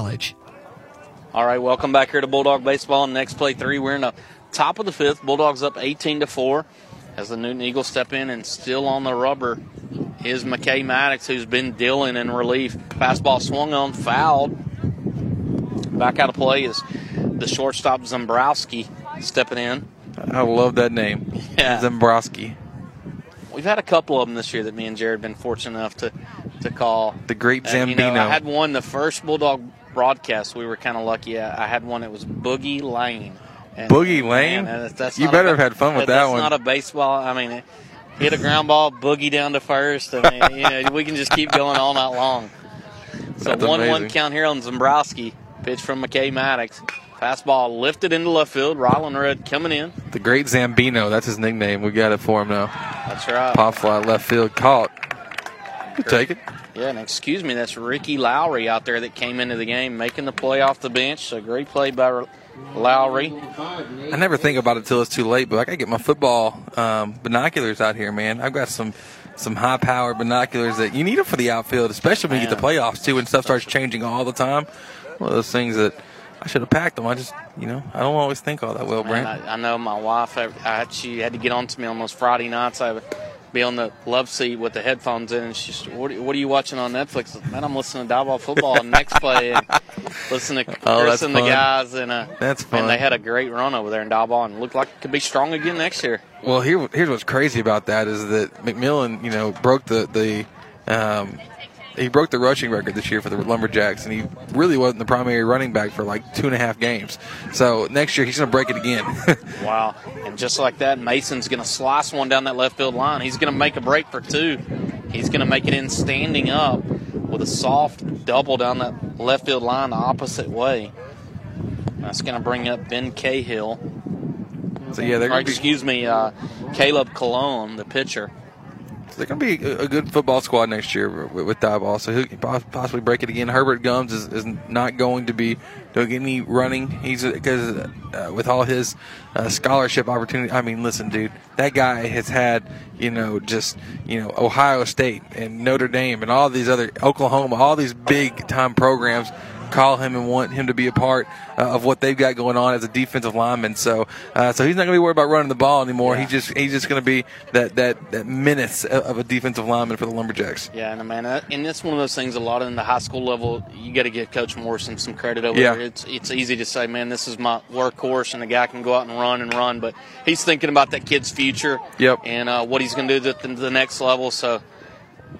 All right, welcome back here to Bulldog Baseball. Next play three, we're in the top of the fifth. Bulldogs up 18 to four as the Newton Eagles step in and still on the rubber is McKay Maddox, who's been dealing in relief. Fastball swung on, fouled. Back out of play is the shortstop Zombrowski stepping in. I love that name. Yeah. Zembrowski. we've had a couple of them this year that me and Jared have been fortunate enough to to call. The great And, you know, Zambino. I had one the first Bulldog broadcast. We were kind of lucky. I, I had one that was Boogie Lane. And, Boogie Lane? man, that's, that's You better a- have had fun with that one. not a baseball. I mean, it hit a ground ball, boogie down to first. I mean, you know, we can just keep going all night long. So That's one one count here on Zombrowski. Pitch from McKay Maddox. Fastball lifted into left field. Rylan Red coming in. The great Zambino. That's his nickname. We got it for him now. That's right. Pop fly left field caught. Take it. Yeah, and excuse me, that's Ricky Lowry out there that came into the game making the play off the bench. So great play by Lowry. I never think about it till it's too late, but I gotta get my football um, binoculars out here, man. I've got some some high powered binoculars that you need them for the outfield, especially when you get the playoffs too, and stuff starts changing all the time. One of those things that I should have packed them. I just, you know, I don't always think all that well, Brent. I, I know my wife. I, I, she had to get on to me on those Friday nights. I be on the love seat with the headphones in, and she's, "What, are- what are you watching on Netflix?" Man, I'm listening to Diboll Football and Next Play, and listening to Oh, Chris that's and the guys. And uh, That's fun. they had a great run over there in Diboll, and looked like it could be strong again next year. Well, here, here's what's crazy about that is that McMillan, you know, broke the the um, he broke the rushing record this year for the Lumberjacks, and he really wasn't the primary running back for like two and a half games. So next year he's going to break it again. Wow. And just like that, Mason's going to slice one down that left field line. He's going to make a break for two. He's going to make it in standing up with a soft double down that left field line the opposite way. That's going to bring up Ben Cahill. So, yeah, they're Or, gonna be- excuse me, uh, Caleb Cologne, the pitcher. They're going to be a, good football squad next year with, with Diboll. So he could pos- possibly break it again. Herbert Gums is, is not going to be doing any running. He's because uh, with all his uh, scholarship opportunity. I mean, listen, dude, that guy has had you know just you know Ohio State and Notre Dame and all these other Oklahoma, all these big time programs call him and want him to be a part uh, of what they've got going on as a defensive lineman. So, uh, so he's not going to be worried about running the ball anymore. He's just he's just going to be that that that menace of a defensive lineman for the Lumberjacks. Yeah, and man, uh, and it's one of those things. A lot in the high school level, you got to give Coach Morrison some credit over Yeah. there. It's it's easy to say, man, this is my workhorse, and the guy can go out and run and run, but he's thinking about that kid's future. Yep. And uh, what he's going to do at the, the next level. So,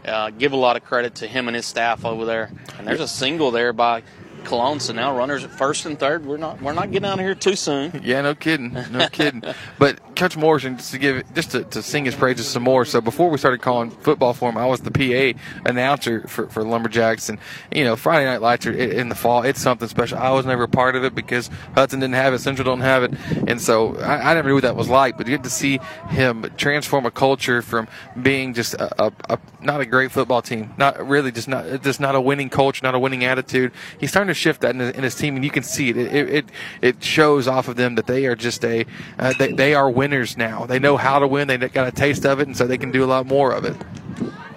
uh, give a lot of credit to him and his staff over there. And there's a single there by Cologne. So now runners at first and third. We're not we're not getting out of here too soon. Yeah, no kidding, no kidding. But Coach Morrison, just to give, just to, to sing his praises some more. So before we started calling football for him, I was the PA announcer for, for Lumberjacks, and you know Friday Night Lights are in the fall. It's something special. I was never a part of it because Hudson didn't have it, Central don't have it, and so I, I never knew what that was like. But you get to see him transform a culture from being just a, a, a not a great football team, not really just not just not a winning culture, not a winning attitude. He's starting to shift that in, his- in his team, and you can see it. It, it it shows off of them that they are just a uh, they, they are winners now. They know how to win. They got a taste of it, and so they can do a lot more of it.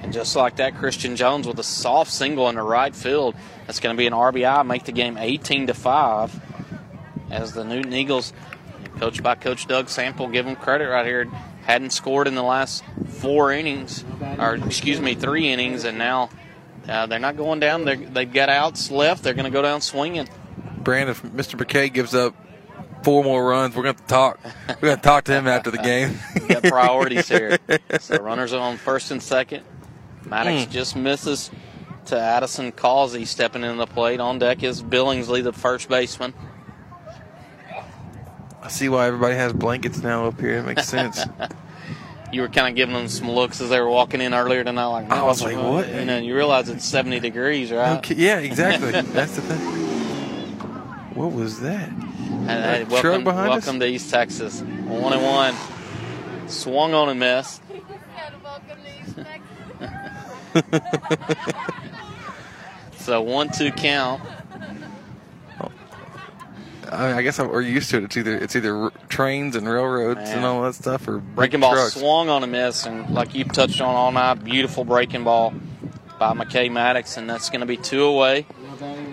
And just like that, Christian Jones with a soft single in the right field. That's going to be an RBI, make the game 18 to five. As the Newton Eagles, coached by Coach Doug Sample, give them credit right here. Hadn't scored in the last four innings, or excuse me, three innings, and now uh, they're not going down. They're, they've got outs left. They're going to go down swinging. Brandon, if Mr. McKay gives up four more runs, we're going to to talk. We're going to talk to him after the game. We got priorities here. So runners are on first and second. Maddox Mm. just misses to Addison Causey stepping into the plate. On deck is Billingsley, the first baseman. I see why everybody has blankets now up here. It makes sense. You were kind of giving them some looks as they were walking in earlier tonight, like, I was like, what?" You know, you realize it's 70 degrees, right? Okay, yeah, exactly. That's the thing. What was that? And, hey, Truck welcome, behind us? welcome to East Texas. One and one. Swung on and missed. so one two count. I, mean, I guess I'm, we're used to it. It's either it's either r- trains and railroads and all that stuff, or Breaking ball trucks. swung on a miss, and like you touched on all night, beautiful breaking ball by McKay Maddox, and that's going to be two away.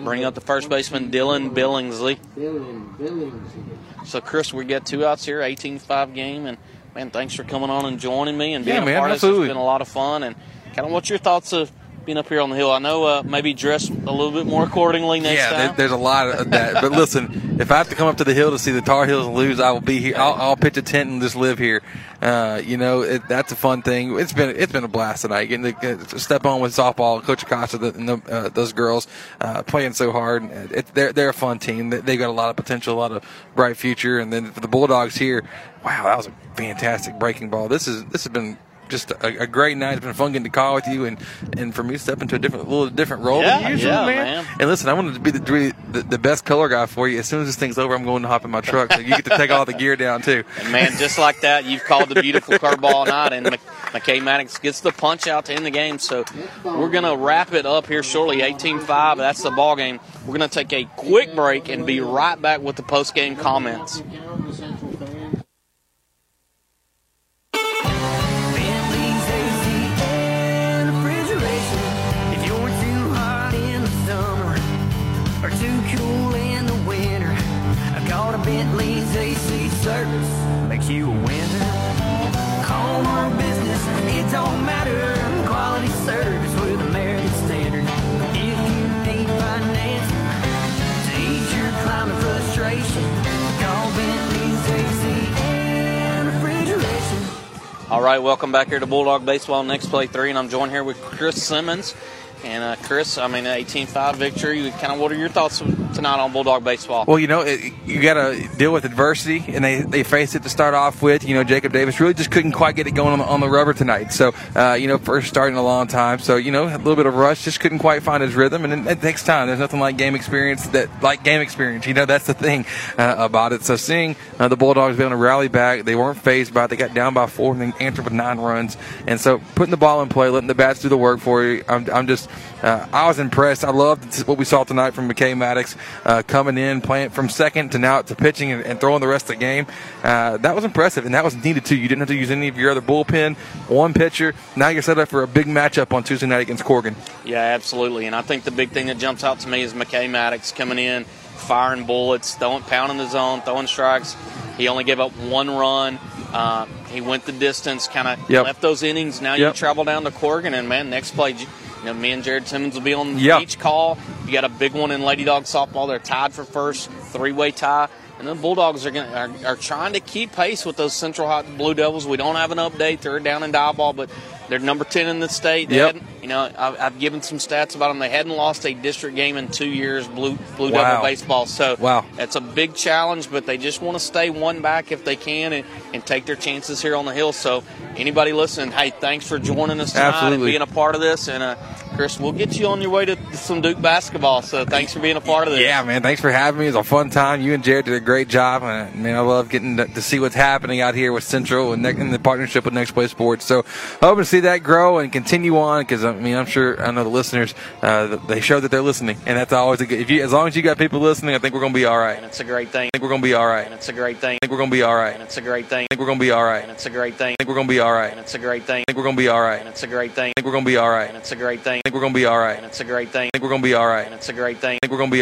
Bring up the first baseman Dylan Billingsley. Dylan Billingsley. So Chris, we got two outs here, 18-5 game, and man, thanks for coming on and joining me and being Yeah, a man, part of this. It's been a lot of fun, and kind of what's your thoughts of being up here on the hill? I know uh, maybe dress a little bit more accordingly next yeah, time. there, there's a lot of that. But listen, if I have to come up to the hill to see the Tar Heels lose, I will be here. I'll, I'll pitch a tent and just live here. Uh, you know, it, that's a fun thing. It's been it's been a blast tonight. Getting to, step on with softball, Coach Acosta and the, uh, those girls uh, playing so hard. It, they're they're a fun team. They, they've got a lot of potential, a lot of bright future. And then for the Bulldogs here, wow, that was a fantastic breaking ball. This is this has been just a, a, great night. It's been fun getting to call with you and, and for me to step into a different little different role yeah, than usual, yeah, man. man. And listen, I wanted to be the, the, the best color guy for you. As soon as this thing's over, I'm going to hop in my truck, so you get to take all the gear down too. And man, just like that, you've called the beautiful curveball night, and McKay Maddox gets the punch out to end the game. So we're gonna wrap it up here shortly. 18-5, that's the ball game. We're gonna take a quick break and be right back with the post game comments. All right, welcome back here to Bulldog Baseball Next Play 3, and I'm joined here with Chris Simmons. And uh, Chris, I mean, 18-5 victory. Kind of, what are your thoughts tonight on Bulldog baseball? Well, you know, it, you got to deal with adversity, and they they faced it to start off with. You know, Jacob Davis really just couldn't quite get it going on the, on the rubber tonight. So, uh, you know, first starting a long time. So, you know, a little bit of rush, just couldn't quite find his rhythm, and it, it takes time. There's nothing like game experience that like game experience. You know, that's the thing uh, about it. So, seeing uh, the Bulldogs be able to rally back, they weren't phased by it. They got down by four and then answered with nine runs, and so putting the ball in play, letting the bats do the work for you. I'm, I'm just uh, I was impressed. I loved what we saw tonight from McKay Maddox uh, coming in, playing from second to now to pitching and, and throwing the rest of the game. Uh, that was impressive, and that was needed too. You didn't have to use any of your other bullpen, one pitcher. Now you're set up for a big matchup on Tuesday night against Corrigan. Yeah, absolutely. And I think the big thing that jumps out to me is McKay Maddox coming in, firing bullets, throwing, pounding the zone, throwing strikes. He only gave up one run. Uh, he went the distance, kind of yep. left those innings. Now yep. you travel down to Corrigan, and man, next play, you know, me and Jared Simmons will be on each call. You got a big one in Lady Dog softball. They're tied for first, three-way tie. And the Bulldogs are, gonna, are, are trying to keep pace with those Central Heights Blue Devils. We don't have an update. They're down in Diboll, but they're number 10 in the state. They yep. You know, I've, I've, given some stats about them. They hadn't lost a district game in two years, Blue Blue wow. Devil baseball. So wow. it's a big challenge, but they just want to stay one back if they can and, and take their chances here on the hill. So anybody listening, hey, thanks for joining us tonight Absolutely. and being a part of this. And uh, Chris, we'll get you on your way to some Duke basketball. So thanks for being a part of this. Yeah, man. Thanks for having me. It was a fun time. You and Jared did a great job. And man, I love getting to, to see what's happening out here with Central and in the partnership with Next Play Sports. So hoping to see that grow and continue on because I mean I'm sure I know the listeners uh, they show that they're listening, and that's always a good. If you as long as you got people listening, I think we're gonna be all right. And it's a great thing. I think we're gonna be all right. And it's a great thing. I think we're gonna be all right. And it's a great thing. I think we're gonna be all right. And it's a great thing. I think we're gonna be all right. And it's a great thing. I think we're gonna be all right. And it's a great ththing. I think we're gonna be all right. And it's a great thing. I think we're gonna be all right. And it's a great thing. I think we're gonna be all right. And it's a great thing. I think we're gonna be